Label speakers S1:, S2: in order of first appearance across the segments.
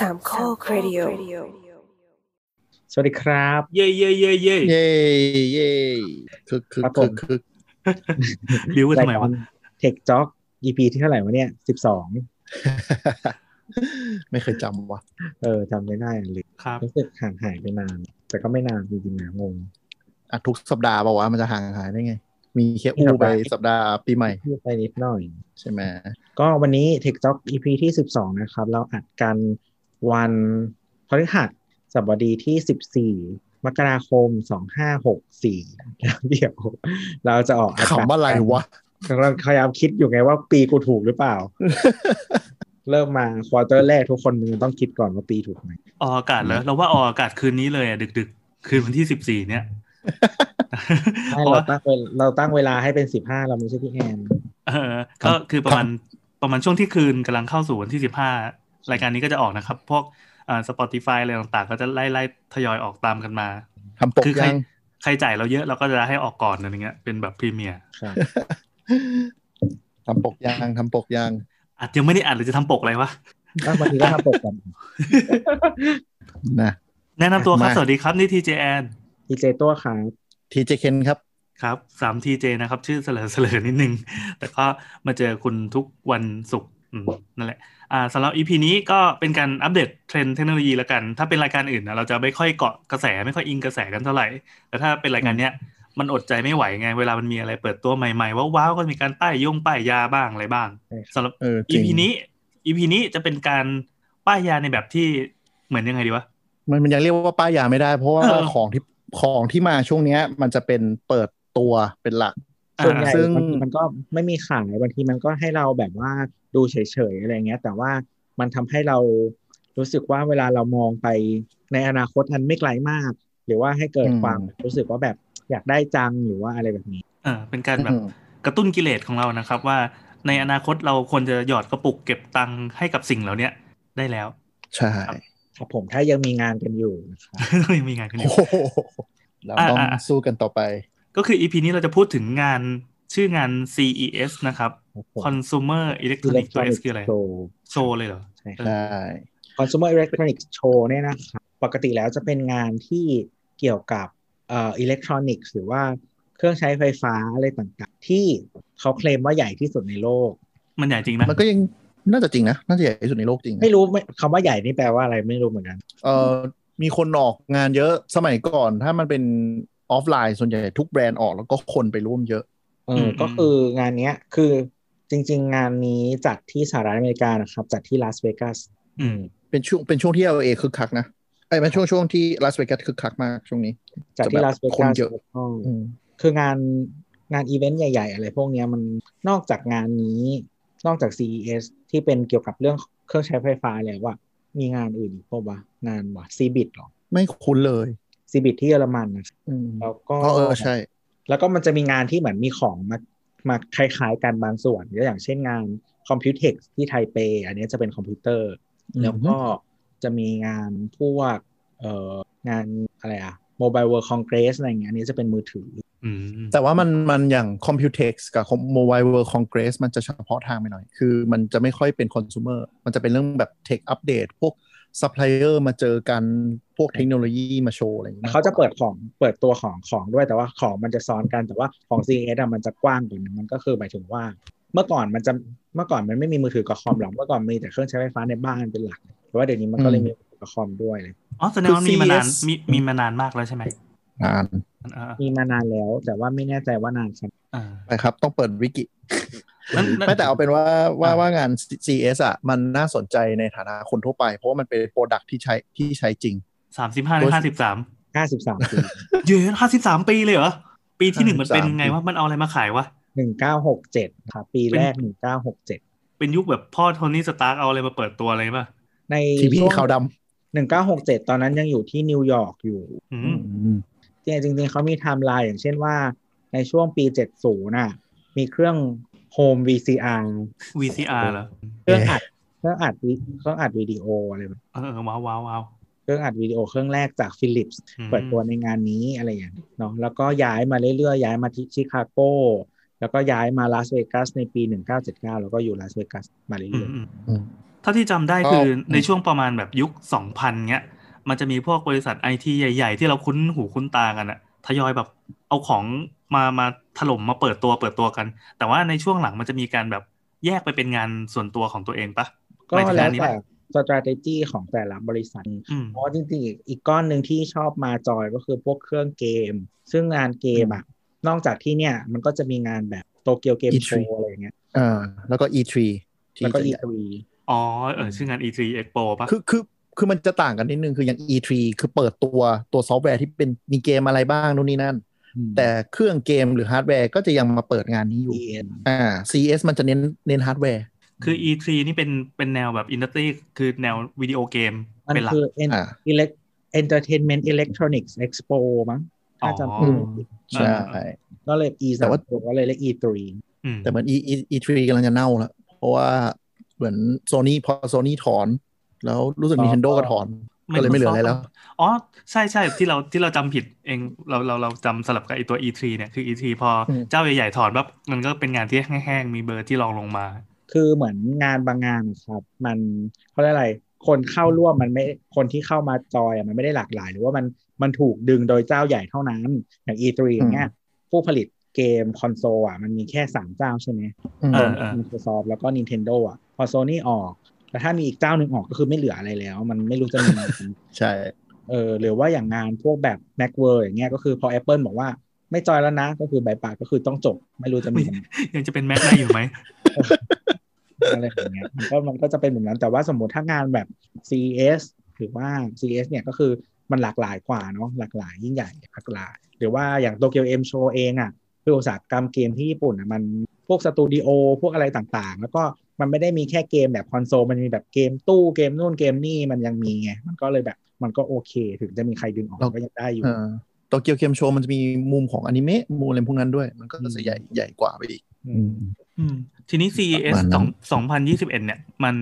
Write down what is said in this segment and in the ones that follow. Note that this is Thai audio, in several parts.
S1: สามข้อครดิโอ
S2: สวัสดีครับ
S3: เย่เย่เย่เย่
S4: เย่เย่คึกคึก
S2: ครับผ
S4: คึ
S2: ม
S4: กคึก
S3: บิ้วกันทำไมวะ
S2: เทคจ็อก EP ที่เท่าไหร่วะเนี่ยสิบสอง
S4: ไม่เคยจำว่ะ
S2: เออจำไม่ได้หรือ
S3: ครับ
S2: รู้สึกห่างหายไปนาน แต่ก็ไม่นานจริงๆนะงง
S4: อะทุกสัปดาห์บอกว่าวะมันจะห่างหายได้ไง มีแค่อู้ไปสัปดาห์ปีใหม่
S2: พูดไปนิดหน่อย
S4: ใช่ไหม
S2: ก็วันนี้ Tech Talk EP ที่ 12 นะครับ เราอัดกัน วันพฤหัสบดีที่ 14 มกราคม 2564แล้วเดี๋ยว เราจะออกอากาศ
S4: ขำอะไรวะ
S2: กำลังพยายามคิดอยู่ไงว่าปีกูถูกหรือเปล่า เริ่มมาควอเตอร์แรกทุกคนมึงต้องคิดก่อนว่าปีถูกไหม
S3: ออกอากาศแล้วเราว่าออกอากาศคืนนี้เลยอะดึก ๆ คืนวันที่สิบสี่เนี่ย
S2: ให้
S3: เพราะ
S2: เรา
S3: ว่า
S2: ตั้งเวลเราตั้งเวลาให้เป็น15เราไม่ใช่พี่แอน
S3: เออ ก็คือประมาณประมาณช่วงที่คืนกำลังเข้าสู่วันที่สิบห้า รายการนี้ก็จะออกนะครับ พวกอ่า Spotify อะไรต่างๆ ก็จะไล่ไล่ทยอยออกตามกันมา
S4: ทำปก
S3: คือใคร
S4: ยัง
S3: ใครจ่ายเราเยอะเราก็จะให้ออกก่อนอะไรเงี้ยเป็นแบบพรีเมียร์
S2: ครับ
S4: ทำปกยังทำปกยัง
S3: อาจยังไม่ได้อ่านหรือจะทำปกอะไรวะ
S2: ก็บางทีก็ทำปกก่อน
S4: นะ
S3: แนะนำตัวครับ
S4: มา
S3: สวัสดีครับ นี่ดีเจแอน
S2: ดีเจตัวครับ
S4: ดีเจเคนครับ
S3: ครับสามดีเจนะครับ ชื่อเสลอเสลอนิดนึง แต่ก็มาเจอคุณทุกวันศุกร์อืมนั่นแหละอ่า สำหรับ EP นี้ก็เป็นการอัปเดตเทรนด์เทคโนโลยีแล้วกัน ถ้าเป็นรายการอื่นนะเราจะไม่ค่อยเกาะกระแสไม่ค่อยอิงกระแสกันเท่าไหร่ แต่ถ้าเป็นรายการเนี้ยมันอดใจไม่ไหวไง เวลามันมีอะไรเปิดตัวใหม่ๆ ว้าวๆก็มีการป้ายยงป้ายยาบ้างอะไรบ้างสำหรับ
S4: เออจริง
S3: EP นี้ EP นี้จะเป็นการป้ายยาในแบบที่เหมือนยังไงดีวะ
S4: มันมันยังเรียกว่าป้ายยาไม่ได้ เพราะว่า
S3: เออ
S4: ของที่ของที่มาช่วงเนี้ย มันจะเป็นเปิดตัวเป็นหลัก
S2: ส่วนใหญ่
S4: ซึ่ง
S2: บางทีมันก็ไม่มีขายบางทีมันก็ให้เราแบบว่าดูเฉยๆอะไรเงี้ย แต่ว่ามันทำให้เรารู้สึกว่าเวลาเรามองไปในอนาคตอันไม่ไกลมาก หรือว่าให้เกิด
S4: อืม
S2: ความรู้สึกว่าแบบอยากได้จังหรือว่าอะไรแบบนี้
S3: เออเป็นการแบบ
S4: อืม
S3: กระตุ้นกิเลสของเรานะครับ ว่าในอนาคตเราควรจะหยอดกระปุกเก็บตังค์ให้กับสิ่งเหล่าเนี้ยได้แล้ว
S4: ใช่
S2: ครับผมถ้ายังมีงานกันอยู่นะครับ
S3: ต้องยังมีงานกันอ
S4: โอ้
S3: ยู่
S4: โหเราต้อง
S3: อะอะ
S4: สู้กันต่อไป
S3: ก็คือ EP นี้เราจะพูดถึงงานชื่องาน CES นะครับ
S2: ครับผม
S3: Consumer Electronics ตัว S คืออะไร
S2: Show
S3: โชว์เลยเหรอ
S2: ใช่ค
S4: ใช
S2: รับ่ Consumer Electronics Show เนี่ยนะครับปกติแล้วจะเป็นงานที่เกี่ยวกับเอ่ออิเล็กทรอนิกส์หรือว่าเครื่องใช้ไฟฟ้าอะไรต่างๆ ที่เขาเคลมว่าใหญ่ที่สุดในโลก
S3: มันใหญ่จริงไหม
S4: มันก็ยังน่าจะจริงนะ น่าจะใหญ่ที่สุดในโลกจริง
S2: ไม่รู้ไม่คำว่าใหญ่นี่แปลว่าอะไรไม่รู้เหมือนกัน
S4: เอ่อมีคนออกงานเยอะสมัยก่อนถ้ามันเป็น ออฟไลน์ส่วนใหญ่ทุกแบรนด์ออกแล้วก็คนไปร่วมเยอะ
S2: เอออก็คืองานเนี้ยคือจริง ๆ งานนี้จัดที่สหรัฐอเมริกานะครับ จัดที่ลาสเวกัส
S3: อืม
S4: เป็นช่วงเป็นช่วงที่ LA คึกคักนะไอ้ยเป็นช่วงช่วงที่ลาสเวกัสคึกคักมากช่วงนี้
S2: จัดที่
S4: จะ
S2: ลา
S4: แบบ
S2: สเว
S4: คน
S2: กัส
S4: เยอะอืม
S2: คืองานงานอีเวนต์ใหญ่ ๆ อะไรพวกเนี้ยมันนอกจากงานนี้นอกจาก CES ที่เป็นเกี่ยวกับเรื่องเครื่องใช้ไฟฟ้าแล้วว่ามีงานอื่นอีกพวกวะงานว่าซีบิ t หรอ
S4: ไม่คุ้นเลย
S2: ซีบิ t ที่เยอรมันนะ
S4: อืม
S2: แล้วก็
S4: อ๋อเออใช่
S2: แล้วก็มันจะมีงานที่เหมือนมีของมามาคล้ายๆกันบางส่วนก็อย่างเช่นงาน Computex ที่ไทเป อันนี้จะเป็นคอมพิวเตอร์
S4: อืม
S2: แล้วก็จะมีงานพวกเอ่องานอะไรอะ Mobile World Congress อะไรอย่างเงี้ยอันนี้จะเป็นมือถือ
S3: อืม
S4: แต่ว่ามันมันอย่าง Computex กับ Mobile World Congress มันจะเฉพาะทางไปหน่อย คือมันจะไม่ค่อยเป็น consumer มันจะเป็นเรื่องแบบ tech update พวก supplier มาเจอกันพวกเทคโนโลยีมาโชว์อะไรอย่างเงี้ย
S2: เขาจะเปิดของเปิดตัวของของด้วยแต่ว่าของมันจะซ้อนกันแต่ว่าของ CES อะมันจะกว้างกว่านึงมันก็คือหมายถึงว่า เมื่อก่อนมันจะเมื่อก่อนมันไม่มีมือถือกับคอมหรอกเมื่อก่อนมีแต่เครื่องใช้ไฟฟ้าในบ้านเป็นหลักแต่ว่าเดี๋ยวนี้มันก็เลยมีมือถือกับคอมด้วยเลย
S3: อ๋อแสดงว่ามีมานานมีมีมานานมากแล้วใช่ไหม
S4: นาน
S3: อ่า
S2: มีมานานแล้ว แต่ว่าไม่แน่ใจว่านานขนาด
S3: อ่า
S4: ไปครับ ต้องเปิดวิกิ
S3: นั่นนั่น
S4: ไม่แต่เอาเป็นว่าว่า
S3: อ่า
S4: ว่างาน CS อะมันน่าสนใจในฐานะคนทั่วไป เพราะว่ามันเป็นโปรดักที่ใช้ที่ใช้จริง
S3: สามสิบห้าถึงห้าสิบสาม
S2: ห้าสิบสามปี
S3: เยอะห้าสิบสามปีเลยเหรอ ปีที่หนึ่งมันเป็น
S4: 53
S3: ไงวะมันเอาอะไรมาขายวะ
S2: หนึ่งเก้าหกเจ็ดครับปีแรกหนึ่งเก้าหกเจ็ด
S3: เป็นยุคแบบพ่อโทนี่สตาร์กเอาอะไรมาเปิดตัวอะไรป่ะ
S2: ใน
S4: ทีพี
S2: ช่วง
S4: ขาวด
S2: หนึ่งเก้าหกเจ็ดตอนนั้นยังอยู่ที่นิวยอร์กอยู่
S3: อืำม
S4: อืม
S2: จริงๆจริงๆเขามีไทม์ไลน์อย่างเช่นว่า ในช่วงปี70น่ะ มีเครื่องโฮม VCR
S3: VCR เหรอ
S2: เครื่องอัดเครื่องอัดวิเครื่องอัดวิดีโออะไรแบบ
S3: เออว้าวว้าวว้าว
S2: เครื่องอัดวิดีโอเครื่องแรกจากฟิลิปส์
S3: อืม
S2: เปิดตัวในงานนี้อะไรอย่างนี้เนาะแล้วก็ย้ายมาเรื่อยๆ ย้ายมาที่ชิคาโกแล้วก็ย้ายมาลาสเวกัสในปี 1979 แล้วก็อยู่ลาสเวกัสมาเรื่
S3: อืม
S2: อย
S3: อืม
S4: อืม
S3: ท่าที่จำได้
S4: ก็
S3: คือ
S4: อืม
S3: ในช่วงประมาณแบบยุค 2000เนี้ย มันจะมีพวกบริษัทไอทีใหญ่ ๆ ที่เราคุ้นหูคุ้นตากันอะทยอยแบบ เอาของมามาถล่มมาเปิดตัวเปิดตัวกัน แต่ว่าในช่วงหลังมันจะมีการแบบแยกไปเป็นงานส่วนตัวของตัวเองปะ
S2: ก็
S3: หมายถึง
S2: แล้
S3: งา
S2: วน
S3: นี้
S2: แต่
S3: ปะ
S2: strategy ของแต่ละบริษัท
S3: อืม
S2: เพราะจริงๆอีกอีกก้อนหนึ่งที่ชอบมาจอยก็คือพวกเครื่องเกม ซึ่งงานเกมอะนอกจากที่เนี่ยมันก็จะมีงานแบบโตเกียวเกม
S4: E3
S2: โชว์อะไรอย่างเงี้ย
S4: อ่าแล้วก็ E3 ที่
S2: แล้วก็
S4: จะใหญ่
S2: E3
S3: อ๋อเออชื่องาน E3 Expo ปะ
S4: คือคือคือมันจะต่างกันนิดนึง คืออย่าง E3 คือเปิดตัวตัวซอฟต์แวร์ที่เป็นมีเกมอะไรบ้างนู่นนี่นั่น แต่เครื่องเกมหรือฮาร์ดแวร์ก็จะยังมาเปิดงานนี้อยู่
S2: EN
S4: อ่า CS มันจะเน้นเน้นฮาร์ดแวร์
S3: คือ E3 นี่เป็นเป็นแนวแบบ industry คือแนววิดีโอเกม
S2: มัน
S3: เป็นหลัก
S2: คือ en-
S4: อ่า
S2: elect entertainment electronics expo มั้งถ้าจำ
S3: อ๋อ
S2: ไม่ผิด
S4: ใช่
S2: ก็เลย E
S4: แต่
S2: สาม
S4: ว่า
S2: ตัวก็เลยเรียก E3
S3: อืม
S4: แต่เหมือน E E E3 กำลังจะเน่าแล้ว เพราะว่าเหมือน Sony พอ Sony ถอน แล้วรู้สึก
S2: อ๋อ
S4: Nintendo ก็ถอน ก็เลยไม่เหลืออะไรแล้ว
S3: อ๋อ ใช่ใช่ที่เราที่เราจำผิดเองเราเราเราจำสลับกับไอตัว E3 เนี่ยคือ E3 พออ
S4: ม
S3: เจ้าใหญ่ๆถอนปั๊บมันก็เป็นงานที่แห้งๆ มีเบอร์ที่รองลงมา
S2: คือเหมือนงานบางงานนะครับ มันเขาเรียกอะไรคนเข้าร่วมมันไม่คนที่เข้ามาจอยอะมันไม่ได้หลากหลาย หรือว่ามันมันถูกดึงโดยเจ้าใหญ่เท่านั้น อย่าง E3 อย่างเงี้ยผู้ผลิตเกมคอนโซลอะมันมีแค่สามเจ้าใช่ไหม
S4: อืม
S3: เออเออ
S2: Microsoft แล้วก็ Nintendo อะพอ Sony ออก แต่ถ้ามีอีกเจ้าหนึ่งออกก็คือไม่เหลืออะไรแล้ว มันไม่รู้จะมี
S4: ใช่
S2: เออหรือว่าอย่างงานพวกแบบ Macworld อย่างเงี้ยก็คือพอ Apple บอกว่าไม่จอยแล้วนะ ก็คือใบปากก็คือต้องจบ ไม่รู้จะมี
S3: ยังจะเป็นแม็กได้อยู่ไหม
S2: อะไรแบบเนี้ยมันก็มันก็จะเป็นแบบนั้นแต่ว่าสมมติถ้างานแบบ CES หรือว่า CES เนี่ยก็คือมันหลากหลายกว่าเนาะหลากหลายยิ่งใหญ่หลากหลาย หรือว่าอย่างโตเกียวเอ็มโชเองอะคืออุตสาหกรรมเกมที่ญี่ปุ่นอะมันพวกสตูดิโอพวกอะไรต่างๆ แล้วก็ มันไม่ได้มีแค่เกมแบบคอนโซลมันมีแบบเกมตู้เกมนู่นเกมนี่มันยังมีไงมันก็เลยแบบมันก็โอเค ถึงจะมีใครดึงออกก็ยังได้อยู่
S4: เออโตเกียวเกมโชว์มันจะมีมุมของอนิเมะมุมอะไรพวกนั้นด้วย มันก็จะใหญ่ใหญ่กว่าไปอีก
S2: อืม
S3: อืมทีนี้ CES
S4: ประมาณ
S3: ส
S4: นั้
S3: อนงสองพันยี่สิบเอ็ดเนี่ย มัน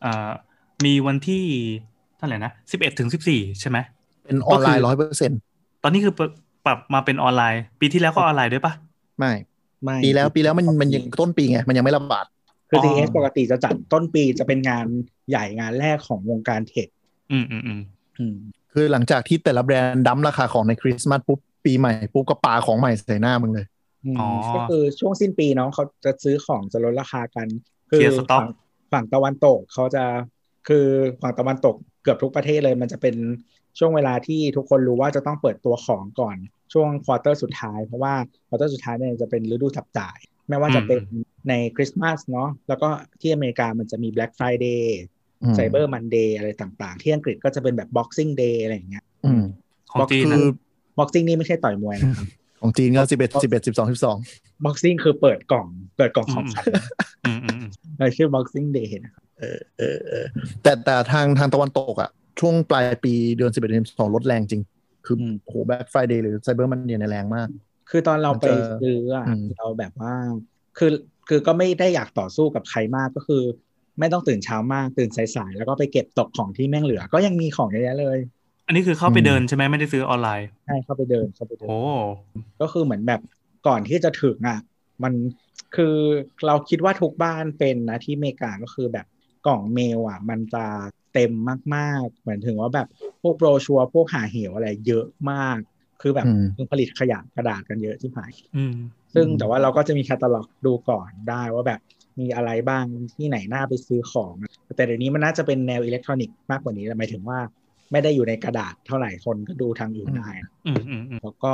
S3: เอ่อมีวันที่เท่าไหร่นะสิบเอ็ดถึงสิบสี่ใช่ไหม
S4: เป็นออนไล
S3: ก็
S4: น์
S3: คื
S4: ร้อ
S3: อ
S4: ยเปอร์เซ็นต์
S3: ตอนนี้คือปรับปรับมาเป็นออนไลน์ ปีที่แล้วก็ออนไลน์ด้วยปะ
S4: ไม่
S2: ไม่
S4: ปีแล้วปีแล้วมันมันยังต้นปีไง มันยังไม่ระบาด
S2: คือ
S3: อ๋อ
S2: CES ปกติจะจัดต้นปีจะเป็นงานใหญ่งานแรกของวงการเทค
S3: อืมอืมอืม
S2: อืม
S4: คือหลังจากที่แต่ละแบรนด์ dump ราคาของในคริสต์มาสปุ๊บปีใหม่ปุ๊บก็ปาของใหม่ใส่หน้ามึงเลย
S2: อืม
S3: อ๋อ
S2: ก็คือช่วงสิ้นปีเนาะเขาจะซื้อของจะลดราคากัน คื
S3: เคลียร์สต็อก
S2: ฝั่งฝั่งตะวันตกเขาจะคือฝั่งตะวันตกเกือบทุกประเทศเลย มันจะเป็นช่วงเวลาที่ทุกคนรู้ว่าจะต้องเปิดตัวของก่อนช่วง quarter สุดท้ายเพราะว่า quarter สุดท้ายเนี่ยจะเป็นฤดูจับจ่าย ไม่ว่าจะเป็นในคริสต์มาสเนาะแล้วก็ที่อเมริกามันจะมี Black Friday
S4: อืม
S2: Cyber Monday อะไรต่างๆ ที่อังกฤษก็จะเป็นแบบ Boxing Day อะไรอย่างเงี้ย
S4: อืม
S3: ของจีน
S4: คื
S3: นะ
S4: อ
S2: Boxing นี่ไม่ใช่ต่อยมวยนะครับ
S4: ของจีนก็สิบเอ็ดสิบเอ็ดสิบสองสิบสอง
S2: Boxing คือเปิดกล่อง เปิดกล่องของขวัญ
S3: อืมอืมอืม
S2: เออชื่อ Boxing Day นะครับ
S4: เออเออเออแต่แต่ทางทางตะวันตกอะ ช่วงปลายปีเดือนสิบเอ็ดเดือนสองลดแรงจริง คืออ
S2: ม
S4: โอ้โหแบ็คไฟเดย์หรือไซเบอร์มันเนี่ยแรงมาก
S2: คือตอนเราไป
S4: มันจะ
S2: ซื้ออะ
S4: อืม
S2: เราแบบว่า คือคือก็ไม่ได้อยากต่อสู้กับใครมากก็คือ ไม่ต้องตื่นเช้ามากตื่นสายๆแล้วก็ไปเก็บตกของที่แม่งเหลือ ก็ยังมีของเยอะแยะเลย
S3: อันนี้คือเข้าไปเดินใช่ไหมไม่ได้ซื้อออนไลน์
S2: ใช่เข้าไปเดินเข้าไปเดิน
S3: โอ้
S2: ก็คือเหมือนแบบก่อนที่จะถึงอะ มันคือเราคิดว่าทุกบ้านเป็นนะที่อเมริกาก็คือแบบกล่องเมลอะ มันจะเต็มมากๆ เหมือนถึงว่าแบบพวกโบรชัวร์พวกหาเหวอะไรเยอะมาก คือแบบ
S4: อืม
S2: คือผลิตขยะกระดาษกันเยอะที่หาย
S3: อืม
S2: ซึ่ง
S4: อืม
S2: แต่ว่าเราก็จะมีแคตตาล็อกดูก่อนได้ว่าแบบมีอะไรบ้างที่ไหนน่าไปซื้อของ แต่เดี๋ยวนี้มันน่าจะเป็นแนวอิเล็กทรอนิกส์มากกว่านี้หมายถึงว่า ไม่ได้อยู่ในกระดาษเท่าไหร่คนก็ดูทางอื่นได้
S3: อืมอืมอืม
S2: แล้วก็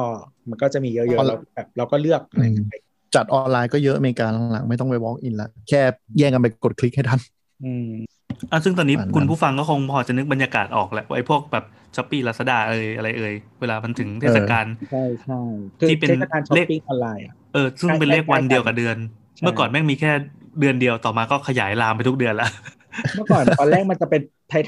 S2: มันก็จะมีเยอะๆเราแบบเราก็เลือกอะไรกันไป
S4: จัดออนไลน์ก็เยอะอเมริกาหลังๆไม่ต้องไป walk in ละแค่แย่งกันไปกดคลิกให้ทัน
S2: อืม
S3: อะซึ่งตอนนี้
S4: ประมาณนั้น
S3: คุณผู้ฟังก็คงพอจะนึกบรรยากาศออกแหละว่าไอ้พวกแบบShopee Lazada เอยอะไรเอ่ยเวลามันถึงเทศกาล
S2: ใช่ใช่คือ
S3: ที่เป็น
S2: เทศกาลช้อป
S3: เลข
S2: ปิ้งออนไลน์อะ
S3: เออซึ่งเป็นเลขวันเดียวกับเดือน
S2: ใช่
S3: เมื่อก่อนแม่งมีแค่เดือนเดียวต่อมาก็ขยายลามไปทุกเดือนละ
S2: เมื่อก่อนตอนแรกมันจะเป็น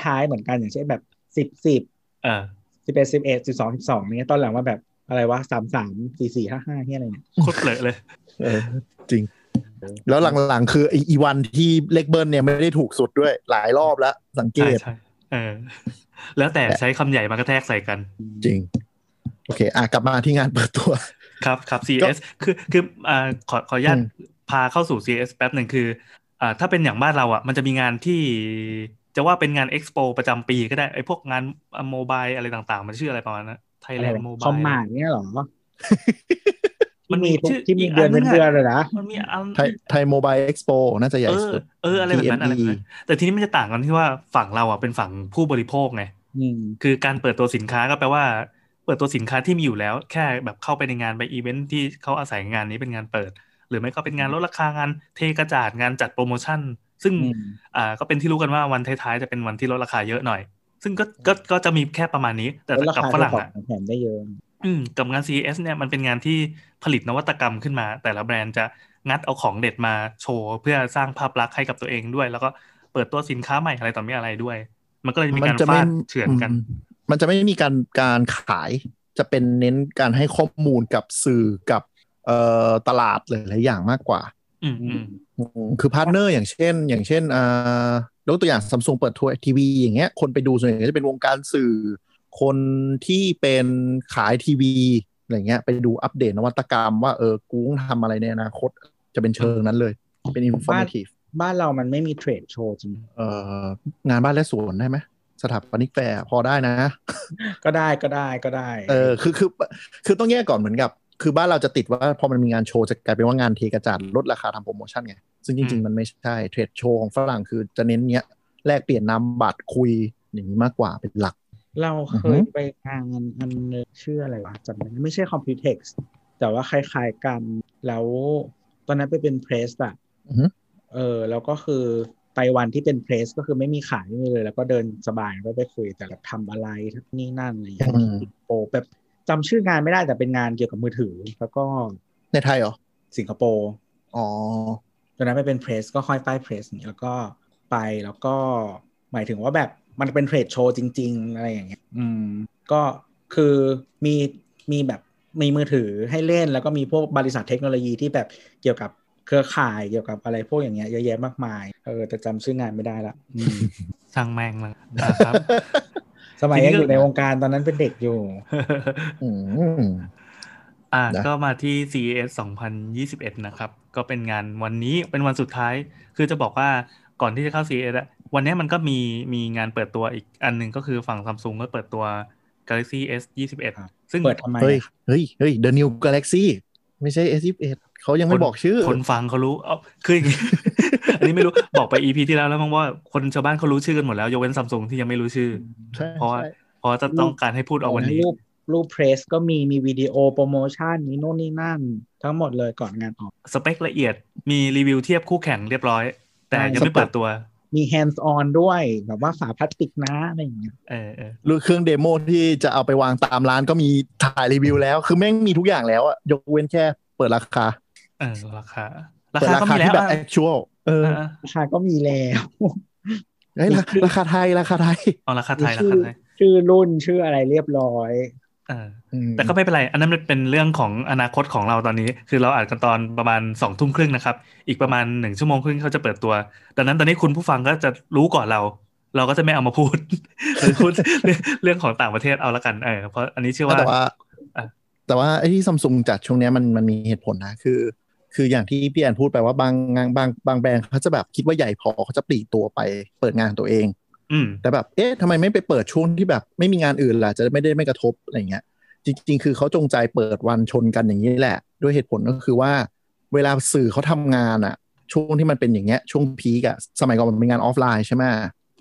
S2: ท้ายๆเหมือนกันอย่างเช่นแบบสิบสิบ
S3: เออ
S2: สิบเอ็ดสิบเอ็ดสิบสองสิบสองเนี้ยตอนหลังว่าแบบอะไรวะสามสามสี่สี่ห้าห้าที่อะไรเนี่ย
S3: โคตรเปรอะเลย
S4: เออจริง แล้วหลังๆ คือไออีวันที่เลขเบิร์นเนี่ยไม่ได้ถูกสุดด้วยหลายรอบแล้ว สังเก
S3: ใช่
S4: ต
S3: ใช่เออแล้วแต่ใช้คำใหญ่มากระแทกใส่กัน
S4: จริง โอเค อะกลับมาที่งานเปิดตัว
S3: ครับครับ CS คือคืออ่าขอขออนุญาต
S4: อืม
S3: พาเข้าสู่ CS แป๊บหนึ่งคืออ่าถ้าเป็นอย่างบ้านเราอะ มันจะมีงานที่จะว่าเป็นงานเอ็กซ์โปประจำปีก็ได้ไอ้พวกงานโมบายอะไรต่างๆ มันชื่ออะไรประมาณนั้น
S2: Thailand Mobile Commart เนี่ยเหรอ
S3: มันมี
S2: ทุก
S3: ชื่อ
S2: ที่มี
S3: ก
S2: เดือน
S3: ห
S2: เป็น
S3: งะ
S2: เดือนเลยนะ
S3: มันมีอัน
S4: ไทยไทย Mobile Expoน่าจะใหญ่
S3: เออ
S4: สุด
S3: เอออะไรแบบนั้น
S4: TME
S3: อะไรแบบนั้นแต่ทีนี้มันจะต่างกันที่ว่าฝั่งเราอะเป็นฝั่งผู้บริโภคไง
S2: อืม
S3: คือการเปิดตัวสินค้าก็แปลว่า เปิดตัวสินค้าที่มีอยู่แล้ว แค่แบบเข้าไปในงานไปอีเวนท์ที่เขาอาศัยงานนี้เป็นงานเปิด หรือไม่ก็เป็นงานลดราคางานเทกระจาดงานจัดโปรโมชั่น ซึ่ง
S2: อืม
S3: อ่าก็เป็นที่รู้กันว่าวันท้ายๆจะเป็นวันที่ลดราคาเยอะหน่อย ซึ่งก็ก็ก็จะมีแค่ประมาณนี้ แต่
S2: แล้วรา
S3: กับ
S2: คา
S3: ฝ
S2: ที่
S3: รั่ง
S2: ของ
S3: อะ
S2: แถมได้เยอะ
S3: อืมกับงาน CES เนี่ยมันเป็นงานที่ผลิตนวัตกรรมขึ้นมา แต่ละแบรนด์จะงัดเอาของเด็ดมาโชว์ เพื่อสร้างภาพลักษณ์ให้กับตัวเองด้วย แล้วก็เปิดตัวสินค้าใหม่อะไรต่อมีอะไรด้วย มันก็เลยมี
S4: มั
S3: การ
S4: จะไม่
S3: ฟาดเฉือนกัน
S4: อืมมันจะไม่มีการการขายจะเป็นเน้นการให้ข้อมูลกับสื่อกับเอ่อตลาดหลายๆอย่างมากกว่า
S3: อืมอืม
S4: อืมคือพาร์ทเนอร์อย่างเช่น อย่างเช่นอ่ายกตัวอย่างซัมซุงเปิดตัวทีวีอย่างเงี้ยคนไปดูส่วนใหญ่ก็จะเป็นวงการสื่อ คนที่เป็นขายทีวีอะไรเงี้ย ไปดูอัปเดตนวัตกรรมว่าเออกูต้องทำอะไรในอนาคตจะเป็นเชิงนั้นเลย เป็น informative
S2: บ้านเรามันไม่มี trade show จริง
S4: เอ่องานบ้านและสวนได้ไหมสถาปนิกแฟร์พอได้นะ
S2: ก็ได้ก็ได้ก็ได้
S4: เออคือคือคือต้องแยกก่อนเหมือนกับ คือบ้านเราจะติดว่าพอมันมีงานโชว์จะกลายเป็นว่างานเทกระจาดลดราคาทำโปรโมชั่นไง ซึ่งจริง ๆ มันไม่ใช่ trade show ของฝรั่งคือจะเน้นเนี้ยแลกเปลี่ยนนามบัตรคุยอย่างนี้มากกว่าเป็นหลัก
S2: เราเค
S4: อือฮึ
S2: ยไปงานอันนึงชื่ออะไรวะจำไม่ได้ไม่ใช่ Computex แต่ว่าคล้ายๆกัน แล้วตอนนั้นไปเป็นเพรสอะ
S4: อือฮึ
S2: เออแล้วก็คือไปวันที่เป็นเพรสก็คือไม่มีขายไม่มีเลย แล้วก็เดินสบายก็ไปคุยแต่แบบทำอะไรนี่นั่นอะไรอย่างเงี้ย
S4: อืม
S2: โปรแบบจำชื่องานไม่ได้แต่เป็นงานเกี่ยวกับมือถือ แล้วก็
S4: ในไทยเหรอ
S2: สิงคโปร์
S4: อ๋อ
S2: ตอนนั้นไปเป็นเพรสก็ค่อยป้ายเพรสแล้วก็ไปแล้วก็หมายถึงว่าแบบ มันเป็นเทรดโชว์จริง ๆ อะไรอย่างเงี้ย อืม ก็คือมีมีแบบมีมือถือให้เล่น แล้วก็มีพวกบริษัทเทคโนโลยีที่แบบเกี่ยวกับเครือข่ายเกี่ยวกับอะไรพวกอย่างเงี้ยเยอะแยะมากมาย เออแต่จำชื่องานไม่ได้ละอืม
S3: ช่างแม่งเลยอ่าครับ
S2: สมัย
S3: ทีนี้
S2: ยัง
S3: ก็
S2: อยู่ในวงการตอนนั้นเป็นเด็กอยู่
S4: อืม
S3: อ่า
S4: นะ
S3: ก็มาที่ CES 2021 นะครับ ก็เป็นงานวันนี้เป็นวันสุดท้าย คือจะบอกว่าก่อนที่จะเข้า CES อะ วันนี้มันก็มีมีงานเปิดตัวอีกอันหนึ่งก็คือฝั่งซัมซุงก็เปิดตัว Galaxy S
S2: ครับ
S3: 21ซึ่ง
S2: เปิดทำไม
S4: เฮ้ย
S2: อะ
S4: เฮ้ยเฮ้ย The New Galaxy ไม่ใช่ S21 เขายังไม่บอกชื่อ
S3: คนฟังเขารู้เอ้าคืออย่างงี้อันนี้ไม่รู้บอกไป EP ที่แล้วแล้วมั้งว่าคนชาวบ้านเขารู้ชื่อกันหมดแล้วยกเว้นซัมซุงที่ยังไม่รู้ชื่อ
S4: ใช่
S3: เพราะว่า
S4: ใช่
S3: เพราะจะต้องการให้พูดเอาวันนี้
S2: รูปรูป press ก็มีมีวิดีโอโปรโมชั่นมีโน่นนี่นั่น ทั้งหมดเลยก่อนงานออก
S3: สเปคละเอียดมีรีวิวเทียบคู่แข่งเรียบร้อย แต่
S2: ใช่
S3: ยังไม่เปิดตัว
S2: มี hands on ด้วยแบบว่าฝาพลาสติกนะอะไรอย่างเงี้ย
S3: เออเออ
S4: หรือเครื่อง demo ที่จะเอาไปวางตามร้านก็มีถ่ายรีวิวแล้ว คือแม่งมีทุกอย่างแล้วอะยกเว้นแค่เปิดราคา
S3: เออราคา รา
S4: เปิด
S3: คา
S4: รา
S3: ก็
S4: คา
S3: มีแล้ว
S4: ที่แบบ
S3: อะ
S4: actual เออ
S3: อะ
S2: ราคาก็มีแล้ว
S4: เฮ้ยราราคาไทยราคาไทย
S3: เอาราคาไทยรา
S2: ชื่อ
S3: คาไทย
S2: ชื่อรุ่นชื่ออะไรเรียบร้อย
S3: เออ
S4: อืม
S3: แต่ก็ไม่เป็นไร อันนั้นมันเป็นเรื่องของอนาคตของเราตอนนี้ คือเราอ่านกันตอนประมาณสองทุ่มครึ่งนะครับ อีกประมาณหนึ่งชั่วโมงครึ่งเขาจะเปิดตัว ดังนั้นตอนนี้คุณผู้ฟังก็จะรู้ก่อนเรา เราก็จะไม่เอามาพูดหรือพูดเรื่องเรื่องของต่างประเทศเอาละกันเออเพราะอันนี้เชื่อว่า
S4: แต่ว่า
S3: อะ
S4: แต่ว่าไอ้ที่ซัมซุงจัดช่วงเนี้ยมันมันมีเหตุผลนะคือ คืออย่างที่พี่แอนพูดไปว่าบางงานบางบางแบรนด์เขาจะแบบคิดว่าใหญ่พอเขาจะปลีกตัวไปเปิดงานตัวเอง
S3: อืม
S4: แต่แบบเอ๊ะทำไมไม่ไปเปิดช่วงที่แบบไม่มีงานอื่นล่ะจะไม่ได้ไม่กระทบอะไรเงี้ย จริง ๆ คือเขาจงใจเปิดวันชนกันอย่างนี้แหละ ด้วยเหตุผลก็คือว่า เวลาสื่อเขาทำงานอะช่วงที่มันเป็นอย่างเงี้ยช่วง peak อะสมัยก่อนมันเป็นงานออฟไลน์ใช่ไหม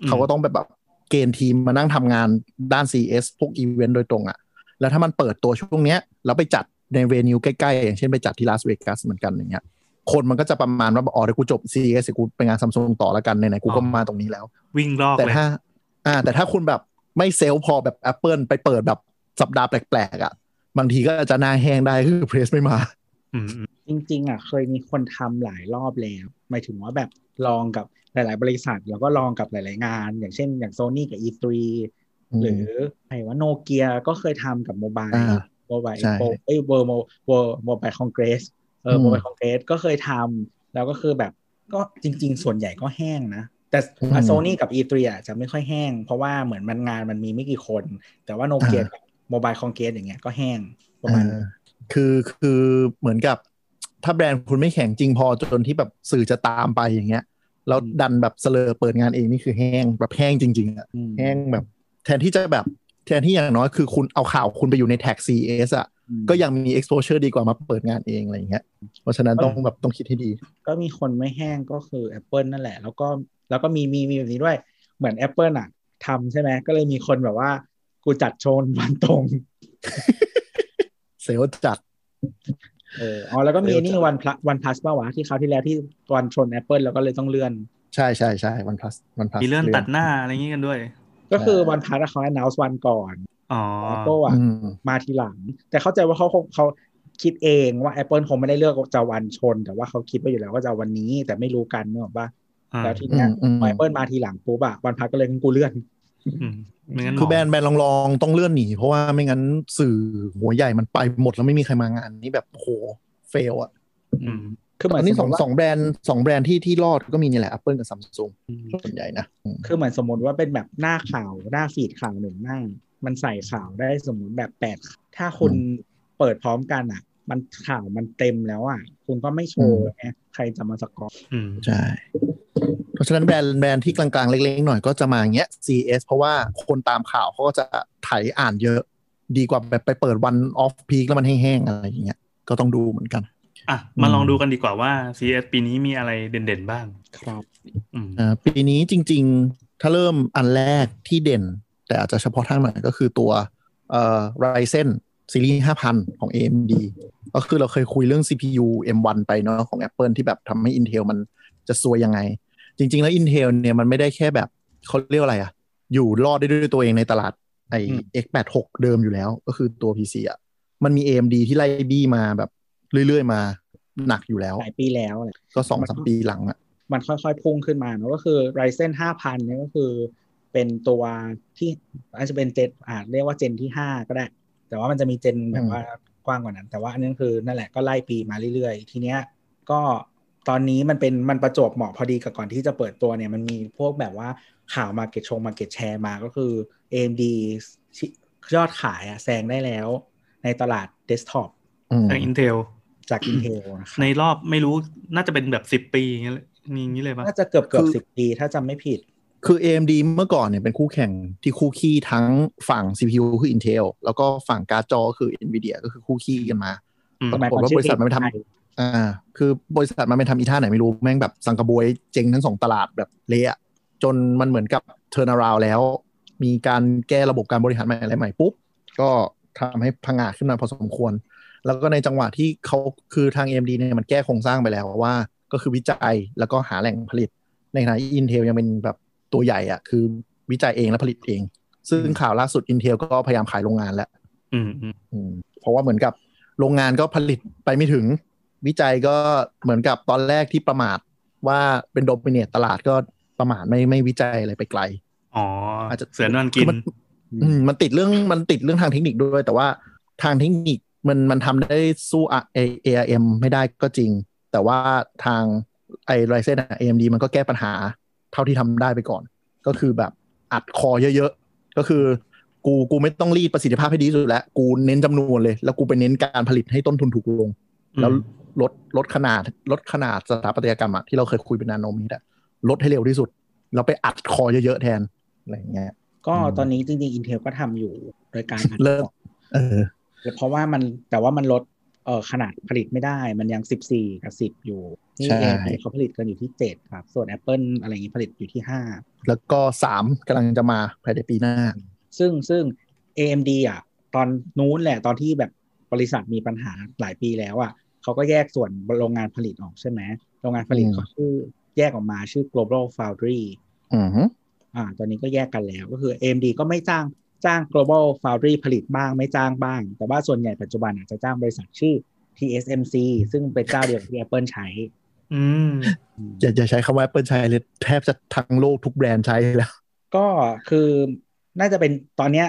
S3: อืม
S4: เขาก็ต้องแบบแบบเกณฑ์ทีมมานั่งทำงานด้าน CES พวกอีเวนต์โดยตรงอะแล้วถ้ามันเปิดตัวช่วงเนี้ยแล้วไปจัดใน venue ใกล้ๆ อย่างเช่นไปจัดที่ลาสเวกัสเหมือนกันอย่างเงี้ย คนมันก็จะประมาณว่าอ๋อเดี๋ยวกูจบ CS เดี๋ยวกูไปงานซัมซุงต่อแล้วกันไหนๆกูก็มาตรงนี้แล้ว
S3: วิ่งลอก
S4: แต่
S3: เลย
S4: ถ้า อ่า แต่ถ้าคุณแบบไม่เซลล์พอแบบ Apple ไปเปิดแบบสัปดาห์แปลกๆอะบางทีก็อาจจะหน้าแห้งได้คือเพรสไม่มา
S3: อืมอืม
S2: จริง ๆ อะ เคยมีคนทำหลายรอบแล้วหมายถึงว่าแบบลองกับหลาย ๆ บริษัท แล้วก็ลองกับหลาย ๆ งาน อย่างเช่น อย่างโซนี่กับ E3
S4: อืม
S2: หรือไอ้ว่าโนเกียก็เคยทำกับโมบาย
S4: อ่า
S2: Mobile
S4: ใช่
S2: เอ้ย World Mo World Mobile Congress เอออื
S4: ม
S2: Mobile Congress ก็เคยทำแล้วก็คือแบบก็จริง ๆ ส่วนใหญ่ก็แห้งนะ แต่
S4: อืม
S2: โซนี่กับ E3 อะจะไม่ค่อยแห้ง เพราะว่าเหมือนมันงานมันมีไม่กี่คน แต่ว่าโนเกีย
S4: อ่า
S2: กับ Mobile Congress อย่างเงี้ยก็แห้งประมาณ
S4: อ่าคือคือเหมือนกับถ้าแบรนด์คุณไม่แข็งจริงพอจนที่แบบสื่อจะตามไปอย่างเงี้ยแล้วดันแบบเสลอเปิดงานเองนี่คือแห้งแบบแห้งจริง ๆอะ
S2: อืม
S4: แห้งแบบ แทนที่จะแบบแทนที่อย่างน้อยคือคุณเอาข่าวคุณไปอยู่ในแท็ก CS อะ
S2: อืม
S4: ก็ยังมี exposure ดีกว่ามาเปิดงานเองอะไรอย่างเงี้ย เพราะฉะนั้นต้องแบบต้องคิดให้ดี
S2: ก็มีคนไม่แห้งก็คือ Apple นั่นแหละ แล้วก็แล้วก็มีมีมีแบบนี้ด้วย เหมือน Apple อะทำใช่ไหมก็เลยมีคนแบบว่า กูจัดโชนวันตรง
S4: เซลล์จัด
S2: เอออ๋อแล้วก็มี
S4: เร็วจัง
S2: นี่วันพลัวันพลัสป่าวะที่เขาวที่แล้วที่วันชน Apple แล้วก็เลยต้องเลื่อน
S4: ใช่ใช่ใช่วันพัสวันพัส
S3: มีเลื่อนตัดหน้าอะไรอย่างงี้กันด้วย
S2: ก็คือวันพลัสเขา announce วันก่อน
S3: อ๋อ
S2: Apple อะ
S4: อืม
S2: มาทีหลัง แต่เข้าใจว่าเขาคงเขาคิดเองว่า Apple คงไม่ได้เลือกจะวันชน แต่ว่าเขาคิดไปอยู่แล้วว่าจะวันนี้ แต่ไม่รู้กันเนกอะป่ะ
S3: อ่า
S2: แล้วทีเนี้ย
S4: อืมอืม
S2: พอ Apple มาทีหลังปุ๊บอะวันพักก็เลยงั้นกูเลื่อน
S3: อืมไม่งั้น
S4: คือ
S3: หม
S4: แบรนด์แบรนด์ลองลองต้องเลื่อนหนี เพราะว่าไม่งั้นสื่อหัวใหญ่มันไปหมดแล้วไม่มีใครมางานนี้แบบโอ้โหfail อะ
S3: อืม
S2: คือเหมื
S4: ต
S2: อ
S4: อนนนี้
S2: ส
S4: ส
S2: ม
S4: อง
S2: มติว่า
S4: สองแบรนด์สองแบรนด์ที่ที่รอดก็มีนี่แหละ Apple กับ Samsung ส่วนใหญ่นะอืม
S2: คือเหมือนสมมติว่าเป็นแบบหน้าข่าวหน้า feed ข่าวหนึ่งหน้า มันใส่ข่าวได้สมมติแบบแปดถ้าคุณเปิดพร้อมกันอะ มันข่าวมันเต็มแล้วอะ คุณก็ไม่โชว์ไงใครจะมา scroll อื
S3: ม
S4: ใช่เพราะฉะนั้นแบรนด์แบรนด์ที่กลางๆ เล็กๆหน่อยก็จะมาอย่างเงี้ย CES เพราะว่าคนตามข่าวเขาก็จะไถอ่านเยอะ ดีกว่าแบบไปเปิดวันออฟพีคแล้วมันแห้งๆอะไรอย่างเงี้ยก็ต้องดูเหมือนกัน
S3: อะมาลองดูกันดีกว่าว่า CS ปีนี้มีอะไรเด่นๆบ้าง
S2: ครับ
S3: อืม
S4: อ่าปีนี้จริง ๆ ถ้าเริ่มอันแรกที่เด่น แต่อาจจะเฉพาะทางหน่อยก็คือตัวเอ่อ Ryzen ซีรีส์5,000 ของ AMD ก็คือเราเคยคุยเรื่อง CPU M1 ไปเนาะของ Apple ที่แบบทำให้ Intel มันจะซวยยังไง จริง ๆ แล้ว Intel เนี่ยมันไม่ได้แค่แบบเขาเรียกว่าอะไรอะอยู่รอดได้ด้วยตัวเองในตลาดไอ
S2: อืม
S4: X86 เดิมอยู่แล้วก็คือตัว PC อะมันมี AMD ที่ไล่บี้มาแบบเรื่อย ๆ มาหนักอยู่แล้ว
S2: หลายปีแล้วแหละ
S4: ก็สองสามปีหลังอะ
S2: มันค่อยๆพุ่งขึ้นมาเนอะก็คือ Ryzen 5,000เนี่ยก็คือ เป็นตัวที่อาจจะเป็นเจนอาจเรียกว่าเจนที่5ก็ได้ แต่ว่ามันจะมีเจนแบบว่ากว้างกว่านั้น แต่ว่าอันนี้คือนั่นแหละก็ไล่ปีมาเรื่อยๆ ทีเนี้ยก็ตอนนี้มันเป็นมันประจวบเหมาะพอดีกับก่อนที่จะเปิดตัวเนี่ยมันมีพวกแบบว่าข่าว market ชง market share มาก็คือ AMD ชิยอดขายอะแซงได้แล้ว ในตลาดเดสก์ท็อป
S4: อืม
S3: ทาง Intel
S2: จาก Intel นะครับ
S3: ในรอบไม่รู้น่าจะเป็นแบบสิบ10ปีอย่างเงี้ยเลยมีอย่างนี้เลยปะ
S2: น่าจะเกือบเกือบ
S4: คือ
S2: สิบปีถ้าจำไม่ผิด
S4: คือ AMD เมื่อก่อนเนี่ยเป็นคู่แข่งที่คู่คี่ทั้งฝั่ง CPU คือ Intel แล้วก็ฝั่งการ์ดจอก็คือ Nvidia ก็คือคู่คี่กันมา
S3: อืม
S4: ปรากฏว่าบริษัทมันไปทำอ่า คือบริษัทมันไปทำอีท่าไหนไม่รู้ แม่งแบบสังกะบวยเจ๊งทั้งสองตลาดแบบเละอะจนมันเหมือนกับ turn around แล้ว มีการแก้ระบบการบริหารใหม่อะไรใหม่ปุ๊บ ก็ทำให้พังงาดขึ้นมาพอสมควร แล้วก็ในจังหวะที่เขาคือทาง AMD เนี่ยมันแก้โครงสร้างไปแล้วว่า ก็คือวิจัยแล้วก็หาแหล่งผลิต ในขณะที่ Intel ยังเป็นแบบ ตัวใหญ่อะคือวิจัยเองและผลิตเอง ซึ่งข่าวล่าสุด Intel ก็พยายามขายโรงงานแล้ว
S3: อืมอืม
S4: อืมเพราะว่าเหมือนกับโรงงานก็ผลิตไปไม่ถึง วิจัยก็เหมือนกับตอนแรกที่ประมาทว่าเป็นโดมิเนตตลาดก็ประมาทไม่ไม่วิจัยอะไรไปไกล
S3: อ๋อ
S4: อาจจะ
S3: เสือนอนกิ
S4: คื
S3: น
S4: อมันอืมมันติดเรื่องมันติดเรื่องทางเทคนิคด้วย แต่ว่าทางเทคนิคมันมันทำได้สู้ ARM ไม่ได้ก็จริง แต่ว่าทางไอไรเซน AMD มันก็แก้ปัญหา เท่าที่ทำได้ไปก่อน ก็คือแบบอัดคอเยอะๆ ก็คือ กูกูไม่ต้องรีดประสิทธิภาพให้ดีที่สุดแล้ว กูเน้นจำนวนเลย แล้วกูไปเน้นการผลิตให้ต้นทุนถูกลง แล้วลดลดขนาดลดขนาดสถาปัตยกรรมอะที่เราเคยคุยเป็นนาโนเมตรอะลดให้เร็วที่สุดแล้วไปอัดคอเยอะๆแทนอะไรอย่างเงี้ย
S2: ก็
S4: อืม
S2: ตอนนี้จริงๆ Intel ก็ทำอยู่โดยการอัด
S4: เริ่มเออ
S2: เพราะว่ามันแต่ว่ามันลด เอ่อขนาดผลิตไม่ได้มันยัง 14 กับ 10 อยู่นี่
S4: ใช่
S2: AMD เขาผลิตกันอยู่ที่ 7 ครับ ส่วน Apple อะไรอย่างนี้ผลิตอยู่ที่
S4: แล้วก็สามกำลังจะมาภายในปีหน้า
S2: 5ซึ่งซึ่ง AMD อะ ตอนนู้นแหละตอนที่แบบบริษัทมีปัญหาหลายปีแล้วอะเขาก็แยกส่วนโรงงานผลิตออกใช่ไหมโรงงานผลิต
S4: อืม
S2: เขาชื่อแยกออกมาชื่อ global foundry
S4: อือฮึ
S2: อ่าตอนนี้ก็แยกกันแล้วก็คือ AMD ก็ไม่จ้าง จ้าง global foundry ผลิตบ้างไม่จ้างบ้าง แต่ว่าส่วนใหญ่ปัจจุบันอาจจะจ้างบริษัทชื่อ TSMC ซึ่งเป็นเจ้าเดียวกับที่ Apple ใช้
S3: อืม
S4: อย่าอย่าใช้คำว่า Apple ใช้เลยแทบจะทั้งโลกทุกแบรนด์ใช้แล้ว
S2: ก็คือน่าจะเป็นตอนเนี้ย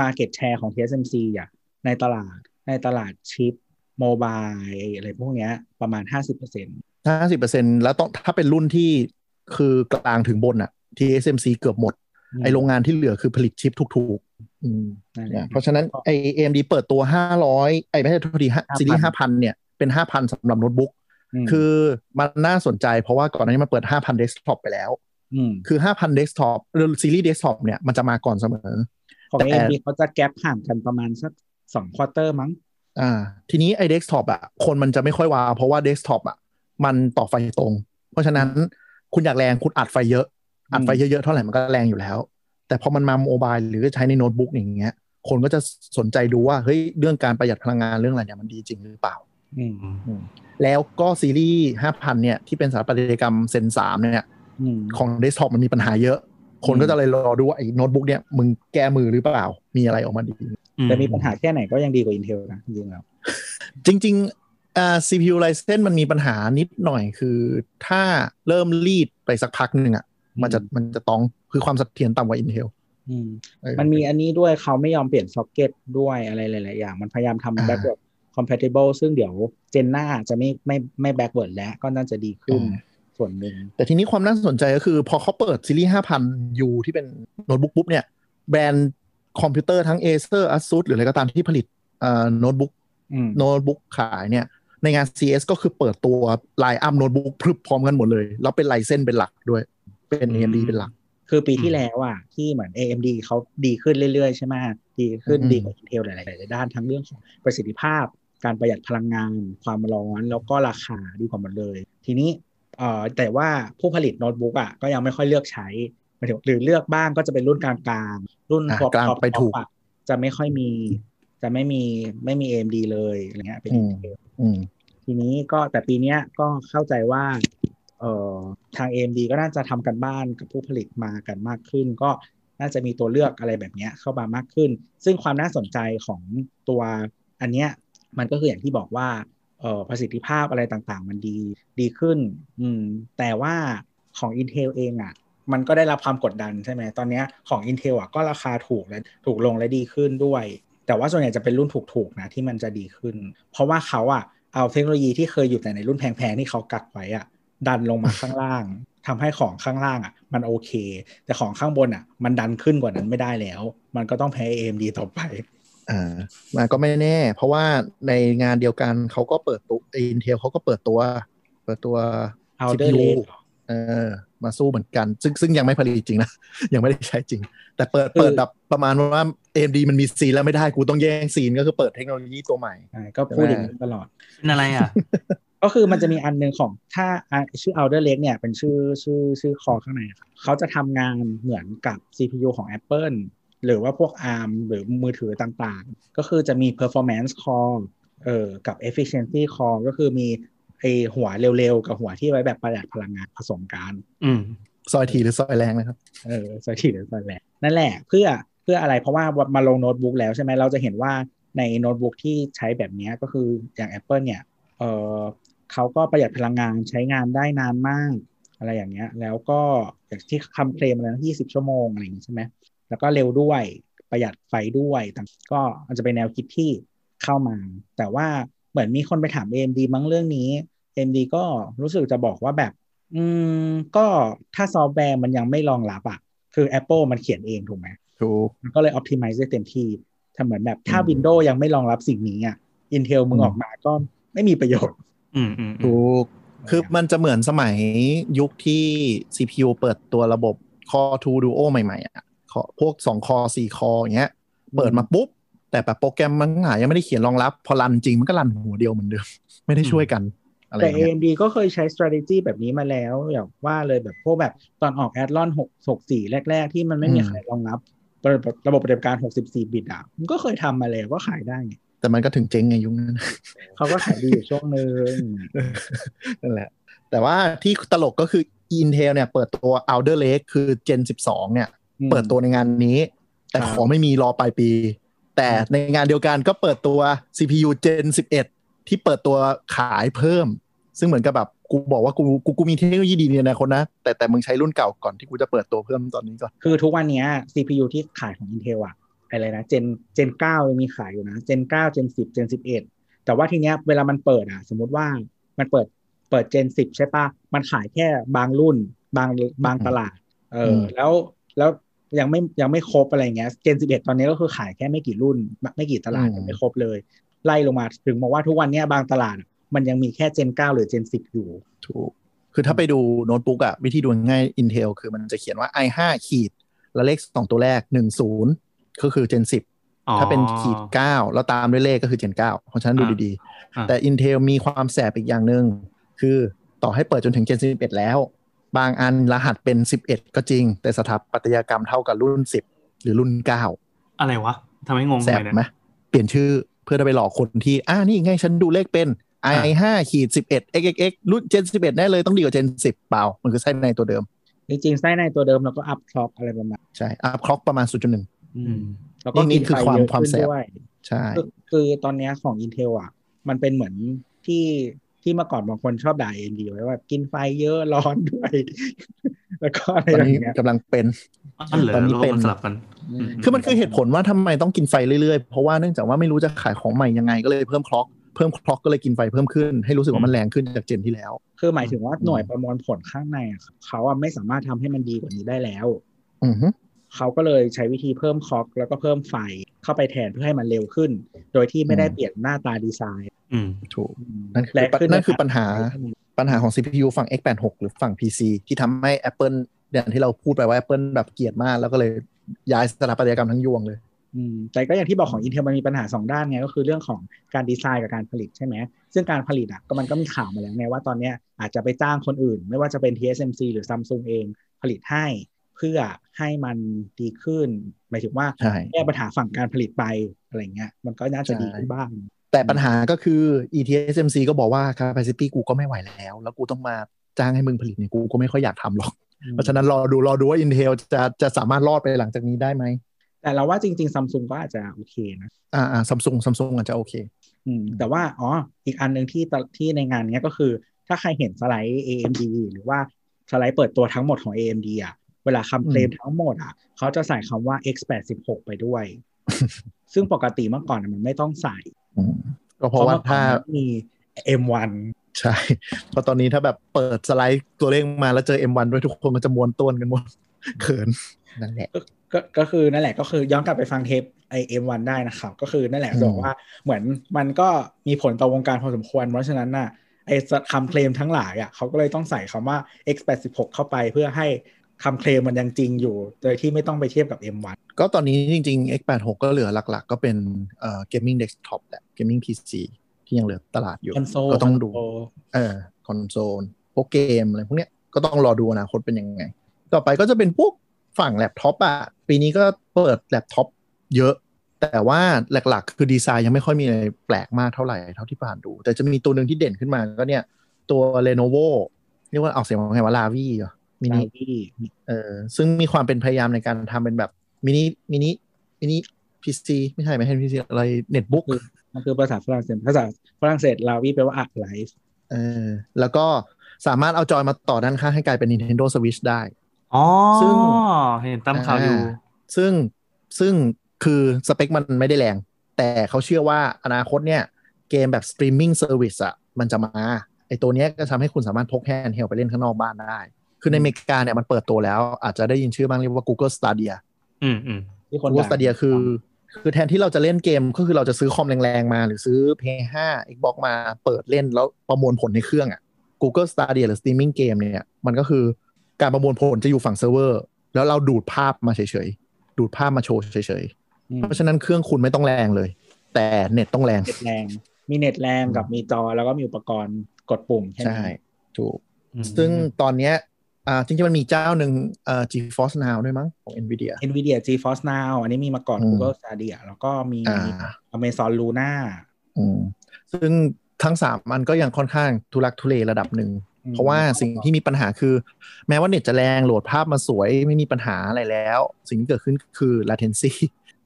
S2: market share ของ TSMC อะในตลาดในตลาดชิปโมบายอะไรพวกเนี้ยประมาณ 50%
S4: ห้าสิบเปอร์เซ็นแล้วต้องถ้าเป็นรุ่นที่คือกลางถึงบนอะ TSMC เกือบหมด ไอโรงงานที่เหลือคือผลิตชิปถูกๆอืม
S2: นั่นแห
S4: เนี่ย
S2: ละ
S4: เพราะฉะนั้นไอ AMD เปิดตัว500ไอไม่ใช่โทษทีซีรีส์5,000เนี่ยเป็น5,000สำหรับโน้ตบุ๊ก
S2: ม
S4: คือมันน่าสนใจเพราะว่าก่อนหน้านี้มันเปิด5,000 desktop ไปแล้ว
S2: อืม
S4: คือ5,000 desktop หรือซีรีส์ desktop เนี่ยมันจะมาก่อนเสมอ
S2: ของ
S4: แต่
S2: AMD เขาจะแกลบห่างกันประมาณสักสองควอเตอร์มั้ง
S4: อ่าทีนี้ไอ้ desktop อะคนมันจะไม่ค่อยว้าวเพราะว่า desktop อะมันต่อไฟตรง เพราะฉะนั้นคุณอยากแรงคุณอัดไฟเยอะ อัดไฟเยอะๆเท่าไหร่มันก็แรงอยู่แล้ว แต่พอมันมา mobile หรือใช้ในโน้ตบุ๊กอย่างเงี้ย คนก็จะสนใจดูว่าเฮ้ยเรื่องการประหยัดพลังงานเรื่องอะไรเนี่ยมันดีจริงหรือเปล่า
S2: อืม
S3: อืม
S4: แล้วก็ซีรีส์5,000เนี่ย ที่เป็นสถาปัตยกรรม Zen 3เนี่ย
S2: อืม
S4: ของเดสก์ท็อปมันมีปัญหาเยอะ คนก็จะเลยรอดูว่าไอ้โน้ตบุ๊กเนี่ยมึงแก้มือหรือเปล่า มีอะไรออกมาดี
S2: แต่มีปัญหาแค่ไหนก็ยังดีกว่า Intel นะจริงๆแล้ว
S4: จริงๆอ่า CPU Ryzen มันมีปัญหานิดหน่อยคือ ถ้าเริ่มรีดไปสักพักหนึ่งอะ มันจะมันจะต้องคือความเสถียรต่ำกว่า Intel
S2: อืม
S4: เออ
S2: มันมีอันนี้ด้วยเขาไม่ยอมเปลี่ยนซ็อกเก็ตด้วยอะไรหลาย ๆ อย่าง มันพยายาม
S4: อ่า
S2: ทำ backward compatible ซึ่งเดี๋ยว gen หน้าจะไม่ไม่ไม่ backward แล้วก็น่าจะดีขึ้นส่วนหนึ่ง
S4: แต่ทีนี้ความน่าสนใจก็คือ พอเขาเปิดซีรีส์ 5,000 U ที่เป็นโน้ตบุ๊กปุ๊บเนี่ย แบรนด์คอมพิวเตอร์ทั้ง Acer Asus หรืออะไรก็ตามที่ผลิตอ่าโน้ตบุ๊ก
S2: อืม
S4: โน้ตบุ๊กขายเนี่ย ในงาน CES ก็คือเปิดตัว line up โน้ตบุ๊กพรึบพร้อมกันหมดเลย แล้วเป็น Ryzen เป็นหลักด้วย เป็น AMD เป็นหลัก
S2: คือปีที่แล้วอะที่เหมือน AMD เขาดีขึ้นเรื่อยๆ ใช่ไหมดีขึ้น
S4: อืม
S2: ดีกว่า Intel หลายๆด้านทั้งเรื่องของประสิทธิภาพ การประหยัดพลังงาน ความร้อนแล้วก็ราคาดีกว่าหมดเลย ทีนี้เอ่อแต่ว่าผู้ผลิตโน้ตบุ๊กอะก็ยังไม่ค่อยเลือกใช้หมายถึงหรือเลือกบ้างก็จะเป็นรุ่นกลางๆ รุ่น
S4: อะ
S2: พว
S4: กลาง
S2: ท็อป
S4: ไปถูก
S2: อะจะไม่ค่อยมี จะไม่มีไม่มี AMD เลยอะไรเงี้ยเป็น
S4: อืม
S2: Intel
S4: อืม
S2: ทีนี้ก็แต่ปีเนี้ยก็เข้าใจว่าเอ่อ ทาง AMD ก็น่าจะทำกันบ้านกับผู้ผลิตมากันมากขึ้น ก็น่าจะมีตัวเลือกอะไรแบบนี้เข้ามามากขึ้น ซึ่งความน่าสนใจของตัวอันเนี้ยมันก็คืออย่างที่บอกว่าเออประสิทธิภาพอะไรต่างๆ มันดีดีขึ้น อืม แต่ว่าของ Intel เองอะ มันก็ได้รับความกดดันใช่ไหมตอนนี้ของ Intel อะก็ราคาถูกและถูกลงและดีขึ้นด้วย แต่ว่าส่วนใหญ่จะเป็นรุ่นถูกๆนะที่มันจะดีขึ้น เพราะว่าเขาอะเอาเทคโนโลยีที่เคยอยู่แต่ในรุ่นแพงๆที่เขากักไว้อะ ดันลงมาข้างล่างทำให้ของข้างล่างอะ มันโอเค แต่ของข้างบนอะ มันดันขึ้นกว่านั้นไม่ได้แล้ว มันก็ต้องแพ้ AMD ต่อไป
S4: อ่ามาก็ไม่แน่ เพราะว่าในงานเดียวกันเขาก็เปิดตัว Intel เขาก็เปิดตัว เปิดตัว
S2: Powder
S4: CPU
S2: Lake
S4: เออมาสู้เหมือนกัน ซึ่งซึ่งยังไม่ผลิตจริงนะ ยังไม่ได้ใช้จริง แต่เปิดเปิดแบบประมาณว่า AMD มันมีซีนแล้วไม่ได้กูต้องแย่งซีนก็คือเปิดเทคโนโลยีตัวใหม่
S2: ใช่ก็พูดอย่างนี้ตลอด
S3: เป็นอะไรอะ
S2: ก็คือมันจะมีอันหนึ่งของถ้าอะชื่อ Outer Lake เนี่ยเป็นชื่อชื่อชื่อคอข้างในครับเขาจะทำงานเหมือนกับ CPU ของ Apple หรือว่าพวก ARM หรือมือถือต่างๆ ก็คือจะมี performance core เอ่อกับ efficiency core ก็คือมีไอหัวเร็วๆ กับหัวที่ไว้แบบประหยัดพลังงานผสมกัน
S3: อืม
S4: ซอยทีหรือซอยแรงนะครับ
S2: เออสถิตหรือสแลกนั่นแหละเพื่อเพื่ออะไรเพราะว่ามาลงโน้ตบุ๊กแล้วใช่ไหมเราจะเห็นว่าในโน้ตบุ๊กที่ใช้แบบเนี้ยก็คืออย่าง Apple เนี่ยเออ เขาก็ประหยัดพลังงานใช้งานได้นานมาก อะไรอย่างเงี้ย แล้วก็อย่างที่คำเคลมอะไรนะ20ชั่วโมงอะไรอย่างงี้ใช่ไหมแล้วก็เร็วด้วยประหยัดไฟด้วยแต่ก็อาจจะเป็นแนวคิดที่เข้ามา แต่ว่าเหมือนมีคนไปถาม AMD มั้งเรื่องนี้ AMD ก็รู้สึกจะบอกว่าแบบ อืม ก็ถ้าซอฟต์แวร์มันยังไม่รองรับอะคือ Apple มันเขียนเองถูกไหม
S4: ถูก
S2: มันก็เลย optimize ได้เต็มที่ถ้าเหมือนแบบถ้า
S4: อืม
S2: Windows ยังไม่รองรับสิ่งนี้อะ Intel มึง
S4: อืม
S2: ออกมาก็ไม่มีประโยชน์
S3: อืมอืมอืม
S4: ถูกคือมันจะเหมือนสมัยยุคที่ CPU เปิดตัวระบบ Core 2 Duo ใหม่ๆอะ Core พวก2คอ4คออย่างเงี้ย เปิดมาปุ๊บ แต่แบบโปรแกรมมันหายังไม่ได้เขียนรองรับ พอรันจริงมันก็รันหัวเดียวเหมือนเดิม ไม่ได้ช่วยกันอะไรอ
S2: แต่
S4: ย่างเงี้ย
S2: AMD ก็เคยใช้ strategy แบบนี้มาแล้ว อย่างว่าเลยแบบพวกแบบตอนออก Athlon 6 64 แรก ๆ ที่มันไม่มีใครรองรับ ระบบระบบปฏิบัติการ 64 บิตอะมันก็เคยทำมาแล้วก็ขายได้ไง
S4: แต่มันก็ถึงเจ๊งไงยุคนั้น
S2: เขาก็ขายดีอยู่ช่วงนึง
S4: นั่นแหละ แต่ว่าที่ตลกก็คือ Intel เนี่ย เปิดตัว Alder Lake คือ Gen 12 เนี่ย
S2: อืม
S4: เปิดตัวในงานนี้ แต่
S2: ครับ
S4: ของไม่มีรอปลายปี แต่ในงานเดียวกันก็เปิดตัว CPU Gen 11 ที่เปิดตัวขายเพิ่ม ซึ่งเหมือนกับแบบกูบอกว่ากูกูกูมีเทคโนโลยีดีในอนาคตนะ แต่แต่มึงใช้รุ่นเก่าก่อนที่กูจะเปิดตัวเพิ่มตอนนี้ก่อน
S2: คือทุกวันเนี้ย CPU ที่ขายของ Intel อะ อะไรนะ Gen Gen 9ยังมีขายอยู่นะ Gen 9 Gen 10 Gen 11แต่ว่าทีเนี้ยเวลามันเปิดอะสมมุติว่ามันเปิดเปิด Gen 10ใช่ปะมันขายแค่บางรุ่น บางบางตลาด เอออ
S4: ม
S2: แล้วแล้วยังไม่ยังไม่ครบอะไรเงี้ย Gen 11ตอนนี้ก็คือขายแค่ไม่กี่รุ่น ไม่กี่ตลาดยังไม่ครบเลย ไล่ลงมาถึงบอกว่าทุกวันเนี้ยบางตลาดอะมันยังมีแค่ Gen 9หรือ Gen 10อยู่
S4: ถูกคือถ้าไปดูโน้ตบุ๊กอะวิธีดูง่าย Intel คือมันจะเขียนว่า i5 ขีดแล้วเลขสองตัวแรก10 ก็คือ Gen 10
S3: อ๋อ
S4: ถ้าเป็นขีด9แล้วตามด้วยเลขก็คือ Gen 9เพราะฉะนั้นดู
S3: อ่า
S4: ดี
S3: อ่า
S4: ๆแต่ Intel มีความแสบอีกอย่างหนึ่งคือต่อให้เปิดจนถึง Gen 11แล้ว บางอันรหัสเป็น11ก็จริง แต่สถาปัตยกรรมเท่ากับรุ่น10หรือรุ่น9
S3: อะไรวะทำให้งง
S4: แส
S3: ไป
S4: บ
S3: เนี่ย
S4: ไหมเปลี่ยนชื่อเพื่อจะไปหลอกคนที่ อ่านี่ไงฉันดูเลขเป็น
S3: อ่า
S4: i5 ขีด11 xxx รุ่น Gen 11แน่เลยต้องดีกว่า Gen 10เปล่า มันคือไส้ในตัวเดิม
S2: จริงๆไส้ในตัวเดิมเราก็อัพคล็อกอะไรประมาณ
S4: ใช่อัพคล็อกประมาณ0.1
S2: อื
S3: อื
S2: ม
S3: ม
S2: แล้วก็
S4: นี่
S2: กิน
S4: คือ
S2: ไฟ
S4: ความ
S2: เยอะ
S4: ความ
S2: ขึ้น
S4: แสบ
S2: ด้วย
S4: ใช่
S2: คือคือตอนเนี้ยของ Intel อะ มันเป็นเหมือนที่ที่เมื่อก่อนบางคนชอบด่า AMD ไว้ว่ากินไฟเยอะร้อนด้วย แล้วก็อะไร
S4: ตอน
S2: แบบ
S4: นี้
S2: เนี้ย
S4: กำลังเป็น
S3: อันเหรอ
S4: ตอนนี้
S3: โลก
S4: เป็น
S3: มันสลับกัน
S2: อืม
S4: คือมันคือเหตุผลว่าทำไมต้องกินไฟเรื่อยๆ เพราะว่าเนื่องจากว่าไม่รู้จะขายของใหม่ยังไงก็เลยเพิ่มคล็อกเพิ่มคล็อกก็เลยกินไฟเพิ่มขึ้น ให้รู้สึกว่ามันแรงขึ้นจากเจนที่แล้ว
S2: คือหมายถึงว่าหน่วยประมวลผลข้างในอะเขาอะไม่สามารถทำให้มันดีกว่านี้ได้แล้ว
S4: อือฮึ
S2: เขาก็เลยใช้วิธีเพิ่มคล็อกแล้วก็เพิ่มไฟเข้าไปแทนเพื่อให้มันเร็วขึ้น โดยที่ไม่ได้เปลี่ยนหน้าตาดีไซน์
S3: อืม
S4: ถูก
S2: อืม
S4: นั่นคือ
S2: และขึ้
S4: นั่นคือปัญหา
S2: ใน
S4: ปัญหาของ CPU ฝั่ง x86 หรือฝั่ง PC ที่ทำให้ Apple อย่างที่เราพูดไปว่า Apple แบบเกลียดมาก แล้วก็เลยย้ายสถาปัตยกรรมทั้งยวงเลย
S2: อืมแต่ก็อย่างที่บอกของ Intel มันมีปัญหาสองด้านไงก็คือเรื่องของการดีไซน์กับการผลิตใช่ไหมซึ่งการผลิตอะก็มันก็มีข่าวมาแล้วไงว่าตอนเนี้ยอาจจะไปจ้างคนอื่น ไม่ว่าจะเป็น TSMC หรือ Samsung เองผลิตให้ เพื่อให้มันดีขึ้น หมายถึงว่า
S4: ใช่
S2: แก้ปัญหาฝั่งการผลิตไปอะไรเงี้ยมันก็น่าจะดีขึ้นบ้าง
S4: แต่ปัญหาก็คือ ETSMC ก็บอกว่า capacity กูก็ไม่ไหวแล้ว แล้วกูต้องมาจ้างให้มึงผลิตเนี่ยกูก็ไม่ค่อยอยากทำหรอก เพราะฉะนั้นรอดูรอดูว่า Intel จะจะสามารถรอดไปหลังจากนี้ได้ไหม
S2: แต่เราว่าจริงๆซัมซุงก็อาจจะโอเคนะ
S4: อ่าอ่าซัมซุงซัมซุงอาจจะโอเค
S2: อืมแต่ว่าอ๋ออีกอันหนึ่งที่ตที่ในงานเนี้ยก็คือ ถ้าใครเห็นสไลด์ AMD หรือว่าสไลด์เปิดตัวทั้งหมดของ AMD อะเวลาคำเคลมทั้งหมดอะเขาจะใส่คำว่า X86 ไปด้วย ซึ่งปกติเมื่อก่อนอะมันไม่ต้องใส่
S4: อืมก็เพราะว่า
S2: มื่อก่
S4: ถ้า
S2: อนมันมี M1
S4: ใช่เพราะตอนนี้ถ้าแบบเปิดสไลด์ตัวเลขมาแล้วเจอ M1 ด้วยทุกคนมันจะม้วนต้วนกันหมดเขินนั่นแหละ
S2: ก็ก็ก็คือนั่นแหละก็คือย้อนกลับไปฟังเทปไอเอ็มวันได้นะครับ ก็คือนั่นแหละ
S4: อืม
S2: จะบอกว่าเหมือนมันก็มีผลต่อวงการพอสมควร เพราะฉะนั้นน่ะไอคำเคลมทั้งหลายอะเขาก็เลยต้องใส่คำว่า x86 เข้าไปเพื่อให้ คำเคลมมันยังจริงอยู่ โดยที่ไม่ต้องไปเทียบกับ M1
S4: ก็ตอนนี้จริง ๆ X86 ก็เหลือหลัก ๆ ก็เป็นเอ่อ gaming desktop แหละ gaming PC ที่ยังเหลือตลาดอยู่
S2: คอนโซล
S4: ก็ต้องดู
S2: คอนโซล
S4: เออคอนโซลพวกเกมอะไรพวกเนี้ยก็ต้องรอดูอนาคตเป็นยังไง ต่อไปก็จะเป็นพวกฝั่งแล็ปท็อปอะปีนี้ก็เปิดแล็ปท็อปเยอะ แต่ว่าหลักๆ คือดีไซน์ยังไม่ค่อยมีอะไรแปลกมากเท่าไหร่เท่าที่ผ่านดู แต่จะมีตัวหนึ่งที่เด่นขึ้นมาก็เนี่ย ตัว Lenovo เรียกว่าออกเสียงว่าไงว่า LaVie เหรอ
S2: Mini LaVie
S4: เออซึ่งมีความเป็นพยายามในการทำเป็นแบบmini mini mini PC ไม่ใช่ไม่ใช่ PC อะไร netbook
S2: คือมันคือภาษาฝรั่งเศสภาษาฝรั่งเศส la vie แปลว่าอะไร
S4: เออแล้วก็สามารถเอาจอยมาต่อด้านข้างให้กลายเป็น Nintendo Switch ได้
S3: อ๋อ
S4: ซึ่ง
S3: เห็นตามข่าวอยู่
S4: ซึ่งซึ่งคือสเปคมันไม่ได้แรง แต่เขาเชื่อว่าอนาคตเนี่ย เกมแบบ streaming service อะมันจะมา ไอตัวเนี้ยก็ทำให้คุณสามารถพก handheld ไปเล่นข้างนอกบ้านได้ คือในอเมริกาเนี่ยมันเปิดตัวแล้ว อาจจะได้ยินชื่อบ้างเรียกว่า Google Stadia
S3: อืมอืม
S2: ที่คน
S4: Google
S2: ด่า
S4: Stadia คือ คือแทนที่เราจะเล่นเกมก็คือเราจะซื้อคอมแรงๆ มา หรือซื้อ PS5 Xbox มาเปิดเล่นแล้วประมวลผลในเครื่องอะ Google Stadia หรือ streaming game เนี่ย มันก็คือการประมวลผลจะอยู่ฝั่งเซิร์ฟเวอร์ แล้วเราดูดภาพมาเฉยๆ ดูดภาพมาโชว์เฉยๆ อื
S2: ม
S4: เพราะฉะนั้นเครื่องคุณไม่ต้องแรงเลย แต่เน็ตต้องแรง
S2: เน็ตแรง มีเน็ตแรงกับมีจอแล้วก็มีอุปกรณ์กดปุ่มแค่
S4: ใช่
S2: นี้
S4: ถูก
S3: อืม
S4: ซึ่งตอนเนี้ย อ่าจริงๆมันมีเจ้าหนึ่งอ่า GeForce Now ด้วยมั้งของ Nvidia
S2: NVIDIA GeForce Now อันนี้มีมาก่อน
S4: อืม
S2: Google Stadia แล้วก็มี
S4: อ่า
S2: Amazon Luna
S4: อืมซึ่งทั้งสามอันก็ยังค่อนข้างทุลักทุเลระดับหนึ่ง
S2: อืม
S4: เพราะว่าสิ่งที่มีปัญหาคือ แม้ว่าเน็ตจะแรงโหลดภาพมาสวยไม่มีปัญหาอะไรแล้ว สิ่งที่เกิดขึ้นคือ latency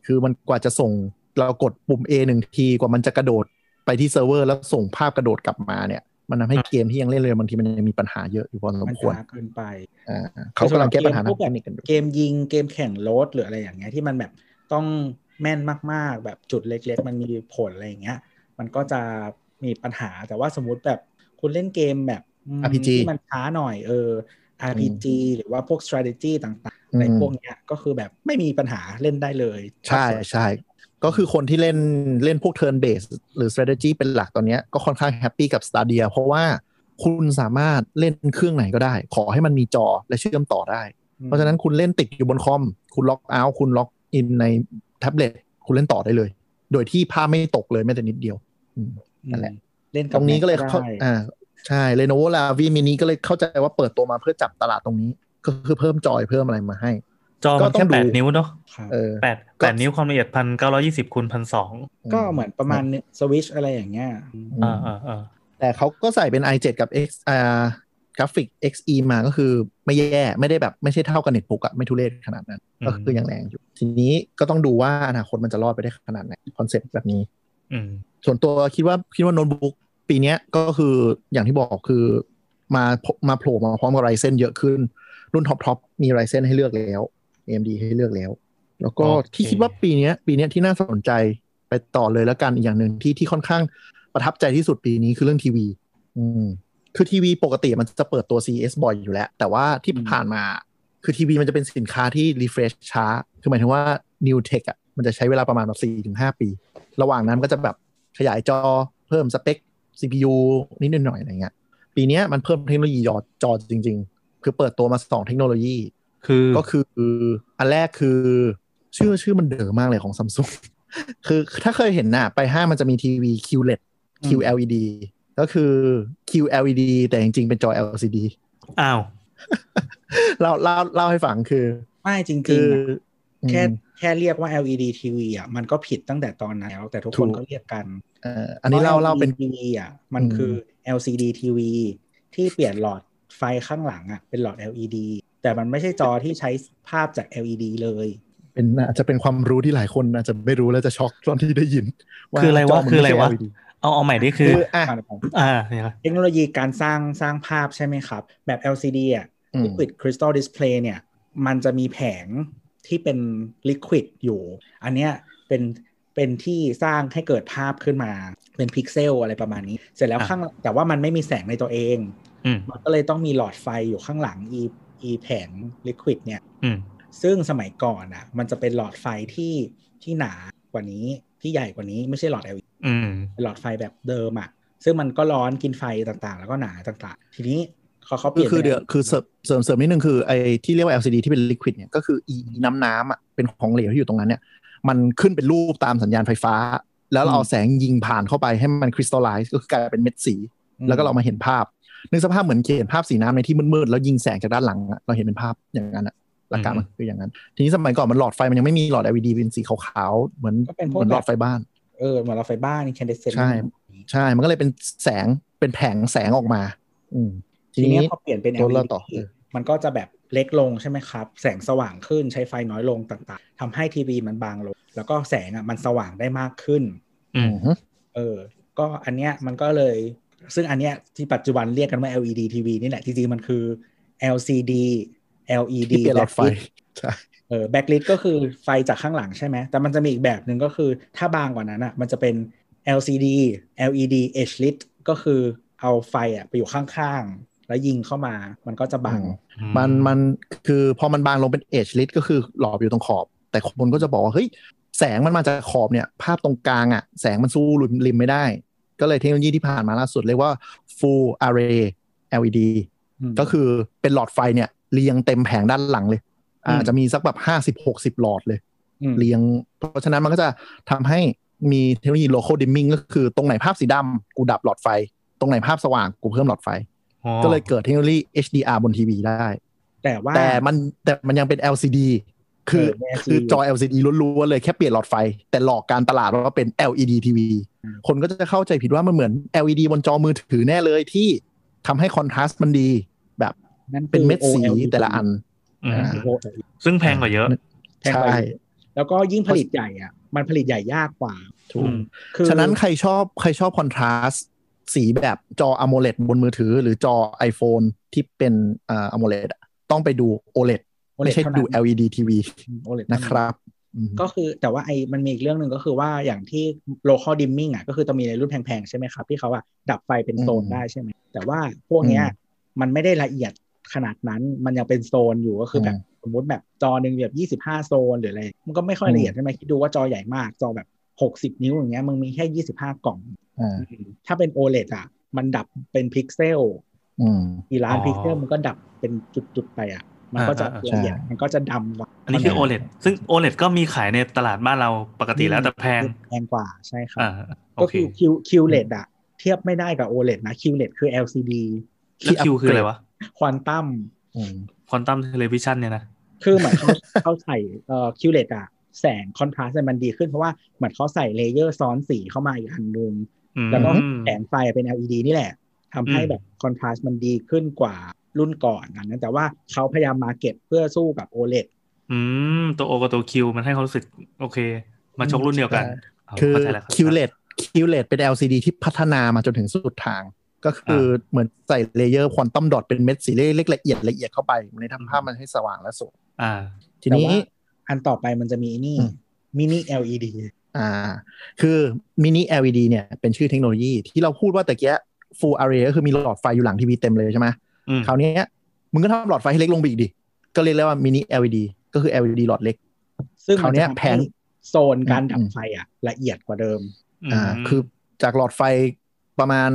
S4: คือมันกว่าจะส่งเรากดปุ่ม A หนึ่งทีกว่ามันจะกระโดดไปที่เซิร์ฟเวอร์แล้วส่งภาพกระโดดกลับมาเนี่ย มันทำให้เกมที่ยังเล่นเลยบางทีมันยังมีปัญหาเยอะอยู่พอส
S2: ม
S4: ควร
S2: ช้าเกินไป
S4: อ่าเขากำลังแก้ปัญหา
S2: พวก
S4: ทาง
S2: แบ
S4: เท
S2: บ
S4: คนิคกันอยู่
S2: เกมยิงเกมแข่งรถหรืออะไรอย่างเงี้ยที่มันแบบต้องแม่นมากๆ แบบจุดเล็ก ๆ มันมีผลอะไรอย่างเงี้ย มันก็จะมีปัญหาแต่ว่าสมมุติแบบคุณเล่นเกมแบบอืม
S4: RPG
S2: ที่มันช้าหน่อยเออ RPG หรือว่าพวก strategy ต่างๆ
S4: อืม
S2: ในพวกเนี้ยก็คือแบบไม่มีปัญหาเล่นได้เลย
S4: ใช่ใช่ ก็คือคนที่เล่นเล่นพวก turn base หรือ strategy เป็นหลักตอนเนี้ยก็ค่อนข้างแฮปปี้กับ Stadia เพราะว่าคุณสามารถเล่นเครื่องไหนก็ได้ ขอให้มันมีจอและเชื่อมต่อได้ เพราะฉะนั้นคุณเล่นติดอยู่บนคอม คุณ log out คุณ log in ในแท็บเล็ตคุณเล่นต่อได้เลย โดยที่ภาพไม่ตกเลยแม้แต่นิดเดียวอืมนั่นแหละ
S2: เล่น
S4: ตรงนี้ก็เลย
S2: ได้
S4: เข้าอ่าใช่ Lenovo Lavi Mini ก็เลยเข้าใจว่าเปิดตัวมาเพื่อจับตลาดตรงนี้ ก็คือเพิ่มจอยเพิ่มอะไรมาให้
S3: จอ
S4: ก็
S3: มัน
S4: ต้อ
S3: แค่แปดนิ้วเนาะ
S2: ครับ
S4: เออ
S3: แปด
S4: ก็
S3: แปดนิ้วความละเอียดพันเก้าร้อยยี่สิบคูณพันสอง
S2: ก็เหมือนประมาณสวิชอะไรอย่างเงี้ย
S3: อ่าอ่าอ่า
S4: แต่เขาก็ใส่เป็น i7 กับ X อ่ากราฟิก Xe มาก็คือไม่แย่ไม่ได้แบบไม่ใช่เท่ากับเน็ตบุ๊กอะไม่ทุเรศขนาดนั้น ก็คือยังแรงอยู่ ทีนี้ก็ต้องดูว่าอนาคตมันจะรอดไปได้ขนาดไหนคอนเซ็ปต์แบบนี้
S3: อืม
S4: ส่วนตัวคิดว่าคิดว่าโน้ตบุ๊กปีเนี้ยก็คืออย่างที่บอกคือมามาโผล่มาพร้อมกับ Ryzen เยอะขึ้น รุ่นท็อปทอปมี Ryzen ให้เลือกแล้ว AMD ให้เลือกแล้ว แล้วก็
S3: โอเค
S4: ที่คิดว่าปีเนี้ยปีเนี้ยที่น่าสนใจไปต่อเลยแล้วกันอีกอย่างหนึ่งที่ที่ค่อนข้างประทับใจที่สุดปีนี้คือเรื่องทีวี อืมคือทีวีปกติมันจะเปิดตัว CS บ่อยอยู่แล้ว แต่ว่าที่ผ่านมาคือทีวีมันจะเป็นสินค้าที่ refresh ช้า คือหมายถึงว่า new tech อะมันจะใช้เวลาประมาณแบบสี่ถึงห้าปี ระหว่างนั้นก็จะแบบขยายจอเพิ่มสเปค CPU นิดหน่อยๆอะไรเงี้ย ปีเนี้ยมันเพิ่มเทคโนโลยีจอจอจริง ๆ คือเปิดตัวมาสองเทคโนโลยี
S3: คือ
S4: ก็คืออันแรกคือชื่อชื่อมันเด๋อมากเลยของซัมซุงคือถ้าเคยเห็นน่ะ ไปห้างมันจะมีทีวี QLED QLED ก็คือ QLED แต่จริงๆ เป็นจอ LCD
S3: อ้าว
S4: เล่าเล่าเล่าให้ฟังคือ
S2: ไม่จริง
S4: คือ
S2: ๆอะแค่
S4: อืม
S2: แค่เรียกว่า LED TV อะมันก็ผิดตั้งแต่ตอนนั้นแล้ว แต่ทุกคน
S4: ถูก
S2: ก็เรียกกัน
S4: เอ่ออันนี้เล่าเล่าเป็น
S2: ทีวีอะมันคือ LCD TV ที่เปลี่ยนหลอดไฟข้างหลังอะเป็นหลอด LED แต่มันไม่ใช่จอที่ใช้ภาพจาก LED เลย
S4: เป็นอาจจะเป็นความรู้ที่หลายคนอาจจะไม่รู้แล้วจะช็อกตอนที่ได้ยิน
S3: คืออะไรวะ
S4: จมัน
S3: คืออะไร
S4: ม่ใช่
S3: วะ
S4: LED
S3: เอาเอาใหม่ดิคือ
S4: คืออะ
S3: อ่าเนี่ย
S2: เทคโนโลยีการสร้างสร้างภาพใช่ไหมครับ แบบ LCD อะ
S4: อืม
S2: Liquid Crystal Display เนี่ย มันจะมีแผงที่เป็น Liquid อยู่ อันเนี้ยเป็นเป็นที่สร้างให้เกิดภาพขึ้นมาเป็นพิกเซลอะไรประมาณนี้ เสร็จแล้ว
S3: อะ
S2: ข้างแต่ว่ามันไม่มีแสงในตัวเอง
S3: อืม
S2: มันก็เลยต้องมีหลอดไฟอยู่ข้างหลัง e e แผง Liquid เนี่ย
S3: อืม
S2: ซึ่งสมัยก่อนอะ มันจะเป็นหลอดไฟที่ที่หนากว่านี้ที่ใหญ่กว่านี้ไม่ใช่หลอด LED
S3: อืม
S2: เป็นหลอดไฟแบบเดิมอะ ซึ่งมันก็ร้อนกินไฟต่างๆ แล้วก็หนาต่างๆ ทีนี้เขาเขาเป
S4: คือ
S2: ลี่ยน
S4: คือ
S2: ป็น
S4: เดี๋ยวคือเสริมเสริมเสริมนิดนึงคือไอ้ที่เรียกว่า LCD ที่เป็น liquid เนี่ยก็คืออีอีน้ำน้ำอะเป็นของเหลวที่อยู่ตรงนั้นเนี่ย มันขึ้นเป็นรูปตามสัญญาณไฟฟ้า แล้วเราเอาแสงยิงผ่านเข้าไปให้มันคริสตัลไลซ์ก็คือกลายเป็นเม็ดสี แล้วก็เรามาเห็นภาพ นึกสภาพเหมือนเขียนภาพสีน้ำในที่มืดๆแล้วยิงแสงจากด้านหลังอะเราเห็นเป็นภาพอย่างนั้นอะหลักการมันคืออย่างนั้น ทีนี้สมัยก่อนมันหลอดไฟมันยังไม่มีหลอด LED เป็นสีขาวๆเหมือน
S2: ก็เป็นพ
S4: เห
S2: วก
S4: มือนหลอด
S2: แบบ
S4: ไฟบ้าน
S2: เออเหมือนหลอดไฟบ้านนี่แคนเดเซน
S4: ใช่ใช่มันก็เลยเป็นแสงเป็นแผงแสงออกมา อืม
S2: ทีนี้พอเปลี่ยนเป็น
S4: ตัว
S2: LED
S4: เล่าต่อเออ
S2: มันก็จะแบบเล็กลงใช่ไหมครับ แสงสว่างขึ้นใช้ไฟน้อยลงต่างๆทำให้ทีวีมันบางลง แล้วก็แสงอะมันสว่างได้มากขึ้น
S3: อืม
S2: เออ ก็อันเนี้ยมันก็เลย ซึ่งอันเนี้ยที่ปัจจุบันเรียกกันว่า LED TV นี่แหละ จริงๆ มันคือ LCD LED
S4: ที่เปลี่ยนหลอดไฟ
S2: backlit
S4: ใช่
S2: เออ backlit ก็คือไฟจากข้างหลังใช่ไหม แต่มันจะมีอีกแบบหนึ่งก็คือถ้าบางกว่านั้นอะมันจะเป็น LCD LED edge lit ก็คือเอาไฟอะไปอยู่ข้างๆ แล้วยิงเข้ามามันก็จะบาง
S4: มันมันคือพอมันบางลงเป็นเอ e ลิ t ก็คือหลอบอยู่ตรงขอบ แต่คนก็จะบอกว่าเฮ้ยแสงมันมาจากขอบเนี่ย ภาพตรงกลางอะ่ะ แสงมันสู้ริมริมไม่ได้ ก็เลยเทคโนโลยีที่ผ่านมาล่าสุดเรียกว่า full array LED
S2: อืม
S4: ก็คือเป็นหลอดไฟเนี่ยเรียงเต็มแผงด้านหลังเลย
S2: อืม
S4: อาจจะมีสักแบบห้าสิบหกสิบหลอดเลย
S2: อืม
S4: เรียง เพราะฉะนั้นมันก็จะทำให้มีเทคโนโลยี local dimming ก็คือตรงไหนภาพสีดำกูดับหลอดไฟ ตรงไหนภาพสว่างกูเพิ่มหลอดไฟ
S3: อ๋อ
S4: ก็เลยเกิดเทคโนโลยี HDR บนทีวีได้
S2: แต่ว่า
S4: แต่มันแต่มันยังเป็น LCD คือ
S2: เออเป็น LCD
S4: คือจอ LCD ล้วนๆเลยแค่เปลี่ยนหลอดไฟ แต่หลอกการตลาดว่าเป็น LED TV
S2: อืม
S4: คนก็จะเข้าใจผิดว่ามันเหมือน LED บนจอมือถือแน่เลยที่ทำให้คอนทราสต์มันดี แบบ
S2: นั่นคือ
S4: เป็นเม็ดสี
S2: OLED
S4: แต่ละอัน
S3: อืม
S4: อ่า
S2: OLED
S3: ซึ่งแพงกว่าเยอะ
S2: แพงกว่า
S4: ใช่
S2: แล้วก็ยิ่งผลิตใหญ่อะ มันผลิตใหญ่ยากกว่า
S4: ถูก
S3: อืม
S2: คือ
S4: ฉะนั้นใครชอบใครชอบคอนทราสต์สีแบบจอ AMOLED บนมือถือ หรือจอ iPhone ที่เป็นอ่า AMOLED อะต้องไปดู OLED ไม่ใช่ดู LED TV
S2: OLED
S4: นะครับอืม
S2: ก็คือแต่ว่าไอ้มันมีอีกเรื่องหนึ่งก็คือว่าอย่างที่ local dimming อะก็คือจะมีในรุ่นแพงๆ ใช่ไหมครับ ที่เขาอะดับไฟเป็นโซน
S4: อืม
S2: ได้ใช่ไหม แต่ว่าพวกเนี้ย
S4: อืม
S2: มันไม่ได้ละเอียดขนาดนั้นมันยังเป็นโซนอยู่ก็คือแบบ
S4: อืม
S2: สมมติแบบจอหนึ่งแบบยี่สิบห้าโซนหรืออะไรมันก็ไม่ค่อยละเอียดใช่ไหมคิดดูว่าจอใหญ่มากจอแบบหกสิบนิ้วอย่างเงี้ยมึงมีแค่ยี่สิบห้ากล่อง
S4: อ่า
S2: ถ้าเป็น OLED อะ มันดับเป็นพิกเซล
S4: อืม
S2: กี่ล้าน
S3: อ๋อ
S2: พิกเซลมันก็ดับเป็นจุดๆไปอะ มันก็จะ
S3: อ่าอ่า
S2: ละเอียด
S4: ใช่
S2: มันก็จะดำกว่า
S3: อันนี้คือ OLED ซึ่ง OLED ก็มีขายในตลาดบ้านเราปกติแล้วแต่แพง
S2: แพงกว่าใช่ครับ
S3: อ่าก็โอเค
S2: คือ Q QLED อะเทียบไม่ได้กับ OLED นะ QLED คือ LCD
S3: แล้ว Q คืออะไรวะ
S2: ควอนตัม
S4: อืม
S3: Quantum Television เนี่ยนะ
S2: คือเหมือนเขาเขาใส่เอ่อ QLED อะแสง contrast มันดีขึ้นเพราะว่าเหมือนเขาใส่ layer ซ้อนสีเข้ามาอีกอันนึง
S3: อืม
S2: แล้วก็แสงไฟเป็น LED นี่แหละทำให้
S3: อืม
S2: แบบ contrast มันดีขึ้นกว่า รุ่นก่อนอันนั้นแต่ว่าเขาพยายาม market เพื่อสู้กับ OLED
S3: อืม ตัว O กับตัว Q มันให้เขารู้สึก โอเค มาชกรุ่นเดียวกัน
S4: ใช่คือ
S3: เข้าใจแล้วครับ
S4: QLED QLED เป็น LCD ที่พัฒนามาจนถึงสุดทาง ก็คืออเหมือนใส่ layer quantum dot เป็นเม็ดสีเล็กๆละเอียดละเอียดเข้าไปมันเลยทำภาพมันให้สว่างและสวย
S3: อ่า
S4: ทีนี้
S2: แต่ว่าอันต่อไปมันจะมีนี่
S4: อืม
S2: มินิ LED
S4: อ่า คือมินิ LED เนี่ยเป็นชื่อเทคโนโลยีที่เราพูดว่าแต่กี้ full array ก็คือมีหลอดไฟอยู่หลังทีวีเต็มเลยใช่ไหม
S3: อืม
S4: คราวเนี้ยมึงก็ทำหลอดไฟให้เล็กลงไปอีกดิ ก็เรียกได้ว่ามินิ LED ก็คือ LED หลอดเล็ก
S2: ซึ่ง
S4: คราวเนี้ย
S2: มัจะทำ
S4: แผ
S2: ให้
S4: ง
S2: โซนการดั
S4: อื
S2: บ
S4: ม
S2: ไฟอะ ละเอียดกว่าเดิม
S4: อ่า คือจากหลอดไฟประมาณ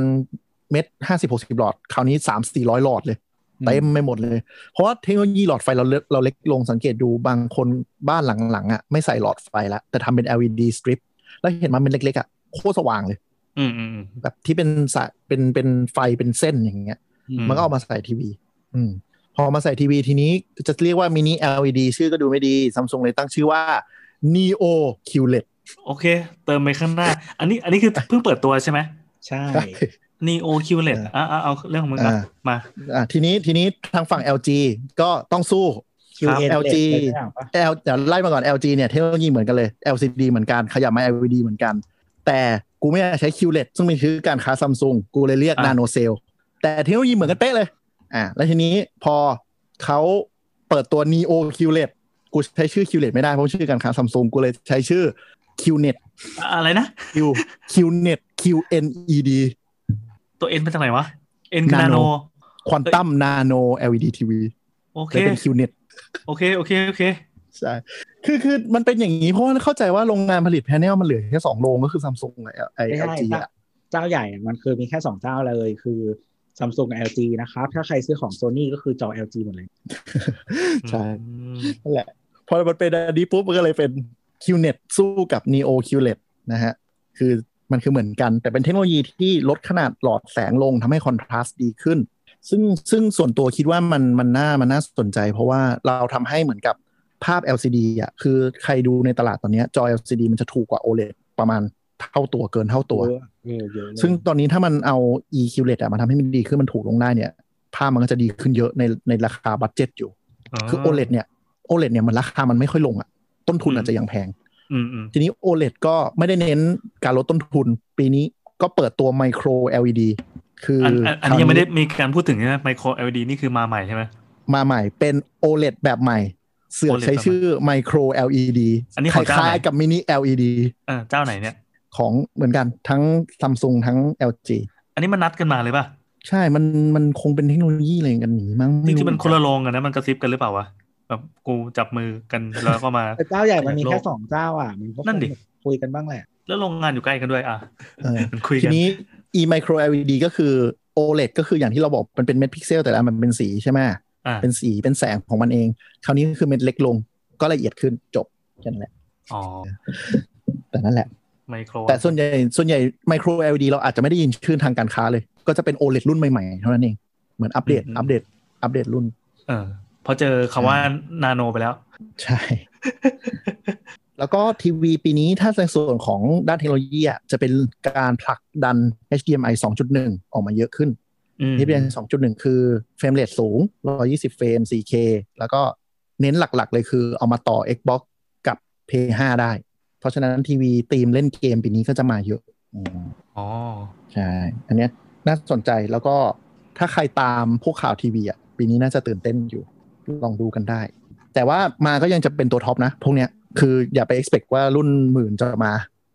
S4: เม็ดห้าสิบหกสิบหลอด คราวนี้สามสี่ร้อยหลอดเลย
S2: อืม
S4: เต็มไม่หมดเลย เพราะว่าเทคโนโลยีหลอดไฟเราเล็กเราเล็กลงสังเกตดูบางคนบ้านหลังๆอะไม่ใส่หลอดไฟแล้ว แต่ทำเป็น LED strip แล้วเห็นมันเป็นเล็กๆอะโคตรสว่างเลย
S3: อืมอืมอืม
S4: แบบที่เป็นสายเป็นเป็นไฟเป็นเส้นอย่างเงี้ย
S3: อืม
S4: มันก็เอามาใส่ทีวี อืม พอมาใส่ทีวีทีนี้จะเรียกว่ามินิ LED ชื่อก็ดูไม่ดีซัมซุงเลยตั้งชื่อว่า Neo QLED
S3: โอเค เติมไปข้างหน้า อันนี้อันนี้คือเพิ่งเปิดตัวใช่ไหม
S2: ใช่
S3: Neo QLED อ่าอ่าเอาเรื่องของมึงอะ
S4: อ่า
S3: มา
S4: อะทีนี้ทีนี้ทางฝั่ง LG ก็ต้องสู้
S2: QN
S4: LG
S2: เลยใช่ปะ
S4: L เดี๋ยวไล่มาก่อน LG เนี่ยเทคโนโลยีเหมือนกันเลย LCD เหมือนกัน ขยับมา LED เหมือนกัน แต่กูไม่อยากใช้ QLED ซึ่งเป็นชื่อการค้าซัมซุงกูเลยเรียก
S3: อะ
S4: Nano Cell แต่เทคโนโลยีเหมือนกันเป๊ะเลย อ่า แล้วทีนี้พอเขาเปิดตัว Neo QLED กูใช้ชื่อ QLED ไม่ได้เพราะชื่อการค้าซัมซุงกูเลยใช้ชื่อ QNET
S3: อะไรนะ
S4: Q QNET QNED
S3: ตัว N เป็นจากไหนวะ N คือ
S4: Nano
S3: Nano
S4: Quantum Nano LED TV
S3: โอเค
S4: เลยเป็น QNET
S3: โอเค โอเค โอเค
S4: ใช่คือคือมันเป็นอย่างนี้เพราะว่าเข้าใจว่าโรงงานผลิตแพนเนลมันเหลือแค่สองโรงก็คือซัมซุงไอไอ
S2: ไม่
S4: เอ
S2: ใช่
S4: ลจี
S2: เจ้า
S4: อะ
S2: เจ้าใหญ่อะมันคือมีแค่สองเจ้าเลยคือ ซัมซุงกับ LG นะครับ ถ้าใครซื้อของ Sony ก็คือจอ LG หมดเลย
S4: ใช่
S3: อืม
S4: นั่นแหละ พอมันเป็นอันนี้ปุ๊บมันก็เลยเป็น QNET สู้กับ Neo QLED นะฮะ คือมันคือเหมือนกัน แต่เป็นเทคโนโลยีที่ลดขนาดหลอดแสงลงทำให้คอนทราสต์ดีขึ้น ซึ่งซึ่งส่วนตัวคิดว่ามันมันน่ามันน่าสนใจ เพราะว่าเราทำให้เหมือนกับภาพ LCD อะคือใครดูในตลาดตอนเนี้ยจอ LCD มันจะถูกกว่า OLED ประมาณ เท่าตัวเกินเท่าตัว
S2: เยอะเออเยอะเลย
S4: ซึ่งตอนนี้ถ้ามันเอา QLED อะมาทำให้มันดีขึ้นมันถูกลงได้เนี่ยภาพมันก็จะดีขึ้นเยอะในในราคา budget อยู่ คือ OLED เนี่ย OLED เนี่ยมันราคามันไม่ค่อยลงอะต้นทุนอาจจะยังแพง
S3: อืมอืม
S4: ทีนี้ OLED ก็ไม่ได้เน้นการลดต้นทุน ปีนี้ก็เปิดตัว Micro LED คืออน
S3: อันอันนี้ยังไม่ได้มีการพูดถึงใช่ไหม Micro LED นี่คือมาใหม่ใช่ไหม
S4: มาใหม่เป็น OLED แบบใหม่ เสือก
S3: OLED
S4: ใช้ชื่อ Micro LED
S3: อันนี้
S4: ค
S3: ของเจ้าไหน
S4: ล้ายๆกับ Mini LED
S3: เออเจ้าไหนเนี่ย
S4: ของเหมือนกันทั้ง Samsung ทั้ง LG
S3: อันนี้มันนัดกันมาเลยป่ะ
S4: ใช่ มันมันคงเป็นเทคโนโลยีอะไรกันหนีมั้ง
S3: จ
S4: ไรู้
S3: ริงๆมันคนละโรงกันนะมันกระซิบกันหรือเปล่าวะแบบกูจับมือกันแล้วก็มา
S2: แต่เจ้าใหญ่มันมี
S3: โลก
S2: แค่สองเจ้าอะมันก็
S3: นั่นดิ
S2: คงคุยกันบ้างแหละ
S3: แล้วโรงงานอยู่ใกล้กันด้วยอะ
S4: เออ
S3: มันคุยกัน
S4: ทีนี้ micro LED ก็คือ OLED ก็คืออย่างที่เราบอกมันเป็นเม็ดพิกเซลแต่ละอันมันเป็นสีใช่ไหม
S3: อ่า
S4: เป็นสีเป็นแสงของมันเอง คราวนี้ก็คือเม็ดเล็กลงก็ละเอียดขึ้นจบแค่นั้นแหละ
S3: อ๋อ
S4: แต่นั่นแหละ
S3: ไมโคร
S4: แต่ส่วนใหญ่ส่วนใหญ่ micro LED เราอาจจะไม่ได้ยินชื่อทางการค้าเลย ก็จะเป็น OLED รุ่นใหม่ๆ เท่านั้นเอง เหมือนอัปเดตอัปเดตอัปเดตรุ่น
S3: เออพอเจอคำว่านาโนไปแล้ว
S4: ใช่ แล้วก็ทีวีปีนี้ถ้าในส่วนของด้านเทคโนโลยีอะจะเป็นการผลักดัน HDMI 2.1 ออกมาเยอะขึ้น
S3: อืม
S4: HDMI 2.1 คือ frame rate สูง 120 เฟรม 4K แล้วก็เน้นหลักๆ เลยคือเอามาต่อ Xbox กับ PS5 ได้ เพราะฉะนั้นทีวีธีมเล่นเกมปีนี้ก็จะมาเยอะอืม
S3: อ๋อ
S4: ใช่อันเนี้ยน่าสนใจแล้วก็ถ้าใครตามพวกข่าวทีวีอะปีนี้น่าจะตื่นเต้นอยู่ ลองดูกันได้ แต่ว่ามาก็ยังจะเป็นตัวท็อปนะ พวกเนี้ยคืออย่าไป expect ว่ารุ่นหมื่นจะมา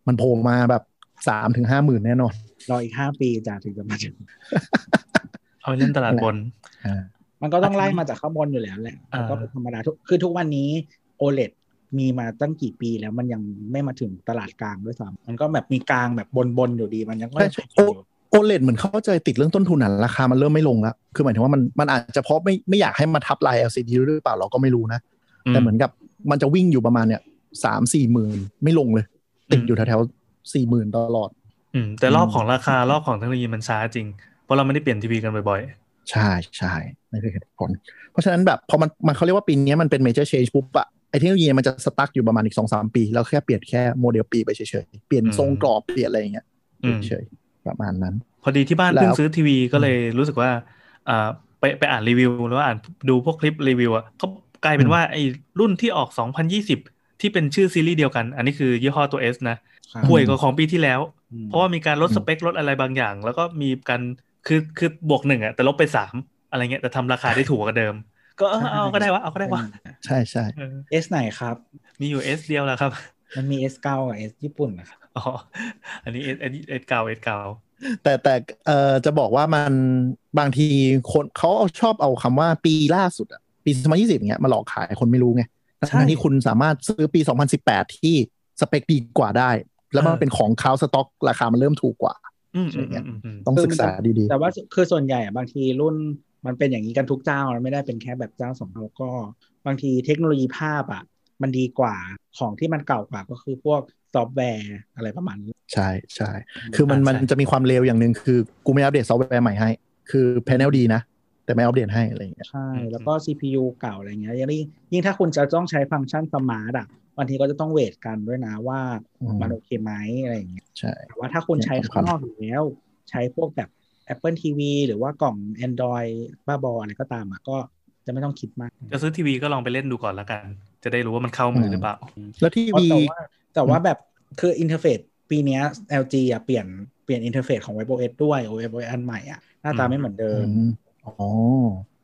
S4: มันโผล่มาแบบสามถึงห้าหมื่นแน่นอน
S2: รออีกห้าปีจะถึงจะมาถึง
S3: เอาไปเล่นตลาดบน
S4: อ่า
S2: มันก็ต้องไล่มาจากข้างบนอยู่แล้วแหละ
S3: อ่า
S2: แล้วก็เป็นธรรมดาทุกคือทุกวันนี้ OLED มีมาตั้งกี่ปีแล้วมันยังไม่มาถึงตลาดกลางด้วยซ้ำมันก็แบบมีกลางแบบบนๆอยู่ดีมันยังไม่
S4: ใช่โอโอเลเหมือนเข้าใจติดเรื่องต้นทุนอะราคามันเริ่มไม่ลงแล้ว คือหมายถึงว่ามันมันอาจจะเพราะไม่ไม่อยากให้มาทับลาย LCD หรือเปล่าเราก็ไม่รู้นะ แต่เหมือนกับมันจะวิ่งอยู่ประมาณเนี่ยสามสี่หมื่นไม่ลงเลย ติดอยู่แถวๆสี่หมื่นตลอด
S3: อืมแต่รอบของราคารอบของเทคโนโลยีมันช้าจริง เพราะเราไม่ได้เปลี่ยนทีวีกันบ่อย
S4: ใช่ใช่นี่คือเหตุผล เพราะฉะนั้นแบบพอมันมันเขาเรียกว่าปีนี้มันเป็น major change ปุ๊บอะไอ เทคโนโลยีมันจะสตั๊กอยู่ประมาณอีกสองสามปี แล้วแค่เปลี่ยนแค่โมเดลปีไปเฉยๆ เปลี่ยนทรงกรอบเปลี่ยนอะไรอย่างเงี้ย
S3: ๆอืม
S4: เฉยๆประมาณนั้น
S3: พอดีที่บ้าน
S4: แล้ว
S3: เพิ่งซื้อทีวีก็เลยรู้สึกว่าอ่าไปไปอ่านรีวิวแล้วอ่านดูพวกคลิปรีวิวอะก็กลายเป็นว่าไอ้รุ่นที่ออก 2020 ที่เป็นชื่อซีรีส์เดียวกัน อันนี้คือยี่ห้อตัว S นะห่วยกว่าของปีที่แล้ว เพราะว่ามีการลดสเปคลดอะไรบางอย่าง แล้วก็มีการคือคือบวกหนึ่งอะแต่ลบไปสามอะไรเงี้ยแต่ทำราคาได้ถูกกว่าเดิม ก็เออเอาก็ได้วะเอาก็ได้วะ
S4: ใช่ใช่
S3: เออ
S2: เอสไหนครับ
S3: มีอยู่ S เดียวแหละครับ
S2: มันมี S9 กับ S ญี่ปุ่นนะครับ
S3: อ๋ออันนี้ S S S เก่า S เก่า
S4: แต่แต่เอ่อจะบอกว่ามันบางทีคนเขาเอาชอบเอาคำว่าปีล่าสุดอะปี2020เงี้ยมาหลอกขายคนไม่รู้ไง
S2: ใช่
S4: ทั้งที่คุณสามารถซื้อปี 2018 ที่สเปคดีกว่าได้ แล้วมันเป็นของเขาสต็อก ราคามันเริ่มถูกกว่า
S3: อืม
S4: ใช่
S3: อืม
S4: ไง
S3: อืมอืม
S4: ต้องศึกษาดี
S2: แต่ว่าคือส่วนใหญ่อะบางทีรุ่น มันเป็นอย่างนี้กันทุกเจ้ามันไม่ได้เป็นแค่แบบเจ้าสองเจ้าก็ บางทีเทคโนโลยีภาพอะ มันดีกว่าของที่มันเก่ากว่าก็คือพวกซอฟต์แวร์อะไรประมาณนี้
S4: ๆใช่ใช่คือมันมันจะมีความเลวอย่างหนึ่งคือ กูไม่อัปเดตซอฟต์แวร์ใหม่ให้ คือ panel ดีนะ แต่ไม่อัปเดตให้อะไรอย่างเงี้ย
S2: ใช่ แล้วก็ CPU เก่าอะไรเงี้ยยิ่งยิ่งถ้าคุณจะต้องใช้ฟังก์ชัน smart อะบางทีก็จะต้อง weight กันด้วยนะว่า
S4: อืม
S2: มันโอเคไหมอะไรอย่างเงี้ย
S4: ใช่
S2: แต่ว่าถ้าคุณใช้
S4: เนี่ยสำคั
S2: ข้างนอกอยู่แล้ว ใช้พวกแบบ Apple TV หรือว่ากล่อง Android บ้าบออะไรก็ตามอะก็จะไม่ต้องคิดมาก
S3: จะซื้อทีวีก็ลองไปเล่นดูก่อนแล้วกัน จะได้รู้ว่ามันเข้ามือหรือเปล่า
S4: แล้วทีวี
S2: เพราะแต่ว่าแต่ว่าแบบคือ interface ปีเนี้ย LG อะเปลี่ยนเปลี่ยน interface ของ WebOS ด้วย WebOS อันใหม่อะหน้าตา
S3: อืม
S2: ไม่เหมือนเดิม
S4: อืมอ๋อ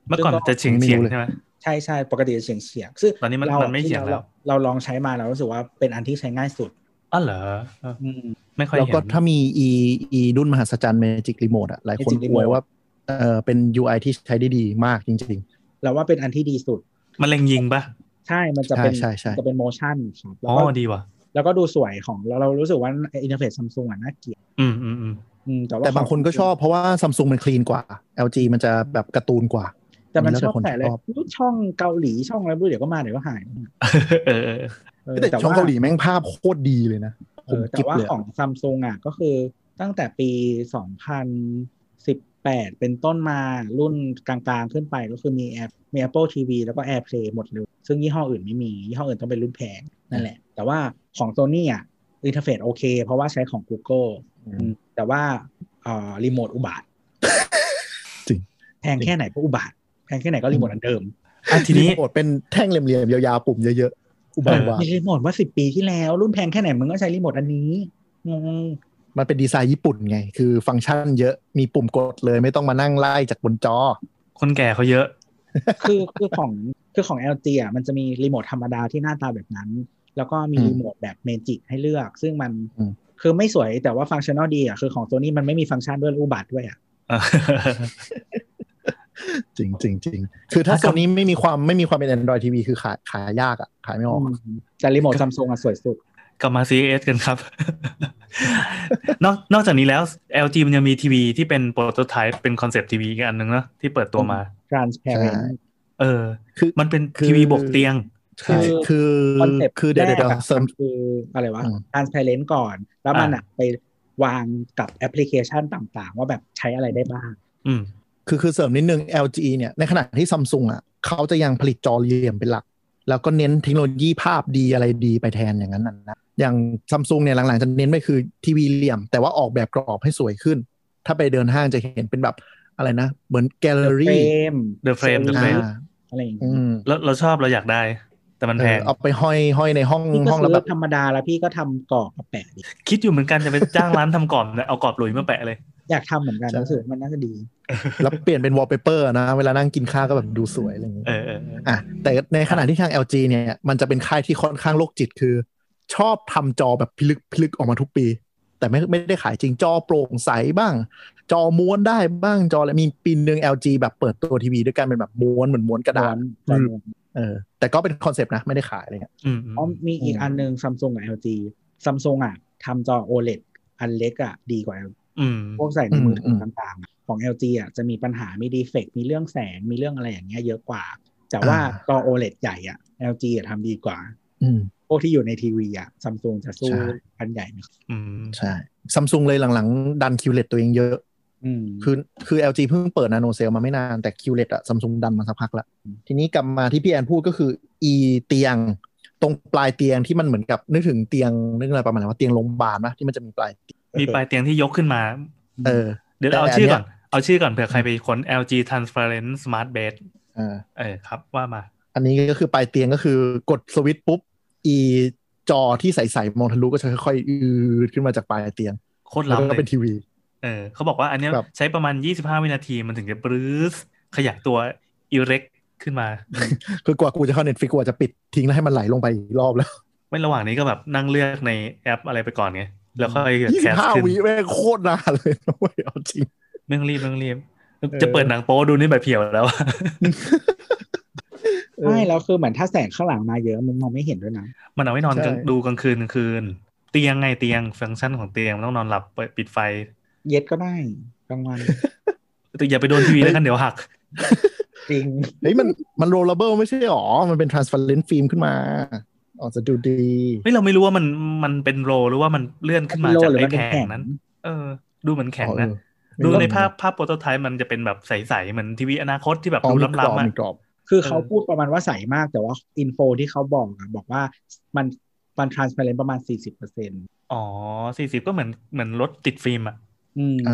S3: เมื่อก่อนจะเฉียง
S4: ไม่
S3: เฉียง
S4: รู้เลย
S3: ใช่ไหม
S2: ใช่ใช่ปกติจะเฉียงเฉียงซึ่ง
S3: ตอนนี้มัน
S2: รา
S3: มันไม่เฉียงแล้ว
S2: เราลองใช้มาเรารู้สึกว่าเป็นอันที่ใช้ง่ายสุด
S3: อ๋อเหรอเออ
S2: อืม
S3: ไม่ค่อย
S4: แล้ว
S3: เห็น
S4: ก็ถ้ามี e e ดุนมหัศจรรย์ Magic Remote อะหลายคน
S2: Magic
S4: อวย
S2: Remote
S4: ว่าเออเป็น UI ที่ใช้ได้ดีมากจริง
S2: เราว่าเป็นอันที่ดีสุด
S3: มันเล็งยิงปะ
S2: ใช่ มันจะเป็น
S4: ใช่ใช่ใช่
S2: จะเป็นโมชั่นครับแล้
S3: อ๋
S2: ว
S3: อ
S2: ก็
S3: ดีว่ะ
S2: แล้วก็ดูสวยของแล้วเรารู้สึกว่าอินเทอร์เฟซซัมซุงอะน่าเกลียด
S3: อืมอืมอืม
S2: อืมแต่
S4: ๆ
S2: ว่า
S4: แต่บางคนก็ชอบเพราะว่าซัมซุงมันคลีนกว่า LG มันจะแบบการ์ตูนกว่า
S2: แต่มัน
S4: แล้ว
S2: ช
S4: แต่
S2: อบ
S4: คน
S2: แต่อะไร
S4: ชอบ
S2: รูช่องเกาหลีช่องอะไรไม่รู้เดี๋ยวก็มาเดี๋ยวก็หาย
S3: เออเออ
S2: เออ
S4: แต่ช่อง
S2: ว่า
S4: เกาหลีแม่งภาพโคตรดีเลยนะ
S2: เอ
S4: ผม
S2: อแต่
S4: กิ๊บ
S2: ว่า
S4: เลย
S2: ของซัมซุงอะก็คือตั้งแต่ปี 2018 เป็นต้นมารุ่นกลางๆขึ้นไปก็คือมีแอปมี Apple TV แล้วก็ AirPlay หมดเลย ซึ่งยี่ห้ออื่นไม่มี ยี่ห้ออื่นต้องเป็นรุ่นแพงนั่นแหละ แต่ว่าของ Sony อะอินเทอร์เฟซโอเค เพราะว่าใช้ของ Google
S4: อื
S2: อื
S4: ม
S2: มแต่ว่าเอ่อรีโมทอุบาท
S4: จริง
S2: แพงแค่ไหนก็อุบาทแพงแค่ไหนก็รีโมทอันเดิม
S3: อะทีนี้
S4: รีโมทเป็นแท่งเหลี่ยมๆยาวๆปุ่มเยอะๆ อุบาทว่า
S2: มีรีโมทว่าสิบปีที่แล้ว รุ่นแพงแค่ไหนมึงก็ใช้รีโมทอันนี้งง
S4: มันเป็นดีไซน์ญี่ปุ่นไง คือฟังก์ชันเยอะมีปุ่มกดเลยไม่ต้องมานั่งไล่จากบนจอ
S3: คนแก่เขาเยอะ
S2: คือคือของคือของ LG อะมันจะมีรีโมทธรรมดาที่หน้าตาแบบนั้น แล้วก็มี
S4: อืม
S2: รีโมทแบบเมจิกให้เลือก ซึ่งมัน
S4: อืม
S2: คือไม่สวยแต่ว่าฟังก์ชันนอลดีอะคือของตัวนี้มันไม่มีฟังก์ชันด้วยอุบัติด้วยอะ
S4: จริงจริงจริงคือถ้า
S3: อะ
S4: โซนี้ไม่มีความไม่มีความเป็น Android TV คือขายขายยากอะ ขายไม่ออก
S2: แต่รีโมทซัมซุงอะสวยสุด
S3: กลับมา CES กันครับ นอกนอกจากนี้แล้ว LG มันยังมีทีวีที่เป็นโปรโตไทป์เป็นคอนเซปต์ทีวีอีกอันหนึ่งเนอะที่เปิดตัวมา
S2: transparent
S4: ใช่
S3: เออ
S4: คือ
S3: มันเป็น
S4: คือ
S3: ทีวีบกเตียง
S4: ใช่คือ
S2: คอนเซ็ปต์
S4: คือเดี๋ยว
S2: แร
S4: เดี๋ยว
S2: กอะ
S4: เสริม
S2: มันคืออะไรวะ
S4: อืม
S2: transparent ก่อน แล้วมัน
S3: อ่า
S2: อะไปวางกับแอปพลิเคชันต่างๆ ว่าแบบใช้อะไรได้บ้าง
S3: อืม
S4: คือคือเสริมนิดนึง LG เนี่ยในขณะที่ซัมซุงอะเขาจะยังผลิตจอเหลี่ยมเป็นหลัก แล้วก็เน้นเทคโนโลยีภาพดีอะไรดีไปแทนอย่างนั้นน่ะนะอย่างซัมซุงเนี่ยหลังๆจะเน้นไปคือทีวีเหลี่ยม แต่ว่าออกแบบกรอบให้สวยขึ้น ถ้าไปเดินห้างจะเห็นเป็นแบบอะไรนะ เหมือนแกลเลอ
S2: The
S4: รี่
S2: Frame
S3: The Frame The
S4: อ่า
S3: Frame
S2: อะไรอย่างเงี้ย อื
S4: ม
S3: แล้วเราชอบเราอยากได้แต่มันแพง เอ
S4: อ เอาไปห้อยห้อยในห้อง
S2: พี่ก็
S4: ห้อง
S2: ซื้
S4: แล้ว
S2: อ
S4: แบบ
S2: ธรรมดาแล้วพี่ก็ทำกรอบมาแปะดิ
S3: คิดอยู่เหมือนกันจะไปจ้างร้านทำกรอบเนี่ยเอากรอบหลุยส์มาแปะเลย
S2: อยากทำเหมือนกัน
S4: ใช่
S2: รู้สึกมันน่าจะดี
S4: แล้วเปลี่ยนเป็นวอลเปเปอร์นะ เวลานั่งกินข้าวก็แบบดูสวยอะไรอย่างเงี้ย
S3: เออเออเออ
S4: อะแต่ในขณะที่ทาง LG เนี่ย มันจะเป็นค่ายที่ค่อนข้างโรคจิตคือ ชอบทำจอแบบพิลึกพิลึกออกมาทุกปี แต่ไม่ไม่ได้ขายจริงจอโปร่งใสบ้าง จอม้วนได้บ้างจออะไรมีปีหนึ่ง LG แบบเปิดตัวทีวีด้วยกันเป็นแบบม้วนเหมือนม้วนกระดาษ
S2: ม้วน
S4: เออ แต่ก็เป็นคอนเซปต์นะไม่ได้ขายอะไรเงี้ย
S3: อืมอืม
S2: อ๋อมีอีก
S4: อั
S2: นหนึ่ง อืมซัมซุงกับ LG ซัมซุงอะทำจอ OLED อันเล็กอะดีกว่า LG
S3: อืม
S2: พวกใส่ในมือถือต่างๆอะของ LG อะจะมีปัญหามี defect มีเรื่องแสงมีเรื่องอะไรอย่างเงี้ยเยอะกว่า แต่ว่าจอ OLED ใหญ่อะ LG อะทำดีกว่า
S4: อืม
S2: พวกที่อยู่ในทีวีอะซัมซุงจะสู้
S4: ใช่
S2: อันใหญ่ไหมครับ
S3: อืม
S4: ใช่ซัมซุงเลยหลังๆ ดัน QLED ตัวเองเยอะ
S2: อืม
S4: คือคือ LG เพิ่งเปิด NanoCell มาไม่นาน แต่ QLED อะซัมซุงดันมาสักพักละ
S2: อืม
S4: ทีนี้กลับมาที่พี่แอนพูดก็คือ เอ่อ เตียง ตรงปลายเตียงที่มันเหมือนกับนึกถึงเตียงนึกอะไรประมาณว่าเตียงโรงพยาบาลนะที่มันจะมีปลายเตียง
S3: มีปลายเตียงที่ยกขึ้นมา
S4: เออ
S3: เดี๋ยว
S4: แต่
S3: เอา
S4: อัน
S3: ชื่อ
S4: เนี้ย
S3: ก่อน เอาชื่อก่อนเผื่อใครไปค้น LG Transparent Smart Bed
S4: อ่า
S3: เออครับว่ามา
S4: อันนี้ก็คือปลายเตียงก็คือกดสวิตช์ปุ๊บ e จอที่ใสๆมองทะลุก็จะค่อยๆอืดขึ้นมาจากปลายเตียง
S3: โคตร
S4: แล้ว
S3: ล้ำ
S4: ก็
S3: เล
S4: เป็น
S3: ย
S4: ทีวี
S3: เออเขาบอกว่าอันเนี้ย
S4: แบบ
S3: ใช้ประมาณ 25 วินาทีมันถึงจะบรื้สขยับตัวอิเร็กขึ้นมา
S4: คือกว่ากูจะเข้าเน็ตฟิกกูอาจจะปิดทิ้งแล้วให้มันไหลลงไปอีกรอบแล้ว
S3: ไม่ระหว่างนี้ก็แบบนั่งเลือกในแอปอะไรไปก่อนไง แล้วค่อย
S4: ยี่
S3: แค
S4: สิ
S3: ส
S4: บห้า
S3: ขึ้น
S4: วิแม่งโคตรนานเลยนะเว้ยเอาจริง
S3: ไม่ต้องรีบไม่ต้องรีบ
S4: อ
S3: จะเปิดหนังโป๊ดูนี่แบบเพียวแล้ว
S4: เออ
S2: ไม่แล้วคือเหมือนถ้าแสงข้างหลังมาเยอะมันมองไม่เห็นด้วยนะ
S3: มันเอาไว้นอน
S4: ใช่
S3: กลางดูกลางคืนกลางคืน เตียงไงเตียงฟังก์ชันของเตียงมันต้องนอนหลับเปิดปิดไฟ
S2: เย็ดก็ได้กลางวัน
S3: แต่อย่าไปโดนทีวีแล้วกันเดี๋ยวหัก
S2: จริง
S4: เฮ้ยมันมันโรลเลเบิลไม่ใช่หรอ มันเป็น transparent film ขึ้นมา ออกจะดูดี
S3: เฮ้ยเราไม่รู้ว่ามันมันเป็นโรลหรือว่ามันเลื่อนขึ้นมา
S2: โล
S3: จาก
S2: หรือ
S3: ไอ้
S2: มันเป็น
S3: แผ
S2: แข็
S3: ง
S2: ง
S3: นั้น เออ ดูเหมือนแข็ง
S4: อ๋อ
S3: นะ
S4: เออ
S3: ดูใน
S4: ไม่
S3: ภาพภาพโปรโตไทป์มันจะเป็นแบบใสๆเหมือนทีวีอนาคตที่แบบ
S4: อ๋อ
S3: ดู
S4: มีกรอบ
S3: ล้ำๆอะ
S4: มีกรอบ
S2: คือเขา
S3: เออ
S2: พูดประมาณว่าใสมากแต่ว่าอินโฟที่เขาบอกอะบอกว่ามันมัน transparent ประมาณ40เปอร์เซ็นต์
S3: อ๋อสี่สิบก็เหมือนเหมือนรถติดฟิล์มอะ
S2: อืม
S4: อ่า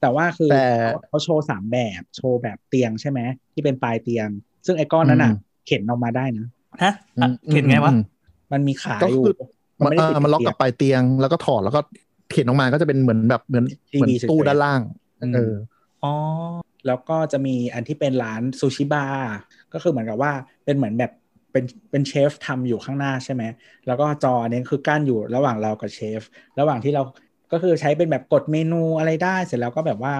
S2: แต่ว่าคือ
S4: แต่
S2: เขาเขาโชว์สามแบบโชว์แบบเตียงใช่ไหมที่เป็นปลายเตียง ซึ่งไอ้ก้อนนั้นอะ
S4: อืม
S2: เข็นออกมาได้นะ
S3: ฮะอะ
S4: อืม
S3: เห็นไงวะ
S4: อื ม
S2: มันมีขา
S4: ก็
S2: อยู่
S4: คือมัน
S2: ไม่ได้
S4: เอ
S2: ติด
S4: อมันล็อก
S2: เตีย
S4: กับปลายเตียงแล้วก็ถอดแล้วก็เข็นออกมาก็จะเป็นเหมือนแบบเหมือน
S2: ทีวี
S4: เหมือนตู้
S2: เฉยๆ
S4: ด้านล่าง
S2: อืม
S4: เออ
S3: อ๋อ
S2: แล้วก็จะมีอันที่เป็นร้านซูชิบาร์ก็คือเหมือนกับว่าเป็นเหมือนแบบเป็นเป็นเชฟทำอยู่ข้างหน้าใช่ไหม แล้วก็จออันนี้คือกั้นอยู่ระหว่างเรากับเชฟ ระหว่างที่เราก็คือใช้เป็นแบบกดเมนูอะไรได้ เสร็จแล้วก็แบบว่า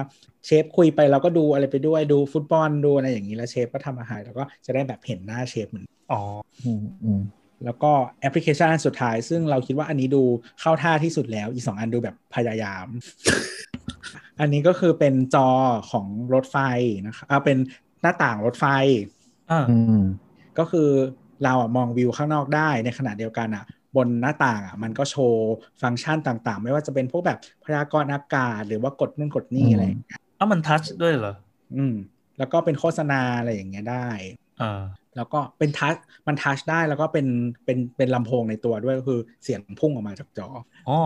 S2: เชฟคุยไปเราก็ดูอะไรไปด้วยดูฟุตบอลดูอะไรอย่างนี้แล้วเชฟก็ทำอาหารแล้วก็จะได้แบบเห็นหน้าเชฟเหมือน
S3: อ๋อ
S4: อืมอืม
S2: แล้วก็แอปพลิเคชันอันสุดท้าย ซึ่งเราคิดว่าอันนี้ดูเข้าท่าที่สุดแล้ว อีกสองอันดูแบบพยายาม อันนี้ก็คือเป็นจอของรถไฟนะคะอ่าเป็นหน้าต่างรถไฟ
S3: อ่า
S4: อืม
S2: ก็คือเราอะมองวิวข้างนอกได้ในขณะเดียวกันอะ บนหน้าต่างอะมันก็โชว์ฟังก์ชันต่างๆ ไม่ว่าจะเป็นพวกแบบพยากรณ์อากาศ หรือว่ากดนู่นกดนี่
S4: อืม
S2: อะไรอย่างเงี้ย
S3: อ้าวมันทัชด้วยเหรอ
S2: อืม แล้วก็เป็นโฆษณาอะไรอย่างเงี้ยได้
S3: อ่า
S2: แล้วก็เป็นทัชมัน touch ได้แล้วก็เป็นเป็นเป็นลำโพงในตัวด้วยก็คือเสียงพุ่งออกมาจากจอ
S3: อ๋อ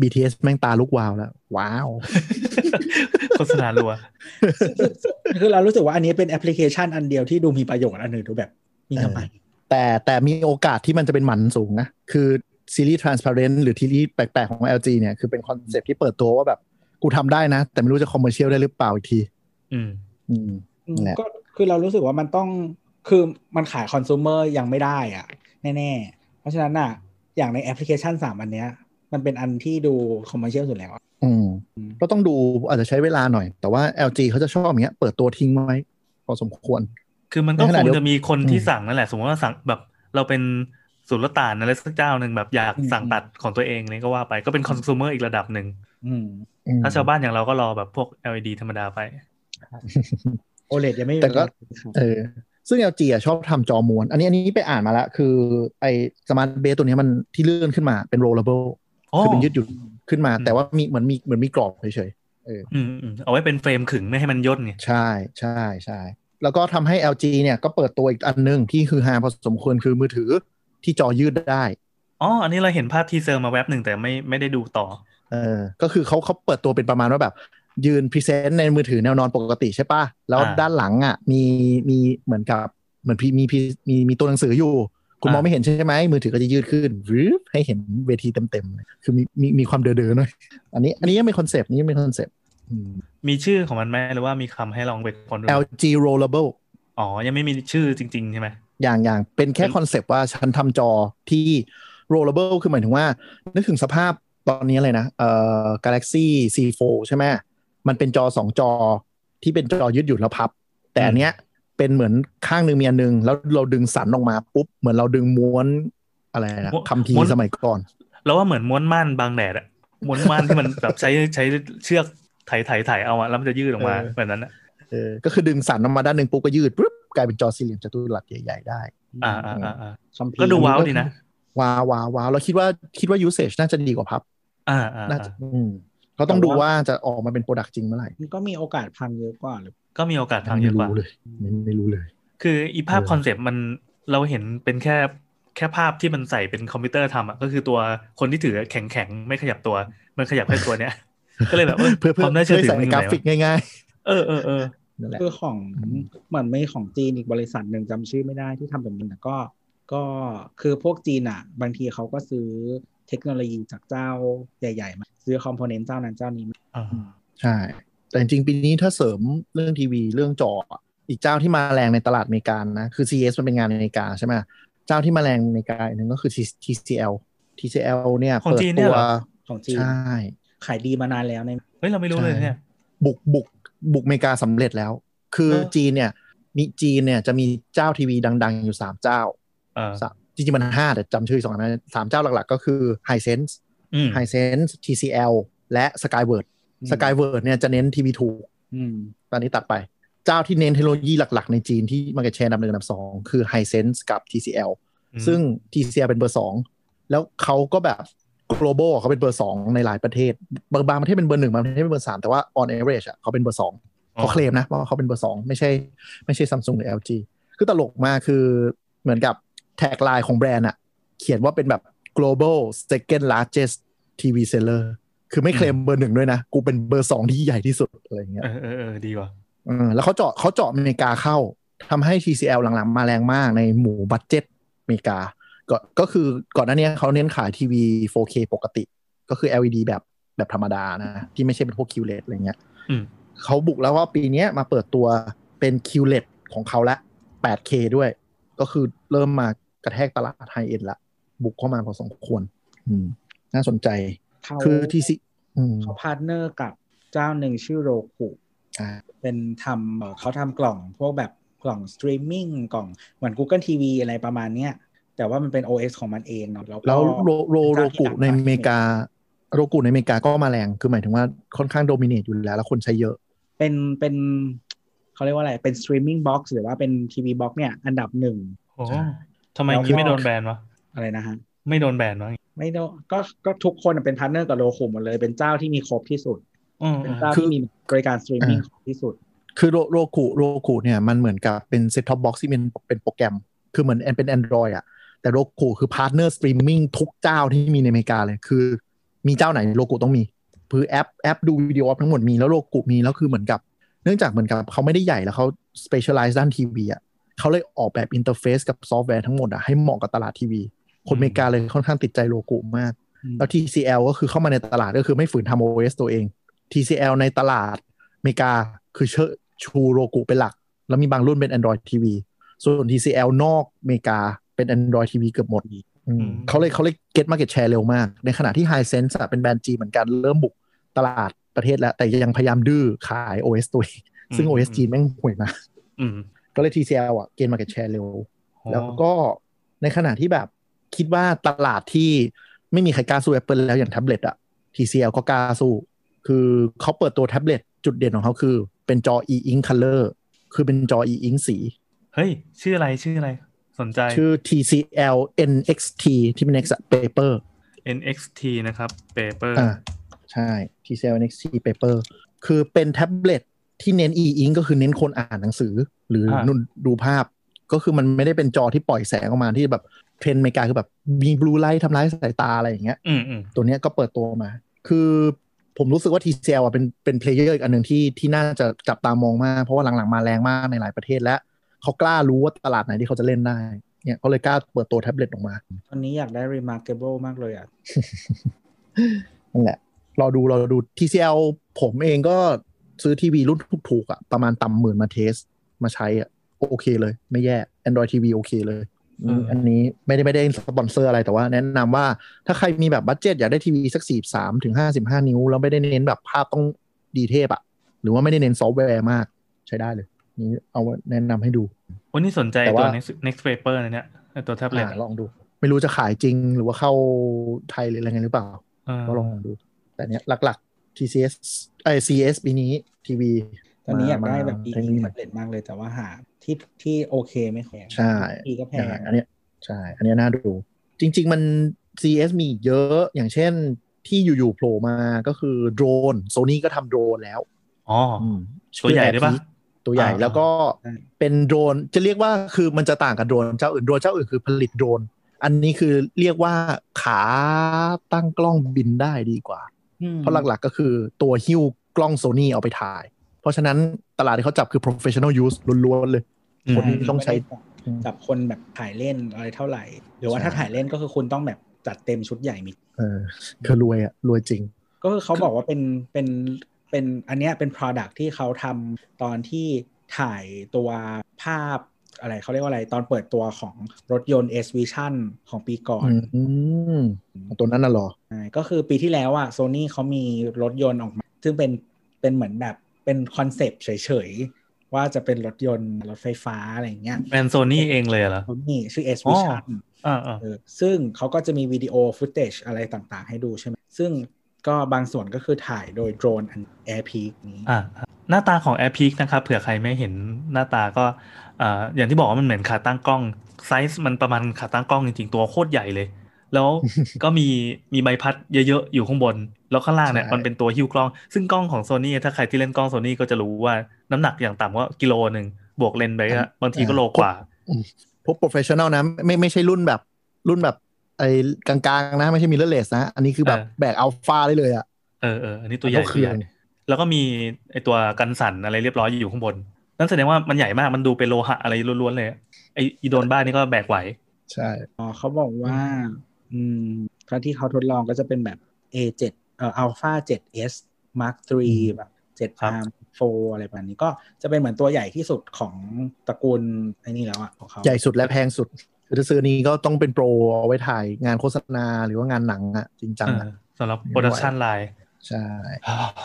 S4: BTS แม่งตาลุกวาวแล้ว ว้าว
S3: โฆษณารัว
S2: คือเรารู้สึกว่าอันนี้เป็นแอปพลิเคชันอันเดียวที่ดูมีประโยชน์อันหนึ่งดูแบบมีทำไม
S4: แต่แต่มีโอกาสที่มันจะเป็นหมันสูงนะ คือซีรีส์ transparent หรือซีรีส์แปลกๆ ของ LG เนี่ยคือเป็นคอนเซปต์ที่เปิดตัวว่าแบบ กูทำได้นะ แต่ไม่รู้จะ commercial ได้หรือเปล่าอีกที
S3: อืม
S4: อืม
S2: อืม
S4: นั่นแหละ
S2: ก็คือเรารู้สึกว่ามันต้อง คือมันขายคอน sumer ยังไม่ได้อะแน่ๆ เพราะฉะนั้นอะ อย่างในแอปพลิเคชันสามอันเนี้ย มันเป็นอันที่ดู commercial สุดแล้วอะ
S4: อืม
S2: อืม
S4: ก็ต้องดูอาจจะใช้เวลาหน่อย แต่ว่า LG เขาจะชอบอย่างเงี้ย เปิดตัวทิ้งไว้พอสมควร
S3: คือมันก็
S4: ในข
S3: ค
S4: ณะ
S3: ง
S4: เดียว
S3: จะมีคนที่
S4: อืม
S3: สั่งนั่นแหละ สมมติว่าสั่งแบบเราเป็นสุลต่านอะไรสักเจ้าหนึ่งแบบอยากสั่งตัดของตัวเองนี่ก็ว่าไปก็เป็นคอน sumer อีกระดับหนึ่ง
S2: อืม
S4: อืม
S3: ถ้าชาวบ้านอย่างเราก็รอแบบพวก LED ธรรมดาไป
S2: โอเลยังไม่มี
S4: แต่ก็
S2: ครับ
S4: เออ ซึ่ง LG อะชอบทำจอม้วน อันนี้อันนี้ไปอ่านมาแล้ว คือไอ smart bed ตัวเนี้ยมันที่เลื่อนขึ้นมาเป็น rollable
S3: อ๋อ
S4: คือเป็นยืดหยุ่นขึ้นมา
S3: อืม
S4: แต่ว่ามีเหมือนมีเหมือนมีกรอบเฉย
S3: อืมอืมเอาไว้เป็น frame ขึงไม่ให้มันย่นไง
S4: ๆใช่ใช่ใช่แล้วก็ทำให้ LG เนี่ยก็เปิดตัวอีกอันหนึ่งที่คือฮาพอสมควรคือมือถือที่จอยืดได้
S3: อ๋ออันนี้เราเห็นภาพ teaserมาแว็บหนึ่งแต่ไม่ไม่ได้ดูต่อ
S4: เออก็คือเขาเขาเปิดตัวเป็นประมาณว่าแบบ ยืน present ในมือถือแนวนอนปกติใช่ปะแล้ว
S3: อ่า
S4: ด้านหลังอะมีมีเหมือนกับเหมือนพี่มีพี่มีมีตัวหนังสืออยู่ คุณ
S3: อ่าม
S4: องไม่เห็นใช่ไหมมือถือก็จะยืดขึ้นวืบให้เห็นเวทีเต็มๆเลยคือมีมีมีความเด๋อๆหน่อยอันนี้อันนี้ยังเป็นคอนเซปต์นี้ยังเป็นคอนเซปต์อืม
S3: มีชื่อของมันไหมหรือว่ามีคำให้ลองไปค้นดู
S4: LG rollable
S3: อ๋อ ยังไม่มีชื่อจริง ๆ ใช่ไหม
S4: อย่างอย่างเป็นแค่
S3: เป็น
S4: คอนเซปต์ว่าฉันทำจอที่ rollable คือหมายถึงว่า นึกถึงสภาพตอนนี้เลยนะเอ่อ Galaxy Z Fold ใช่ไหม มันเป็นจอสองจอที่เป็นจอยืดหยุ่นแล้วพับ แต่อันเนี้ยเป็นเหมือนข้างหนึ่งมีอันหนึงแล้วเราดึงสันออกมาปุ๊บเหมือนเราดึงม้วนอะไรนะ
S3: ม้วน
S4: คัมภีร์
S3: ม้วน
S4: สมัยก่อน
S3: แล้วว่าเหมือนม้วนม่านบังแดดอะม้วนม่านที่มันแบบใช้ใช้เชือกไถไถไถเอาอะแล้วมันจะยืดออกมา
S4: เออ
S3: แบบนั้นอะ
S4: เออก็คือดึงสันออกมาด้านหนึ่งปุ๊บก็ยืดปุ๊บกลายเป็นจอสี่เหลี่ยมจัตุรัสใหญ่ๆได้
S3: อ่าอ่าอ่าอ่า
S2: คัมภีร์
S3: ก็ดูว้าวดีนะ
S4: ว้าวว้าวว้าวเราคิดว่าคิดว่า usage น่าจะดีกว่าพับ
S3: อ่าอ่า
S4: น่าจะ
S3: อ่า
S4: อืม เขาต้องดูว่าจะออกมาเป็น product จริงเมื่อไหร่
S2: มันก็มีโอกาสพังเยอะกว่าหรือ
S3: ก็มีโอกาสพังเยอะกว่า
S4: ไม่รู้เลยไม่ไม่รู้เลย
S3: คืออีภาพ
S4: เออ
S3: คอนเซปต์มันเราเห็นเป็นแค่แค่ภาพที่มันใส่เป็นคอมพิวเตอร์ทำอะก็คือตัวคนที่ถือแข็งแข็งๆไม่ขยับตัว มันขยับแค่ตัวเนี้ย ก็เลยแบบ
S4: เพื่อเพื่อ
S3: ความน่าเชื่อถือ
S4: ใส่
S3: มันอยู่
S4: กรา
S3: ไหน
S4: ฟิก
S3: วะ
S4: ง่าย
S3: เออเออเออ
S4: ๆนั่นแหละ
S2: คือของ
S4: อืม
S2: เหมือนไม่ของจีนอีกบริษัทหนึ่งจำชื่อไม่ได้ที่ทำแบบนี้แต่ก็ ก็คือพวกจีนอะ บางทีเขาก็ซื้อ เทคโนโลยีจากเจ้าใหญ่ ๆ มาซื้อคอมโพเนนต์เจ้านั้นเจ้านี้มา
S3: อ่า
S4: ใช่ แต่จริงๆปีนี้ถ้าเสริมเรื่องทีวีเรื่องจออะอีกเจ้าที่มาแรงในตลาดอเมริกานะคือ CS มันเป็นงานอเมริกาใช่ไหมเจ้าที่มาแรงในอเมริกาอีกหนึ่งก็คือ TCL TCL เนี่ย
S3: ของ
S4: เปิด
S3: จีนเนี่
S4: ตั
S3: ยวเหรอ
S2: ของจีน
S4: ใช่
S2: ขายดีมานานแล้วใน
S3: เฮ้ยเราไม่รู้เลยเนี่ย
S4: บุกบุกบุกอเมริกาสำเร็จแล้ว คือ
S3: เออ
S4: จีนเนี่ย มีจีนเนี่ยจะมีเจ้าทีวีดัง ๆ อยู่สามเจ้า
S3: อ่า
S4: สาม จริงๆมันห้าแต่จำชื่อสองอันนั้นสามเจ้าหลักๆ ก็คือ Hisense
S3: อืม
S4: Hisense TCL และ Skyward
S2: อืม
S4: Skyward เนี่ยจะเน้นทีวีถูก
S2: อืม
S4: ตอนนี้ตัดไป เจ้าที่เน้นเทคโนโลยีหลักๆ ในจีนที่มาเก็ตแชร์อันดับหนึ่งอันดับสองคือ Hisense กับ TCL
S3: อืม
S4: ซึ่ง TCL เป็นเบอร์สองแล้วเขาก็แบบ global เขาเป็นเบอร์สองในหลายประเทศ บางบางประเทศเป็นเบอร์หนึ่งบางประเทศเป็นเบอร์สามแต่ว่า on average อะเขาเป็นเบอร์สองเขาเคลมนะว่าเขาเป็นเบอร์สองไม่ใช่ไม่ใช่ซัมซุงหรือ LG คือตลกมากคือเหมือนกับ tagline ของแบรนด์อะเขียนว่าเป็นแบบ global second largest TV seller คือไม่เคลมเบอร์หนึ่งด้วยนะ กูเป็นเบอร์สองที่ใหญ่ที่สุดอะไรอย่างเงี้ย
S3: เออเออเออดีว่ะ
S4: เออแล้วเขาเจาะเขาเจาะอเมริกาเข้าทำให้ TCL หลังๆ มาแรงมากในหมู่ budget อเมริกา ก็ก็คือก่อนหน้านี้เขาเน้นขายทีวี 4K ปกติ ก็คือ LED แบบแบบธรรมดานะ ที่ไม่ใช่เป็นพวก QLED อะไรเงี้ย
S3: อืม
S4: เขาบุกแล้วว่าปีเนี้ยมาเปิดตัวเป็น QLED ของเขาละ 8K ด้วย ก็คือเริ่มมา กระแทกตลาด high-end ละบุกเข้ามาพอสมควรอืมน่าสนใจ
S2: เขา
S4: คือ TCL อืม
S2: เขา partner กับเจ้าหนึ่งชื่อ Roku
S4: อ่า
S2: เป็นทำเอ่อเขาทำกล่องพวกแบบกล่องสตรีมมิ่งกล่องเหมือน Google TV อะไรประมาณเนี้ยแต่ว่ามันเป็น OS ของมันเองเนาะแล้วก็
S4: แล้วโรโรโร
S2: เป็นเจ้าที่ดัง
S4: ในอเมริกา Roku ในอเมริกาก็มาแรง คือหมายถึงว่าค่อนข้าง dominate อยู่แล้ว แล้วคนใช้เยอะ
S2: เป็นเป็นเขาเรียกว่าอะไร เป็น streaming box หรือว่าเป็น TV box เนี่ย อันดับหนึ่ง
S3: โอ้
S4: ใช่
S3: ทำไม
S2: แล้ว
S3: งี้
S2: ก็
S3: ไม่โดนแบนวะ
S2: อะไรนะฮะ
S3: ไม่โดนแบนวะ
S2: ไม่โดก็ก็ทุกคนเป็น partner กับ Roku หมดเลย เป็นเจ้าที่มีครบที่สุด
S3: อืม
S2: เป็น
S3: อืม
S2: เจ้า
S4: คือ
S2: ที่มีบริการสตรีมมิ่ง
S4: อ่า
S2: ครบที่สุด
S4: คือโร Roku Roku เนี่ยมันเหมือนกับเป็น set-top box ที่เป็นเป็นโปรแกรม คือเหมือนเป็น Android อะแต่ Roku คือ partner สตรีมมิ่งทุกเจ้าที่มีในอเมริกาเลยคือ มีเจ้าไหน Roku ต้องมีคือแอปแอปดูวิดีโอทั้งหมดมีแล้ว Roku มีแล้วคือเหมือนกับ เนื่องจากเหมือนกับเขาไม่ได้ใหญ่แล้วเขา specialize ด้านทีวีอะ เขาเลยออกแบบ interface กับซอฟต์แวร์ทั้งหมดอะให้เหมาะกับตลาดทีวี คนอเมริกาเลยค่อนข้างติดใจโลกุมาก แล้ว TCL ก็คือเข้ามาในตลาดก็คือไม่ฝืนทำ OS ตัวเอง TCL ในตลาดอเมริกาคือเชิดชูโรกุเป็นหลัก แล้วมีบางรุ่นเป็น Android TV ส่วน TCL นอกอเมริกาเป็น Android TV เกือบหมดอืมเขาเลยเขาเลย get market share เร็วมาก ในขณะที่ Hisense อะเป็นแบรนด์จีนเหมือนกันเริ่มบุกตลาดประเทศแล้ว แต่ยังพยายามดื้อขาย OS ตัวเองซึ่ง OS จีนแม่งห่วยมาก
S3: อืม
S4: ก็เลย TCL อะ gain market share เร็ว
S3: อ๋อ
S4: แล้วก็ในขณะที่แบบคิดว่าตลาดที่ไม่มีใครกล้าสู้ Apple แล้วอย่างแท็บเล็ตอะ TCL ก็กล้าสู้ คือเขาเปิดตัวแท็บเล็ตจุดเด่นของเขาคือเป็นจอ e-ink color คือเป็นจอ e-ink สี
S3: เฮ้ย ชื่ออะไรชื่ออะไร สนใจ
S4: ชื่อ TCL NXT ที่เป็น Next paper
S3: NXT นะครับ paper
S4: อ่าใช่ TCL NXT paper คือเป็นแท็บเล็ต ที่เน้น e-ink ก็คือเน้นคนอ่านหนังสือ หรือ
S3: อ่า
S4: นนู่นดูภาพ ก็คือมันไม่ได้เป็นจอที่ปล่อยแสงออกมาที่แบบเทรนด์อเมริกาคือแบบมี blue light ทำร้ายสายตาอะไรอย่างเงี้ย
S3: อืมอืม
S4: ตัวเนี้ยก็เปิดตัวมา คือผมรู้สึกว่า TCL อะเป็นเป็น player อีกอันหนึ่งที่ที่น่าจะจับตามองมาก เพราะว่าหลังๆมาแรงมากในหลายประเทศและเขากล้ารู้ว่าตลาดไหนที่เขาจะเล่นได้เนี่ยเขาเลยกล้าเปิดตัวแท็บเล็ตออกมา
S2: ตอนนี้อยากได้ reMarkable มากเลยอะ
S4: นั่นแหละรอดูรอดู TCL ผมเองก็ ซื้อทีวีรุ่นถูกๆอะประมาณต่ำหมื่นมา test มาใช้อะโอเคเลย ไม่แย่ Android TV โอเคเลยอืมอันนี้ไม่ได้ไม่ได้สปอนเซอร์อะไรแต่ว่าแนะนำว่าถ้าใครมีแบบ budget อยากได้ทีวีสักสี่สามถึงห้าสิบห้านิ้ว แล้วไม่ได้เน้นแบบภาพต้องดีเทพอะหรือว่าไม่ได้เน้นซอฟต์แวร์มากใช้ได้เลย นี้เอาแนะนำให้ดู
S3: วันนี้สนใจ
S4: แต่
S3: ตัว
S4: ว่า
S3: next next paper นะเนี่ยไอ้ตัวแท็บเล็ต
S4: อ่าลองดู ไม่รู้จะขายจริงหรือว่าเข้าไทยหรืออะไรเงี้ยหรือเปล่าก็ลองดู แต่เนี้ยหลักๆ TCS ไอ CS ปีนี้ทีวี
S2: ตอนนี้อยากได้แบบ
S4: เท
S2: ดี
S4: คโนโลยี
S2: แท็บเล็ตมากเลยแต่ว่าหาที่ที่โอเคไม่แพง
S4: ใช่
S2: ดีก็แพง
S4: อันเนี้ยใช่ อันเนี้ยน่าดู จริง ๆ มัน CS มีอีกเยอะอย่างเช่นที่อยู่ๆโผล่มาก็คือโดรนโซนี่ก็ทำโดรนแล้ว
S3: อ๋อ
S4: อืม
S3: ตัวใหญ่ด้วยปะ
S4: ชื่อ Air Peak ตัวใหญ่
S3: อ่า
S4: แล้วก็เป็นโดรนจะเรียกว่าคือมันจะต่างกับโดรนเจ้าอื่นโดรนเจ้าอื่นคือผลิตโดรน อันนี้คือเรียกว่าขาตั้งกล้องบินได้ดีกว่า
S2: อืม
S4: เพราะหลักๆก็คือตัวหิ้วกล้องโซนี่เอาไปถ่าย เพราะฉะนั้นตลาดที่เขาจับคือ professional use ล้วนๆเลย
S3: อืม
S4: คนที่ต้องใช้
S2: ไม่ได้จับคนแบบถ่ายเล่นอะไรเท่าไหร่ หรือว่า
S4: ใช่
S2: ถ้าถ่ายเล่นก็คือคุณต้องแบบจัดเต็มชุดใหญ่มี
S4: เออคือรวยอะรวยจริง
S2: ก็คือเขาบอกว่าเป็นเป็นเป็นอันเนี้ยเป็น product ที่เขาทำตอนที่ถ่ายตัวภาพ อะไรเขาเรียกว่าอะไรตอนเปิดตัวของรถยนต์ S Vision ของปีก่อน
S4: อืมตัวนั้นน่ะเหรอ
S2: ใช่ก็คือปีที่แล้วอะโซนี่เขามีรถยนต์ออกมา ซึ่งเป็นเป็นเหมือนแบบเป็นคอนเซปต์เฉยๆ ว่าจะเป็นรถยนต์รถไฟฟ้าอะไรอย่างเงี้ย
S3: แบรนด์โซนี่เองเลยเหรอ
S2: โซนี่ชื่อ S
S3: อ๋อ
S2: Vision
S3: อ่าอ่า
S2: เออซึ่งเขาก็จะมีวิดีโอ footage อะไรต่างๆ ให้ดูใช่ไหมซึ่ง ก็บางส่วนก็คือถ่ายโดยโดรนอัน Air Peak นี้
S3: อ่าหน้าตาของ Air Peak นะครับเผื่อใครไม่เห็นหน้าตาก็อ่าอย่างที่บอกว่ามันเหมือนขาตั้งกล้องไซส์มันประมาณขาตั้งกล้องจริงๆตัวโคตรใหญ่เลย แล้วก็มีมีใบพัดเยอะๆอยู่ข้างบน แล้วข้างล่างเนี่ย
S4: ใช่
S3: มันเป็นตัวหิ้วกล้อง ซึ่งกล้องของโซนี่ถ้าใครที่เล่นกล้องโซนี่ก็จะรู้ว่าน้ำหนักอย่างต่ำก็กิโลหนึ่งบวกเลนส์ไปก็บางทีก็โลกว่า
S4: พวก professional นะไม่ไม่ใช่รุ่นแบบรุ่นแบบ ไอ้กลางๆนะ ไม่ใช่มิเรเลสนะ อันนี้คือแบบ
S3: เออ
S4: แบกอัลฟาได้เลยอะ
S3: เออเอออันนี้ตัวใหญ่
S4: แล้วก็
S3: ตัวใหญ่
S4: เครื่อง
S3: แล้วก็มีไอตัวกันสั่นอะไรเรียบร้อยอยู่ข้างบน นั่นแสดงว่ามันใหญ่มากมันดูเป็นโลหะอะไรล้วนๆเลยไออีโดนบ้านนี่ก็แบกไหว
S4: ใช่
S2: อ๋อเขาบอกว่า อืมครั้งที่เขาทดลองก็จะเป็นแบบ A7 เอ่อ Alpha 7s Mark
S4: อืม
S2: 3แบบ7
S3: ครับ
S2: arm 4อะไรประมาณนี้ก็จะเป็นเหมือนตัวใหญ่ที่สุดของตระกูลไอ้นี่แล้วอะของเขา
S4: ใหญ่สุดและแพงสุด คือถ้าซื้อนี้ก็ต้องเป็นโปรเอาไว้ถ่ายงานโฆษณาหรือว่างานหนังอะจริงจัง
S3: เอ
S4: อะ
S3: อสำหรับ production lineน์
S4: ใช่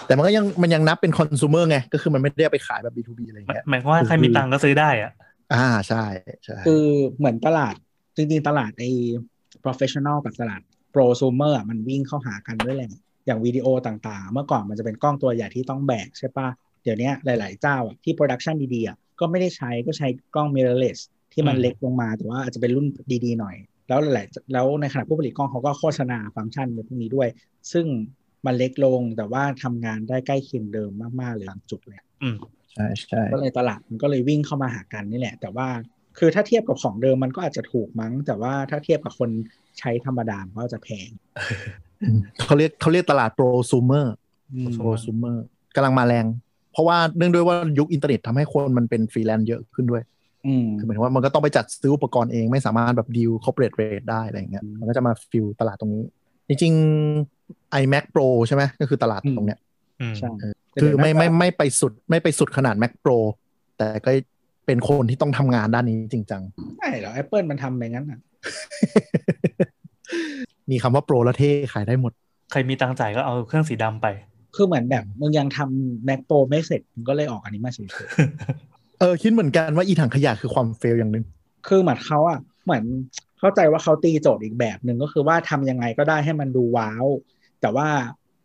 S4: แต่มันก็ยังมันยังนับเป็นคอน sumer ไง ก็คือมันไม่ได้เอาไปขายแบบ B2B อะไรอย่างเงี้ย
S3: หมายความว่าใครมีตังค์ก็ซื้อได้อะ
S4: อ่าใช่ใช่
S2: คือเหมือนตลาด จริงๆ ตลาดไอ้ professional กับตลาด prosumer อะมันวิ่งเข้าหากันด้วยแหละอย่างวิดีโอต่างๆ เมื่อก่อนมันจะเป็นกล้องตัวใหญ่ที่ต้องแบกใช่ปะเดี๋ยวนี้หลาย ๆ เจ้าอะที่ production ดีๆอะก็ไม่ได้ใช้ก็ใช้กล้อง mirrorless ที่มันเล็กลงมาแต่ว่าอาจจะเป็นรุ่นดีๆหน่อย แล้วหลายๆแล้วในขณะผู้ผลิตกล้องเขาก็โฆษณาฟังก์ชันในพวกนี้ด้วย ซึ่งมันเล็กลงแต่ว่าทำงานได้ใกล้เคียงเดิมมากๆเลยบางจุดเลย
S3: อืม
S4: ใช่ใช่
S2: ก็เลยตลาดมันก็เลยวิ่งเข้ามาหากันนี่แหละ แต่ว่าคือถ้าเทียบกับของเดิมมันก็อาจจะถูกมั้ง แต่ว่าถ้าเทียบกับคนใช้ธรรมดามันก็จะแพง
S4: อืมเขาเรียกเขาเรียกตลาด prosumer
S2: อืม
S4: prosumer กำลังมาแรง เพราะว่าเนื่องด้วยว่ายุคอินเทอร์เน็ตทำให้คนมันเป็นฟรีแลนซ์เยอะขึ้นด้วย
S2: อืม
S4: คือหมายถึงว่ามันก็ต้องไปจัดซื้ออุปกรณ์เองไม่สามารถแบบดีล corporate rate ได้อะไรอย่างเงี้ย
S2: อืม
S4: มันก็จะมา fill ตลาดตรงนี้ จริงๆ iMac Pro ใช่ไหมก็คือตลาดตรงเนี้ย
S3: อืม
S2: ใช่
S4: คือไม่ไม่ไม่ไปสุดไม่ไปสุดขนาด Mac Pro แต่ก็เป็นคนที่ต้องทำงานด้านนี้จริงจัง
S2: ใช่เหรอ Apple มันทำไปงั้นอะ
S4: มีคำว่าโปรแล้วเท่ขายได้หมด
S3: ใครมีตังค์จ่ายก็เอาเครื่องสีดำไป
S2: คือเหมือนแบบมึงยังทำ Mac Pro ไม่เสร็จมึงก็เลยออกอันนี้มาเฉย
S4: เออคิดเหมือนกันว่าอีถังขยะคือความเฟลอย่างหนึ่ง
S2: คือเหมือนเขาอะเหมือนเข้าใจว่าเขาตีโจทย์อีกแบบหนึ่งก็คือว่าทำยังไงก็ได้ให้มันดูว้าว แต่ว่า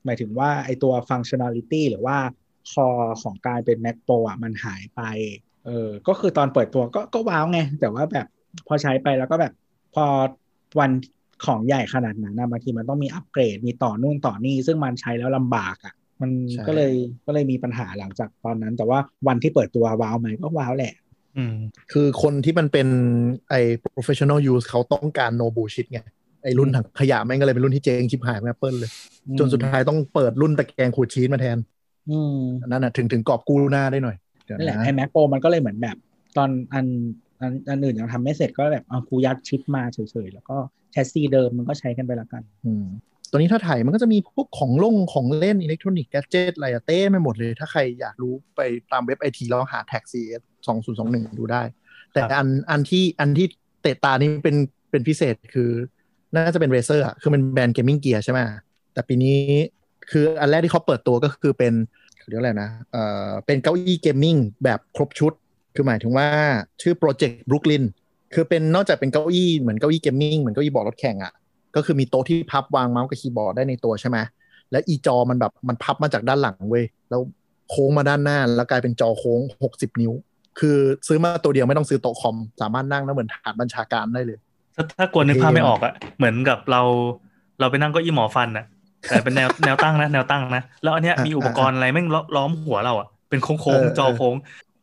S2: หมายถึงว่าไอตัว functionality หรือว่าคอของการเป็น Mac Pro อะมันหายไป เออ ก็คือตอนเปิดตัวก็ก็ว้าวไง แต่ว่าแบบพอใช้ไปแล้วก็แบบพอวันของใหญ่ขนาดนั้นนะบางทีมันต้องมีอัปเกรดมีต่อนู่นต่อนี่ ซึ่งมันใช้แล้วลำบากอะ มัน
S4: ใช่
S2: ก็เลยก็เลยมีปัญหาหลังจากตอนนั้น แต่ว่าวันที่เปิดตัวว้าวไหมก็ว้าวแหละ
S3: อืม
S4: คือคนที่มันเป็นไอ้ professional use เขาต้องการ no bullshit ไงไอ้รุ่นถังขยะแม่งก็เลยเป็นรุ่นที่เจ๊งชิบหายของ Apple เลย จนสุดท้ายต้องเปิดรุ่นตะแกรงขูดชีสมาแทน
S2: อืม
S4: อันนั่นน่ะถึงถึงกรอบกู้หน้าได้หน่อยเดี๋ยว
S2: นั่นแหละ
S4: นะ
S2: ไอ้ Mac Pro มันก็เลยเหมือนแบบ ตอนอันอันอันอื่นยังทำไม่เสร็จก็แบบเอากูยัดชิปมาเฉยๆ แล้วก็แชสซีเดิมมันก็ใช้กันไปละกัน
S4: อืม ตัวนี้ถ้าถ่ายมันก็จะมีพวกของลงของเล่นอิเล็กทรอนิกส์ gadget อะไรอะเต็มไปหมดเลย ถ้าใครอยากรู้ไปตามเว็บไอทีแล้วหาแท็ก CES 2021ดูได้ แต่
S3: ครับ
S4: อันอันที่อันที่เตะตานี้เป็นเป็นพิเศษคือน่าจะเป็น Razer อะคือมันแบรนด์ gaming gear ใช่ไหมแต่ปีนี้คืออันแรกที่เขาเปิดตัวก็คือเป็นเขาเรียกอะไรนะเอ่อเป็นเก้าอี้ gaming แบบครบชุด คือหมายถึงว่าชื่อโปรเจกต์บรุกลินคือเป็นนอกจากเป็นเก้าอี้เหมือนเก้าอี้ gaming เหมือนเก้าอี้บอร์ดรถแข่งอะ่ะ ก็คือมีโต๊ะที่พับวางเมาส์กับคีย์บอร์ดได้ในตัวใช่ไหมแล้วอีจอมันแบบมันพับมาจากด้านหลังเว้ยแล้วโค้งมาด้านหน้า แล้วกลายเป็นจอโค้ง 60 นิ้ว คือซื้อมาตัวเดียวไม่ต้องซื้อโต๊ะคอม สามารถนั่งแล้วเหมือนฐานบัญชาการได้เลย
S3: ถ้าถ้ากวนนึกภาพไม่ออกอะเหมือนกับเราเราไปนั่งเก็อี้หมอฟันอะแต่เป็นแนวแนวตั้งนะแนวตั้งนะแล้วอันเนี้ย
S4: อะ
S3: มีอุปกรณ์อะไรแม่งล้อล้อมหัวเราอะเป็นโค้ง
S4: เออ
S3: ๆจอโค้ง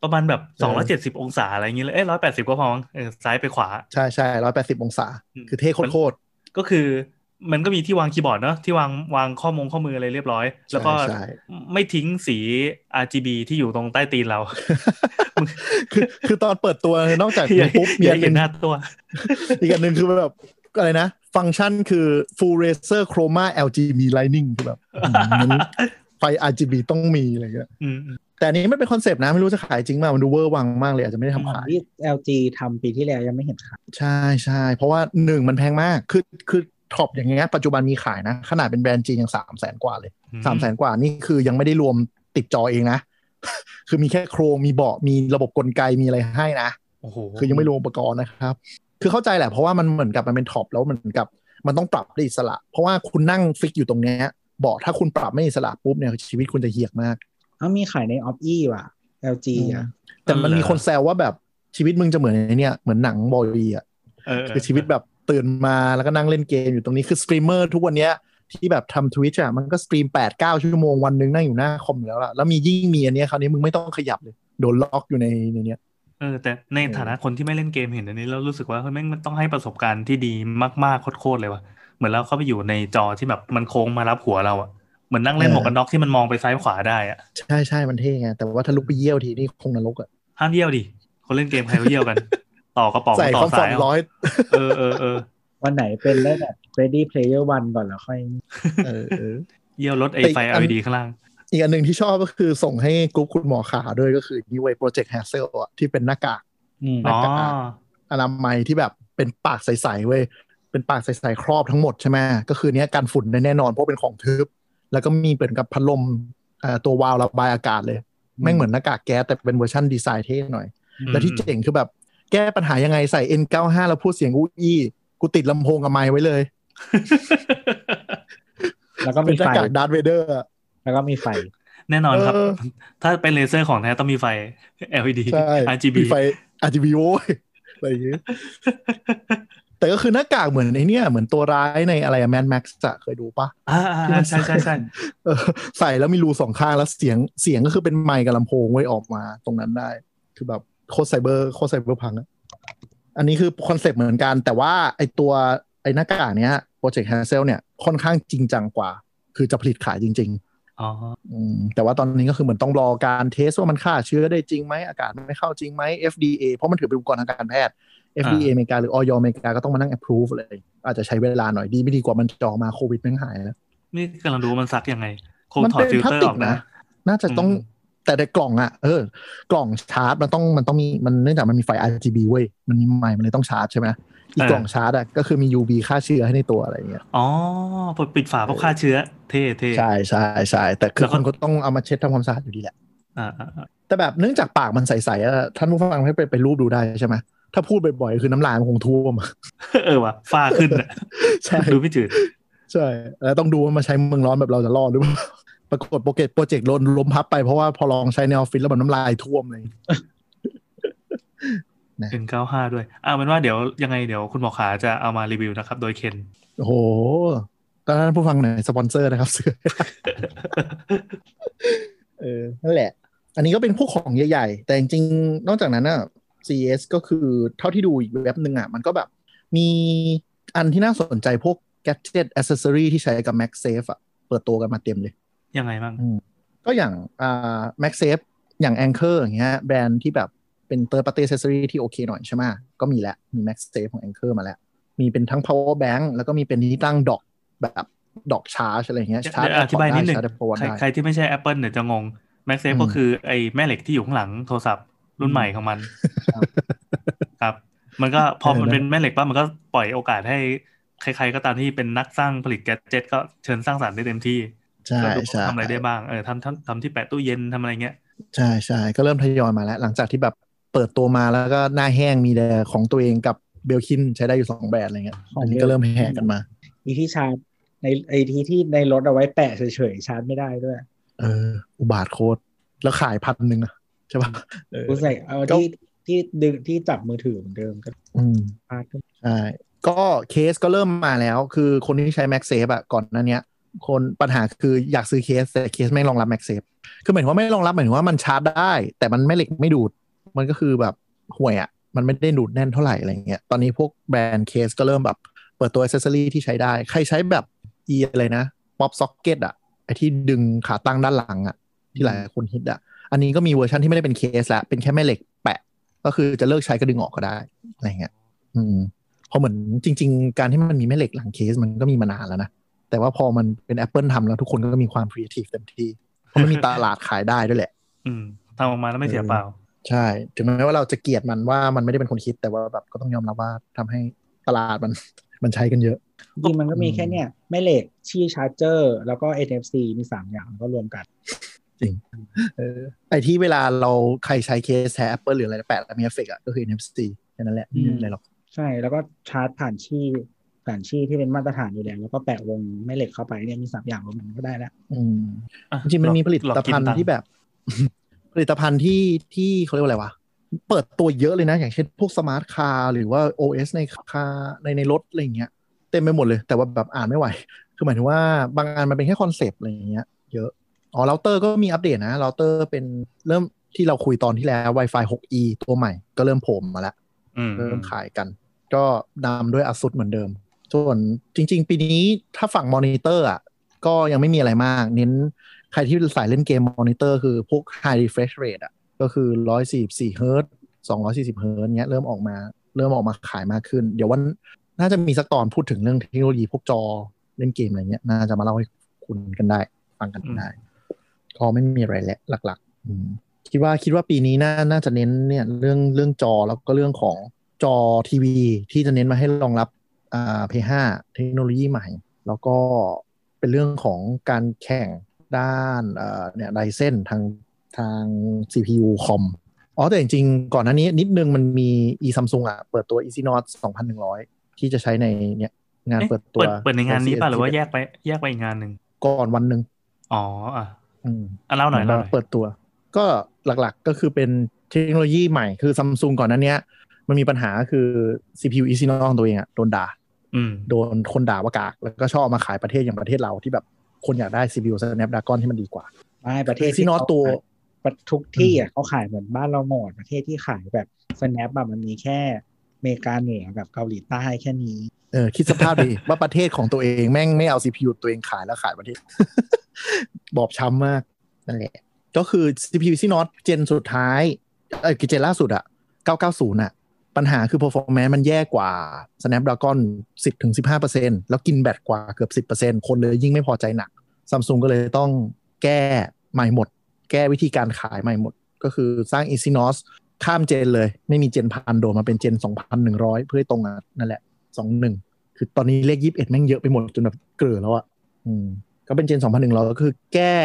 S3: ประมาณแบบ
S4: เอ
S3: สองร้อ
S4: อ
S3: ยเจ็ดสิบองศาอะไรอย่างเงี้ยเลยเอ้ร้อยแปดสิบก็พอมั้งเออซ้ายไปขวา
S4: ใช่ใช่ร้อยแปดสิบองศา
S3: อืม
S4: คือเท่โคตร
S3: ก็คือมันก็มีที่วางคีย์บอร์ดเนอะที่วางวางข้อมงข้อมืออะไรเรียบร้อย
S4: ๆ
S3: แล้วก็
S4: ใช่
S3: ไม่ทิ้งสี RGB ที่อยู่ตรงใต้ตีนเรา
S4: คือคือตอนเปิดตัวนอกจาก
S3: อย่า
S4: ปุ๊บมี
S3: อย่า
S4: อันห
S3: เห็
S4: นึ่
S3: น
S4: ง
S3: หน้าตัว
S4: อีกอันหนึ่งคือแบบอะไรนะ ฟังก์ชันคือ full Razer Chroma RGB lighting คือแบบอืมมันไฟ RGB ต้องมีอะไรเงี้ย
S3: อืม
S4: แต่อันนี้ไม่เป็นคอนเซปต์นะ ไม่รู้จะขายจริงมากมันดูเวอร์วังมากเลย อาจจะไม่ได้ทำขาย
S2: ที่ LG ทำปีที่แล้วยังไม่เห็นขาย
S4: ใช่ใช่เพราะว่าหนึ่งมันแพงมาก คือคือท็อปอย่างเงี้ยปัจจุบันมีขายนะ ขนาดเป็นแบรนด์จีนยังสามแสนกว่าเลย
S3: อืม
S4: สามแสนกว่านี่คือยังไม่ได้รวมติดจอเองนะ คือมีแค่โครงมีเบาะมีระบบกลไกมีอะไรให้นะ
S3: โอ้โห
S4: คือยังไม่รวมอุปกรณ์นะครับ คือเข้าใจแหละเพราะว่ามันเหมือนกับมันเป็นท็อปแล้วมันเหมือนกับ มันต้องปรับได้อิสระ เพราะว่าคุณนั่ง fix อยู่ตรงเนี้ยเบาะถ้าคุณปรับไม่อิสระปุ๊บเนี่ยชีวิตคุณจะเหียกมาก
S2: เอ้ามีขายในออฟอี้ว่ะ LG อะ
S4: แต่มันมีคนแซวว่าแบบชีวิตมึงจะเหมือนไอ้เนี่ยเหมือนหนังบอยอะ
S3: เออ
S4: คือชีวิตแบบตื่นมาแล้วก็นั่งเล่นเกมอยู่ตรงนี้คือสตรีมเมอร์ทุกวันเนี้ยที่แบบทำ Twitch อะมันก็ stream แปดเก้าชั่วโมงวันหนึงนั่งอยู่หน้าคอมอยู่แล้วล่ะแล้วมียิ่งมีอันเนี้ยคราวนี้มึงไม่ต้องขยับเลย โดนล็อกอยู่ในในเนี้ย
S3: เออแต่ในฐานะคนที่ไม่เล่นเกมเห็นอันนี้แล้วรู้สึกว่าเฮ้ยแม่งมันต้องให้ประสบการณ์ที่ดีมากๆโคตรๆเลยว่ะเหมือนเราเข้าไปอยู่ในจอที่แบบมันโค้งมารับหัวเราอะ เหมือนนั่งเล่นหมวกกันน็อกที่มันมองไปซ้ายขวาได้อะ
S4: ใช่ใช่มันเท่ไงแต่ว่าถ้าลุกไปเยี่ยวทีนี่คงนรกอะ
S3: ห้ามเยี่ยวดิคนเล่นเกมใครเขาเยี่ยวกัน ต่อกระป๋อง
S4: ใส่
S3: ต่
S4: ค
S3: อ
S4: อมฟอ
S3: สา
S4: ร์
S3: ย
S4: ต
S3: เอา
S4: ร้อย
S3: เออเออเออ
S2: วันไหนเป็นได้แบบ Ready Player One ก่อนแล้วค่อย
S4: เออเออ
S3: เยี่ยวรถไอไฟ
S4: แต่อีกอัน
S3: LED ข้างล่าง
S4: อีกอันหนึ่งที่ชอบก็คือส่งให้กลุ่มคุณหมอขาด้วยก็คือนี่เว้ยโปรเจกต์ Hazel อะที่เป็นหน้ากาก
S2: อืม
S3: อ๋อ
S4: อนามัยที่แบบเป็นปากใสๆเว้ยเป็นปากใสๆครอบทั้งหมดใช่ไหมก็คือเนี้ยกันฝุ่นได้แน่นอนเพราะเป็นของทึบ แล้วก็มีเป็นกับพัดลมเอ่อตัววาล์วระบายอากาศเลยแม่งเหมือนหน้ากากแก๊สแต่เป็นเวอร์ชันดีไซน์เท่หน่อย แล้วที่เจ๋งคือแบบแก้ปัญหายังไงใส่ N95 แล้วพูดเสียงอู้อี้กูติดลำโพงกับไมค์ไว้เลย
S2: แล้วก็
S4: เป็
S2: มี
S4: นหน้า
S2: ไฟ
S4: กาก Darth Vader
S2: แล้วก็มีไฟ
S3: แน่นอนครับ
S4: เออ
S3: ถ้าเป็น Razer ของแท้ต้องมีไฟ LED
S4: ใช่
S3: RGB
S4: มีไฟ RGB โว้ยอะไรอย่างงี้ แต่ก็คือหน้ากากเหมือนไอเนี่ยเหมือนตัวร้ายในอะไร Mad Max อะเคยดูปะ
S3: อ่าอ่า
S4: ที่มัน
S3: ใช่ใช่ใช่
S4: เออใส่แล้วมีรูสองข้างแล้วเสียงเสียงก็คือเป็นไมค์กับลำโพงไว้ออกมาตรงนั้นได้ คือแบบโคตรไซเบอร์โคตร cyberpunk อะอันนี้คือคอนเซปต์เหมือนกัน แต่ว่าไอตัวไอหน้ากากเนี้ยโปรเจกต์ Hazel เนี่ยค่อนข้างจริงจังกว่า คือจะผลิตขายจริง
S3: อ๋อ
S4: ๆอืมแต่ว่าตอนนี้ก็คือเหมือนต้องรอการ test ว่ามันฆ่าเชื้อได้จริงไหมอากาศไม่เข้าจริงไหม FDA เพราะมันถือเป็นอุปกรณ์ทางการแพทย์ FDA อเมริกาหรืออย.อเมริกาก็ต้องมานั่ง approve เลย อาจจะใช้เวลาหน่อยดีไม่ดีกว่ามันจะออกมาโควิดแม่งหายแล้ว
S3: นี่กำลังดูว่ามันซักยังไงโค
S4: มัน
S3: ถอด
S4: เป็น
S3: ฟิล
S4: พลาส
S3: เตอร์
S4: ติ
S3: อกอกนะ
S4: นะ น่าจะต้อง
S3: อืม
S4: แต่ในกล่องอะเออ กล่องชาร์จมันต้องมันต้องมีมันเนื่องจากมันมีไฟ RGB เว้ยมันมีไมค์มันเลยต้องชาร์จใช่ไหมอีกกล่องชาร์จอะก็คือมี UV ฆ่าเชื้อให้ในตัวอะไรอย่างเงี้ย
S3: อ๋อพอปิดฝาเพราะฆ่าเชื้อ เท่เท่
S4: ใช่ใช่ใช่แต่คื
S3: แล้
S4: อ
S3: วก็
S4: คนก็ต้องเอามาเช็ดทำความสะอาดอยู่ดีแหละ
S3: อ่าอ่าอ่า
S4: แต่แบบเนื่องจากปากมันใสๆอะท่านผู้ฟังให้ไปไปรูปดูได้ใช่ไหม ถ้าพูดบ่อยๆ คือน้ำลายมันคงท่วม
S3: เออว่ะฝ้าขึ้นอะ
S4: ใช่
S3: ดูไม่จืด
S4: ใช่ แล้วต้องดูว่ามาใช้เมืองร้อนแบบเราจะรอดหรือเปล่าปรากฏโปรเจกต์โปรเจกต์ลนล้มพับไปเพราะว่าพอลองใช้ในออฟฟิศแล้วมันน้ำลายท่วมเลย
S3: เป็นเก้าห้าด้วยอ่าเป็นว่าเดี๋ยวยังไงเดี๋ยวคุณหมอขาจะเอามารีวิวนะครับ โดยเคน
S4: โอ้โหตอนนั้นผู้ฟังหน่อยสปอนเซอร์นะครับเสื้อเออนั่นแหละ อันนี้ก็เป็นพวกของใหญ่ ๆ แต่จริงๆ นอกจากนั้นอะ CES ก็คือเท่าที่ดูอีกเว็บหนึ่งอะ มันก็แบบมีอันที่น่าสนใจพวก gadget accessory ที่ใช้กับ MagSafe อะ เปิดตัวกันมาเต็มเลย
S3: ยังไงบ้าง
S4: ก็อย่างอ่า MagSafe อย่าง Anchor อย่างเงี้ยแบรนด์ที่แบบเป็น third party accessory ที่โอเคหน่อยใช่ไหมก็มีแล้ว มี MagSafe ของ Anchor มาแล้ว มีเป็นทั้ง power bank แล้วก็มีเป็นที่ตั้งดอกแบบดอกชาร์จอะไรอย่างเงี้ย
S3: เดี๋ยว
S4: ชาร์จ
S3: เดี๋ยวอธิบายนิดหนึ่ง
S4: ชาร์จ iPhone
S3: ใคร
S4: ได้
S3: ใครที่ไม่ใช่ Apple เดี๋ยวจะงง MagSafe
S4: อืม
S3: ก็คือไอ้แม่เหล็กที่อยู่ข้างหลังโทรศัพท์ รุ่นใหม่ของมันครับ มันก็พอมันเป็นแม่เหล็กปั๊บมันก็ปล่อยโอกาสให้ใครๆก็ตามที่เป็นนักสร้างผลิตแกดเจ็ตก็เชิญสร้างสรรค์ได้เต็มที่
S4: ใช่
S3: ก็ดู
S4: ใช่
S3: ทำอะไรได้บ้างเออทำทำทำที่แปะตู้เย็นทำอะไรเงี้ย
S4: ใช่ใช่ก็เริ่มทยอยมาแล้ว หลังจากที่แบบเปิดตัวมาแล้วก็หน้าแห้งมีแต่ของตัวเองกับเบลคินใช้ได้อยู่สองแบรนด์อะไรเงี้ย
S2: ของ
S4: อันนี้ก็เริ่มแห่กันมา
S2: มีที่ชาร์จในไอที่ที่ในรถเอาไว้แปะเฉยๆชาร์จไม่ได้ด้วย
S4: เออ อุบาทโคตรแล้วขายพันหนึ่งอะ ใช่ปะเออ
S2: กูใส่เอา
S4: ก็
S2: ที่ที่ดึงที่จับมือถือเหมือนเดิมก็
S4: อืม
S2: พาดขึ้น
S4: ใช่ก็เคสก็เริ่มมาแล้ว คือคนที่ใช้ MagSafe อะก่อนหนั้นเนี้ยคนปัญหาคืออยากซื้อเคส แต่เคสไม่รองรับ MagSafe คือหมายถึงว่าไม่รองรับหมายถึงว่ามันชาร์จได้ แต่มันไม่เหล็กไม่ดูด มันก็คือแบบห่วยอะมันไม่ได้ดูดแน่นเท่าไหร่อะไรเงี้ยตอนนี้พวกแบรนด์เคสก็เริ่มแบบ เปิดตัวอ c เซสซอรี่ที่ใช้ได้ ใครใช้แบบ ไออะไรนะ pop socket อะไอที่ดึงขาตั้งด้านหลังอะที่หลายคนฮิตอะ อันนี้ก็มีเวอร์ชันที่ไม่ได้เป็นเคสแล้วเป็นแค่แม่เหล็กแปะ ก็คือจะเลิกใช้ก็ดึงออกก็ได้อะไรเงี้ย อืมเพราะเหมือนจริง ๆ การที่มันมีแม่เหล็กหลังเคสมันก็มีมานานแล้วนะ แต่ว่าพอมันเป็น Apple ทำแล้วทุกคนก็มีความครีเอทีฟเต็มที่ เพราะมันมีตลาดขายได้ด้วยแหละ
S3: อืมทำออกมาแล้วไม่เสียเปล่า
S4: ใช่ ถึงแม้ว่าเราจะเกลียดมันว่ามันไม่ได้เป็นคนคิดแต่ว่าแบบก็ต้องยอมรับว่าทำให้ตลาดมันมันใช้กันเยอะ
S2: จริงๆมันก็มีแค่เนี่ยแม่เหล็ก Qi charger แล้วก็ NFC มีสามอย่างก็รวมกัน
S4: เออไอที่เวลาเราใครใช้เคสแท้ Apple หรืออะไรแปะแล้วมีเอฟเฟกต์อะก็คือ NFC แค่นั้นแหละไม่มีอะไรหรอก
S2: ใช่แล้วก็ชาร์จผ่านชี่ผ่านชี่ที่เป็นมาตรฐานอยู่แล้ว แล้วก็แปะวงแม่เหล็กเข้าไปเนี่ยมีสามอย่างรวมกันก็ได้แล้ว
S4: อืม
S3: อะ
S4: จริงๆมันมีผลิต
S3: หลอกกิ
S4: ภัณฑ์
S3: ตังค์
S4: ที่แบบ ผลิตภัณฑ์ที่ที่เขาเรียกว่าอะไรวะเปิดตัวเยอะเลยนะ อย่างเช่นพวก smart car หรือว่า OS ใน car ในในรถอะไรอย่างเงี้ยเต็มไปหมดเลย แต่ว่าแบบอ่านไม่ไหว คือหมายถึงว่าบางงานมันเป็นแค่ concept อะไรอย่างเงี้ย เยอะ อ๋อเราเตอร์ก็มีอัปเดตนะเราเตอร์เป็นเริ่มที่เราคุยตอนที่แล้ว Wi-Fi 6E ตัวใหม่ก็เริ่มโผล่มาแล้ว
S3: อืม
S4: เริ่มขายกัน ก็นำด้วย ASUS เหมือนเดิม ส่วนจริง ๆ ปีนี้ถ้าฝั่งมอนิเตอร์อะก็ยังไม่มีอะไรมาก เน้นใครที่สายเล่นเกมมอนิเตอร์คือพวก High Refresh Rate อะก็คือ 144เฮิร์ต240เฮิร์ตเงี้ยเริ่มออกมา เริ่มออกมาขายมากขึ้น เดี๋ยววันน่าจะมีสักตอนพูดถึงเรื่องเทคโนโลยีพวกจอเล่นเกมอะไรเงี้ยน่าจะมาเล่าให้คุยกันได้ ฟังกันได้ ก็ไม่มีอะไรแหละหลักๆอืมคิดว่าคิดว่าปีนี้น่าน่าจะเน้นเนี่ยเรื่องเรื่องจอแล้วก็เรื่องของจอทีวีที่จะเน้นมาให้รองรับอ่า PS5 เทคโนโลยีใหม่ แล้วก็เป็นเรื่องของการแข่งด้านเอ่อเนี่ยไดเซนทางทาง CPU คอมอ๋อแต่จริงๆ ก่อนหน้านี้นิดนึงมันมี e Samsung อะ เปิดตัว Exynos 2100 ที่จะใช้ในเนี่ยงาน
S3: เอ๊ะ
S4: เปิดตัว
S3: เปิดเปิดในงานนี้ป่ะหรือว่า
S4: LCS
S3: แยกไปแยกไปอีกงานหนึ่ง
S4: ก่อนวันหนึ่ง
S3: อ๋ออะ
S4: อืม
S3: อะเล่าหน่อยเล่าหน่อย
S4: เปิดตัว ก็หลักๆก็คือเป็นเทคโนโลยีใหม่คือซัมซุงก่อนหนั้นเนี้ย มันมีปัญหาคือ CPU Exynos ตัวเองอะโดนด่า
S3: อืม
S4: โดนคนด่าว่ากาก แล้วก็ชอบเอามาขายประเทศอย่างประเทศเราที่แบบคนอยากได้ CPU Snapdragon ที่มันดีกว่า
S2: ไม่ประเทศ
S4: คือ Exynos ตัว
S2: ประทุกที่อะเขาขายเหมือนบ้านเราหมดประเทศที่ขายแบบ snap แบบมันมีแค่อเมริกาเหนือกับเกาหลีใต้แค่นี้
S4: เออคิดสภาพดิว่าประเทศของตัวเองแม่งไม่เอา CPU ตัวเองขายแล้วขายประเทศ บอบช้ำมากนั่นแหละก็คือ CPU Exynos เจนสุดท้ายเออเจนล่าสุดอะ990อะปัญหาคือ performance มันแย่กว่า Snapdragon 10-15%แล้วกินแบตกว่าเกือบ 10%คนเลยยิ่งไม่พอใจหนัก Samsung ก็เลยต้องแก้ใหม่หมด แก้วิธีการขายใหม่หมด ก็คือสร้าง Exynos ข้ามเจนเลย ไม่มีเจนพันโดมาเป็นเจน 2,100 เพื่อให้ตรงนั่นแหละ 21คือตอนนี้เลข21แม่งเยอะไปหมดจนแบบเกลือแล้วอะอืมก็เป็นเจน2,100ก็คือแก้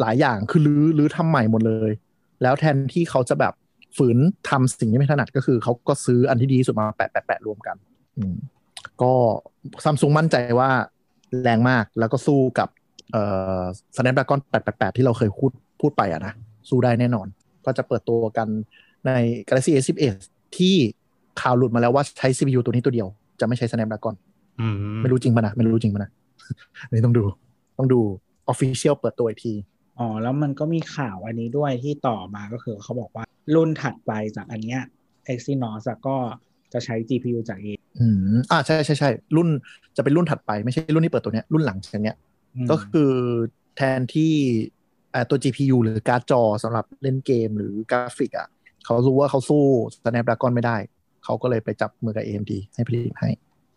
S4: หลายอย่างคือรื้อรื้อทำใหม่หมดเลย แล้วแทนที่เขาจะแบบฝืนทำสิ่งที่ไม่ถนัดก็คือเขาก็ซื้ออันที่ดีสุดมาแปะแปะแปะรวมกัน อืมก็ซัมซุงมั่นใจว่าแรงมากแล้วก็สู้กับเอ่อ Snapdragon 888 ที่เราเคยพูดพูดไปอะนะ สู้ได้แน่นอน ก็จะเปิดตัวกันใน Galaxy S11 ที่ข่าวหลุดมาแล้วว่าใช้ CPU ตัวนี้ตัวเดียว จะไม่ใช้ Snapdragon
S3: อืม
S4: ไม่รู้จริงปะนะไม่รู้จริงปะนะอันนี้ต้องดูต้องดู Official เปิดตัวอีกที
S2: อ๋อแล้วมันก็มีข่าวอันนี้ด้วยที่ต่อมาก็คือเขาบอกว่ารุ่นถัดไปจากอันเนี้ย Exynos อะก็จะใช้ GPU จาก A
S4: อืมอ่าใช่ใช่ใช่รุ่นจะเป็นรุ่นถัดไปไม่ใช่รุ่นที่เปิดตัวเนี้ยรุ่นหลังจากเนี้ย
S2: ม
S4: ก็คือแทนที่อ่าตัว GPU หรือการ์ดจอสำหรับเล่นเกมหรือกราฟิกอะเขารู้ว่าเขาสู้ Snapdragon ไม่ได้ เขาก็เลยไปจับมือกับ AMD ให้ผลิตให้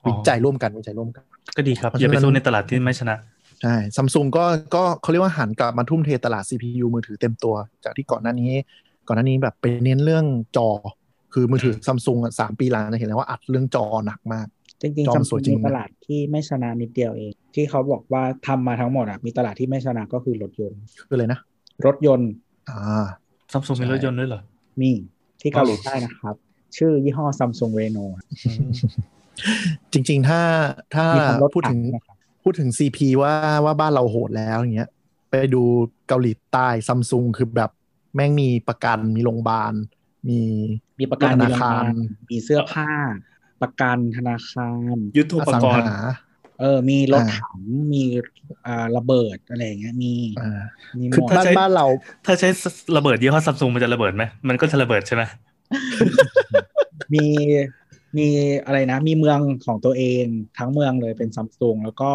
S3: อ๋อ
S4: วิจัยร่วมกันวิจัยร่วมกัน
S3: ก็ดีครับ
S4: เพราะ
S3: อย่าไป
S4: ฉะนั้น
S3: สู้ในตลาดที่ไม่ชนะ
S4: ใช่ซัมซุงก็ก็เขาเรียกว่าหันกลับมาทุ่มเทตลาด CPU มือถือเต็มตัว จากที่ก่อนหน้านี้ ก่อนหน้านี้แบบไปเน้นเรื่องจอ คือมือถือซัมซุงสามปีหลังจะเห็นแล้วว่าอัดเรื่องจอหนักมาก
S2: จริง
S4: จอ
S2: ๆซั
S4: มั
S2: ม
S4: นส
S2: ซุ
S4: วย
S2: ง
S4: จริง
S2: มีตลาดที่ไม่ชนะนิดเดียวเอง ที่เขาบอกว่าทำมาทั้งหมดอะมีตลาดที่ไม่ชนะก็คือรถยนต์
S4: คืออะไรนะ
S2: รถยนต์
S4: อ่า
S3: ซัมซุงมีรถยนต์ด้วยเหรอ
S2: มีที่เกาหลีใต้นะครับ ชื่อยี่ห้อซัมซุงเรโน
S4: จริง ๆ ถ้าถ้า
S2: มีความรถ
S4: พูดถึง
S2: ถังนะครับ
S4: พูดถึง CP ว่าว่าบ้านเราโหดแล้วอย่างเงี้ย ไปดูเกาหลีใต้ซัมซุงคือแบบแม่งมีประกันมีโรงพยาบาล มี
S2: มีประกัน
S4: ธ
S2: มี
S4: นา
S2: โรง
S4: คาร
S2: งานมีเสื้อผ้า ประกันธนาคาร
S3: ยุทโธ
S4: อ
S3: ป
S4: สัง
S3: กรณ์
S4: หา
S2: เออ มีรถ
S4: อ่า
S2: ถัง มีอ่าระเบิดอะไรอย่างเงี้ย มี
S4: อ่า
S2: มีห
S4: คือ
S2: มด
S4: บ้านบ้านเรา
S3: ถ้าใช้ระเบิดยี่ห้อซัมซุงมันจะระเบิดไหม มันก็จะระเบิดใช่ไหม
S2: มีมีอะไรนะ มีเมืองของตัวเองทั้งเมืองเลยเป็นซัมซุงแล้วก็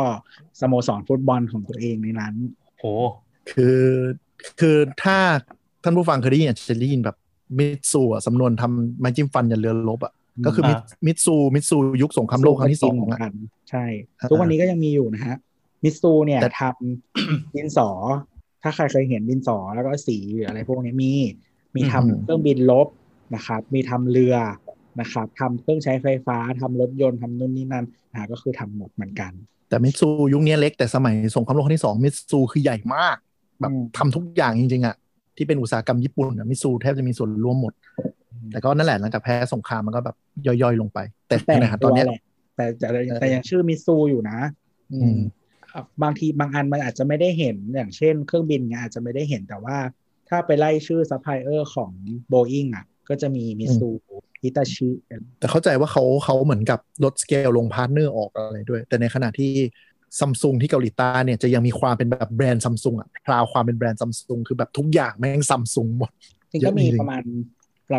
S2: สโมสรฟุตบอลของตัวเองในนั้น
S3: โห
S4: คือคือถ้าท่านผู้ฟังเคยได้ยินอาจจะได้ยินแบบมิตซูอะสำนวนทำไม้จิ้มฟันอย่าเรือลบอะก็คือมิต
S3: อ่า
S4: มิตซูมิตซูยุคสงครามโลกครั้งที่สอง
S2: เหมืน
S4: อะ
S2: กัน ใช่
S4: อ่า
S2: ทุกวันนี้ก็ยังมีอยู่นะฮะ มิตซูเนี่ย
S4: แต่
S2: ทำดินสอ ถ้าใครเคยเห็นดินสอแล้วก็สีหรืออะไรพวกนี้มี มีทำเครื่องบินลบ นะครับ มีทำเรือนะครับทำเครื่องใช้ไฟฟ้าทำรถยนต์ทำนู่นนี่นั่นนะก็คือทำหมดเหมือนกัน
S4: แต่มิตซูยุคนี้เล็กแต่สมัยสงครามโลกครั้งที่สองมิตซูคือใหญ่มากแบบ
S2: อืม
S4: ทำทุกอย่างจริงๆอะที่เป็นอุตสาหกรรมญี่ปุ่นอะมิตซูแทบจะมีส่วนร่วมหมด แต่ก็นั่นแหละหลังจากแพ้สงครามมันก็แบบย่อยๆลงไป แต่
S2: แต่
S4: นะฮะตอนเนี้ย
S2: แหละแต่แต่แต่
S4: เออ
S2: แต่ยังชื่อมิตซูอยู่นะ อื
S4: อื
S2: ม
S4: ม
S2: อะบางทีบางอันมันอาจจะไม่ได้เห็นอย่างเช่น เครื่องบินเงี้ยอาจจะไม่ได้เห็นแต่ว่า ถ้าไปไล่ชื่อซัพพลายเออร์ของ Boeing อะ ก็จะมีมิตซูฮิตาชิ
S4: แต่เข้าใจว่าเขาเขาเหมือนกับลดสเกลลง partner ออกอะไรด้วย แต่ในขณะที่ซัมซุงที่เกาหลีใต้เนี่ยจะยังมีความเป็นแบบแบรนด์ซัมซุงอะ proud ความเป็นแบรนด์ซัมซุงคือแบบทุกอย่างแม่งซัมซุงหมด
S2: จริงก็มี
S4: เยอะจริง
S2: ประมาณ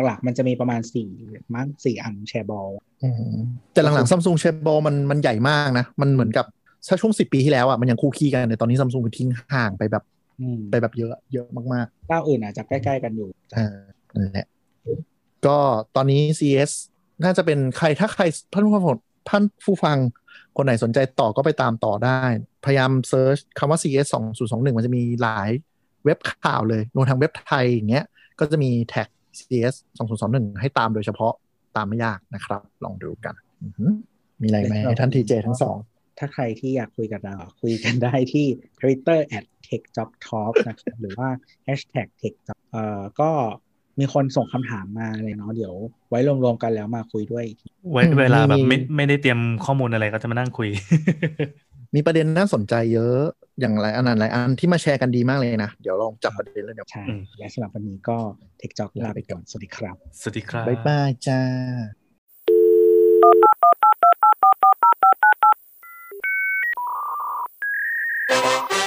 S2: หลักๆ มันจะมีประมาณสี่มั้งสี่อันแชร์บอล
S4: อืมแต่หลังๆซัมซุงแชโบลมันมันใหญ่มากนะ มันเหมือนกับถ้าช่วงสิบปีที่แล้วอะมันยังคู่คี่กันแต่ตอนนี้ซัมซุงคือทิ้งห่างไปแบบ
S2: อืม
S4: ไปแบบเยอะเยอะมาก
S2: เจ้าอื่นอาจจะใกล้ ๆ กันอยู่
S4: ๆอ่านั่นแหละ ก็ตอนนี้ CES น่าจะเป็นใครถ้าใครท่านผู้ฟังท่านผู้ฟังคนไหนสนใจต่อก็ไปตามต่อได้ พยายาม search คำว่า CES 2021 มันจะมีหลายเว็บข่าวเลยรวมทั้งเว็บไทยอย่างเงี้ย ก็จะมีแท็ก CS 2021 ให้ตามโดยเฉพาะตามไม่ยากนะครับ ลองดูกันอือหือมีอะไรไหมให้ท่านทีเจทั้งสอง
S2: ถ้าใครที่อยากคุยกับเรา คุยกันได้ที่ Twitter at techjobtalk นะครับหรือว่า hashtag techjob เอ่อก็ มีคนส่งคำถามมาเลยเนาะเดี๋ยว ไว้รวมๆกันแล้วมาคุยด้วย
S3: เวลาแบบไม่ไม่ได้เตรียมข้อมูลอะไรก็จะมานั่งคุย
S4: มีประเด็นน่าสนใจเยอะอย่างไรอันนั้นหลายอันที่มาแชร์กันดีมากเลยนะ เดี๋ยวลองจับประเด็นแล้วเดี๋ยว
S2: ใช่และสำหรับวันนี้ก็เทคจอกลาไปก่อนสวัสดีครับ
S3: สวัสดีครับ
S4: บ๊ายบายจ้าあ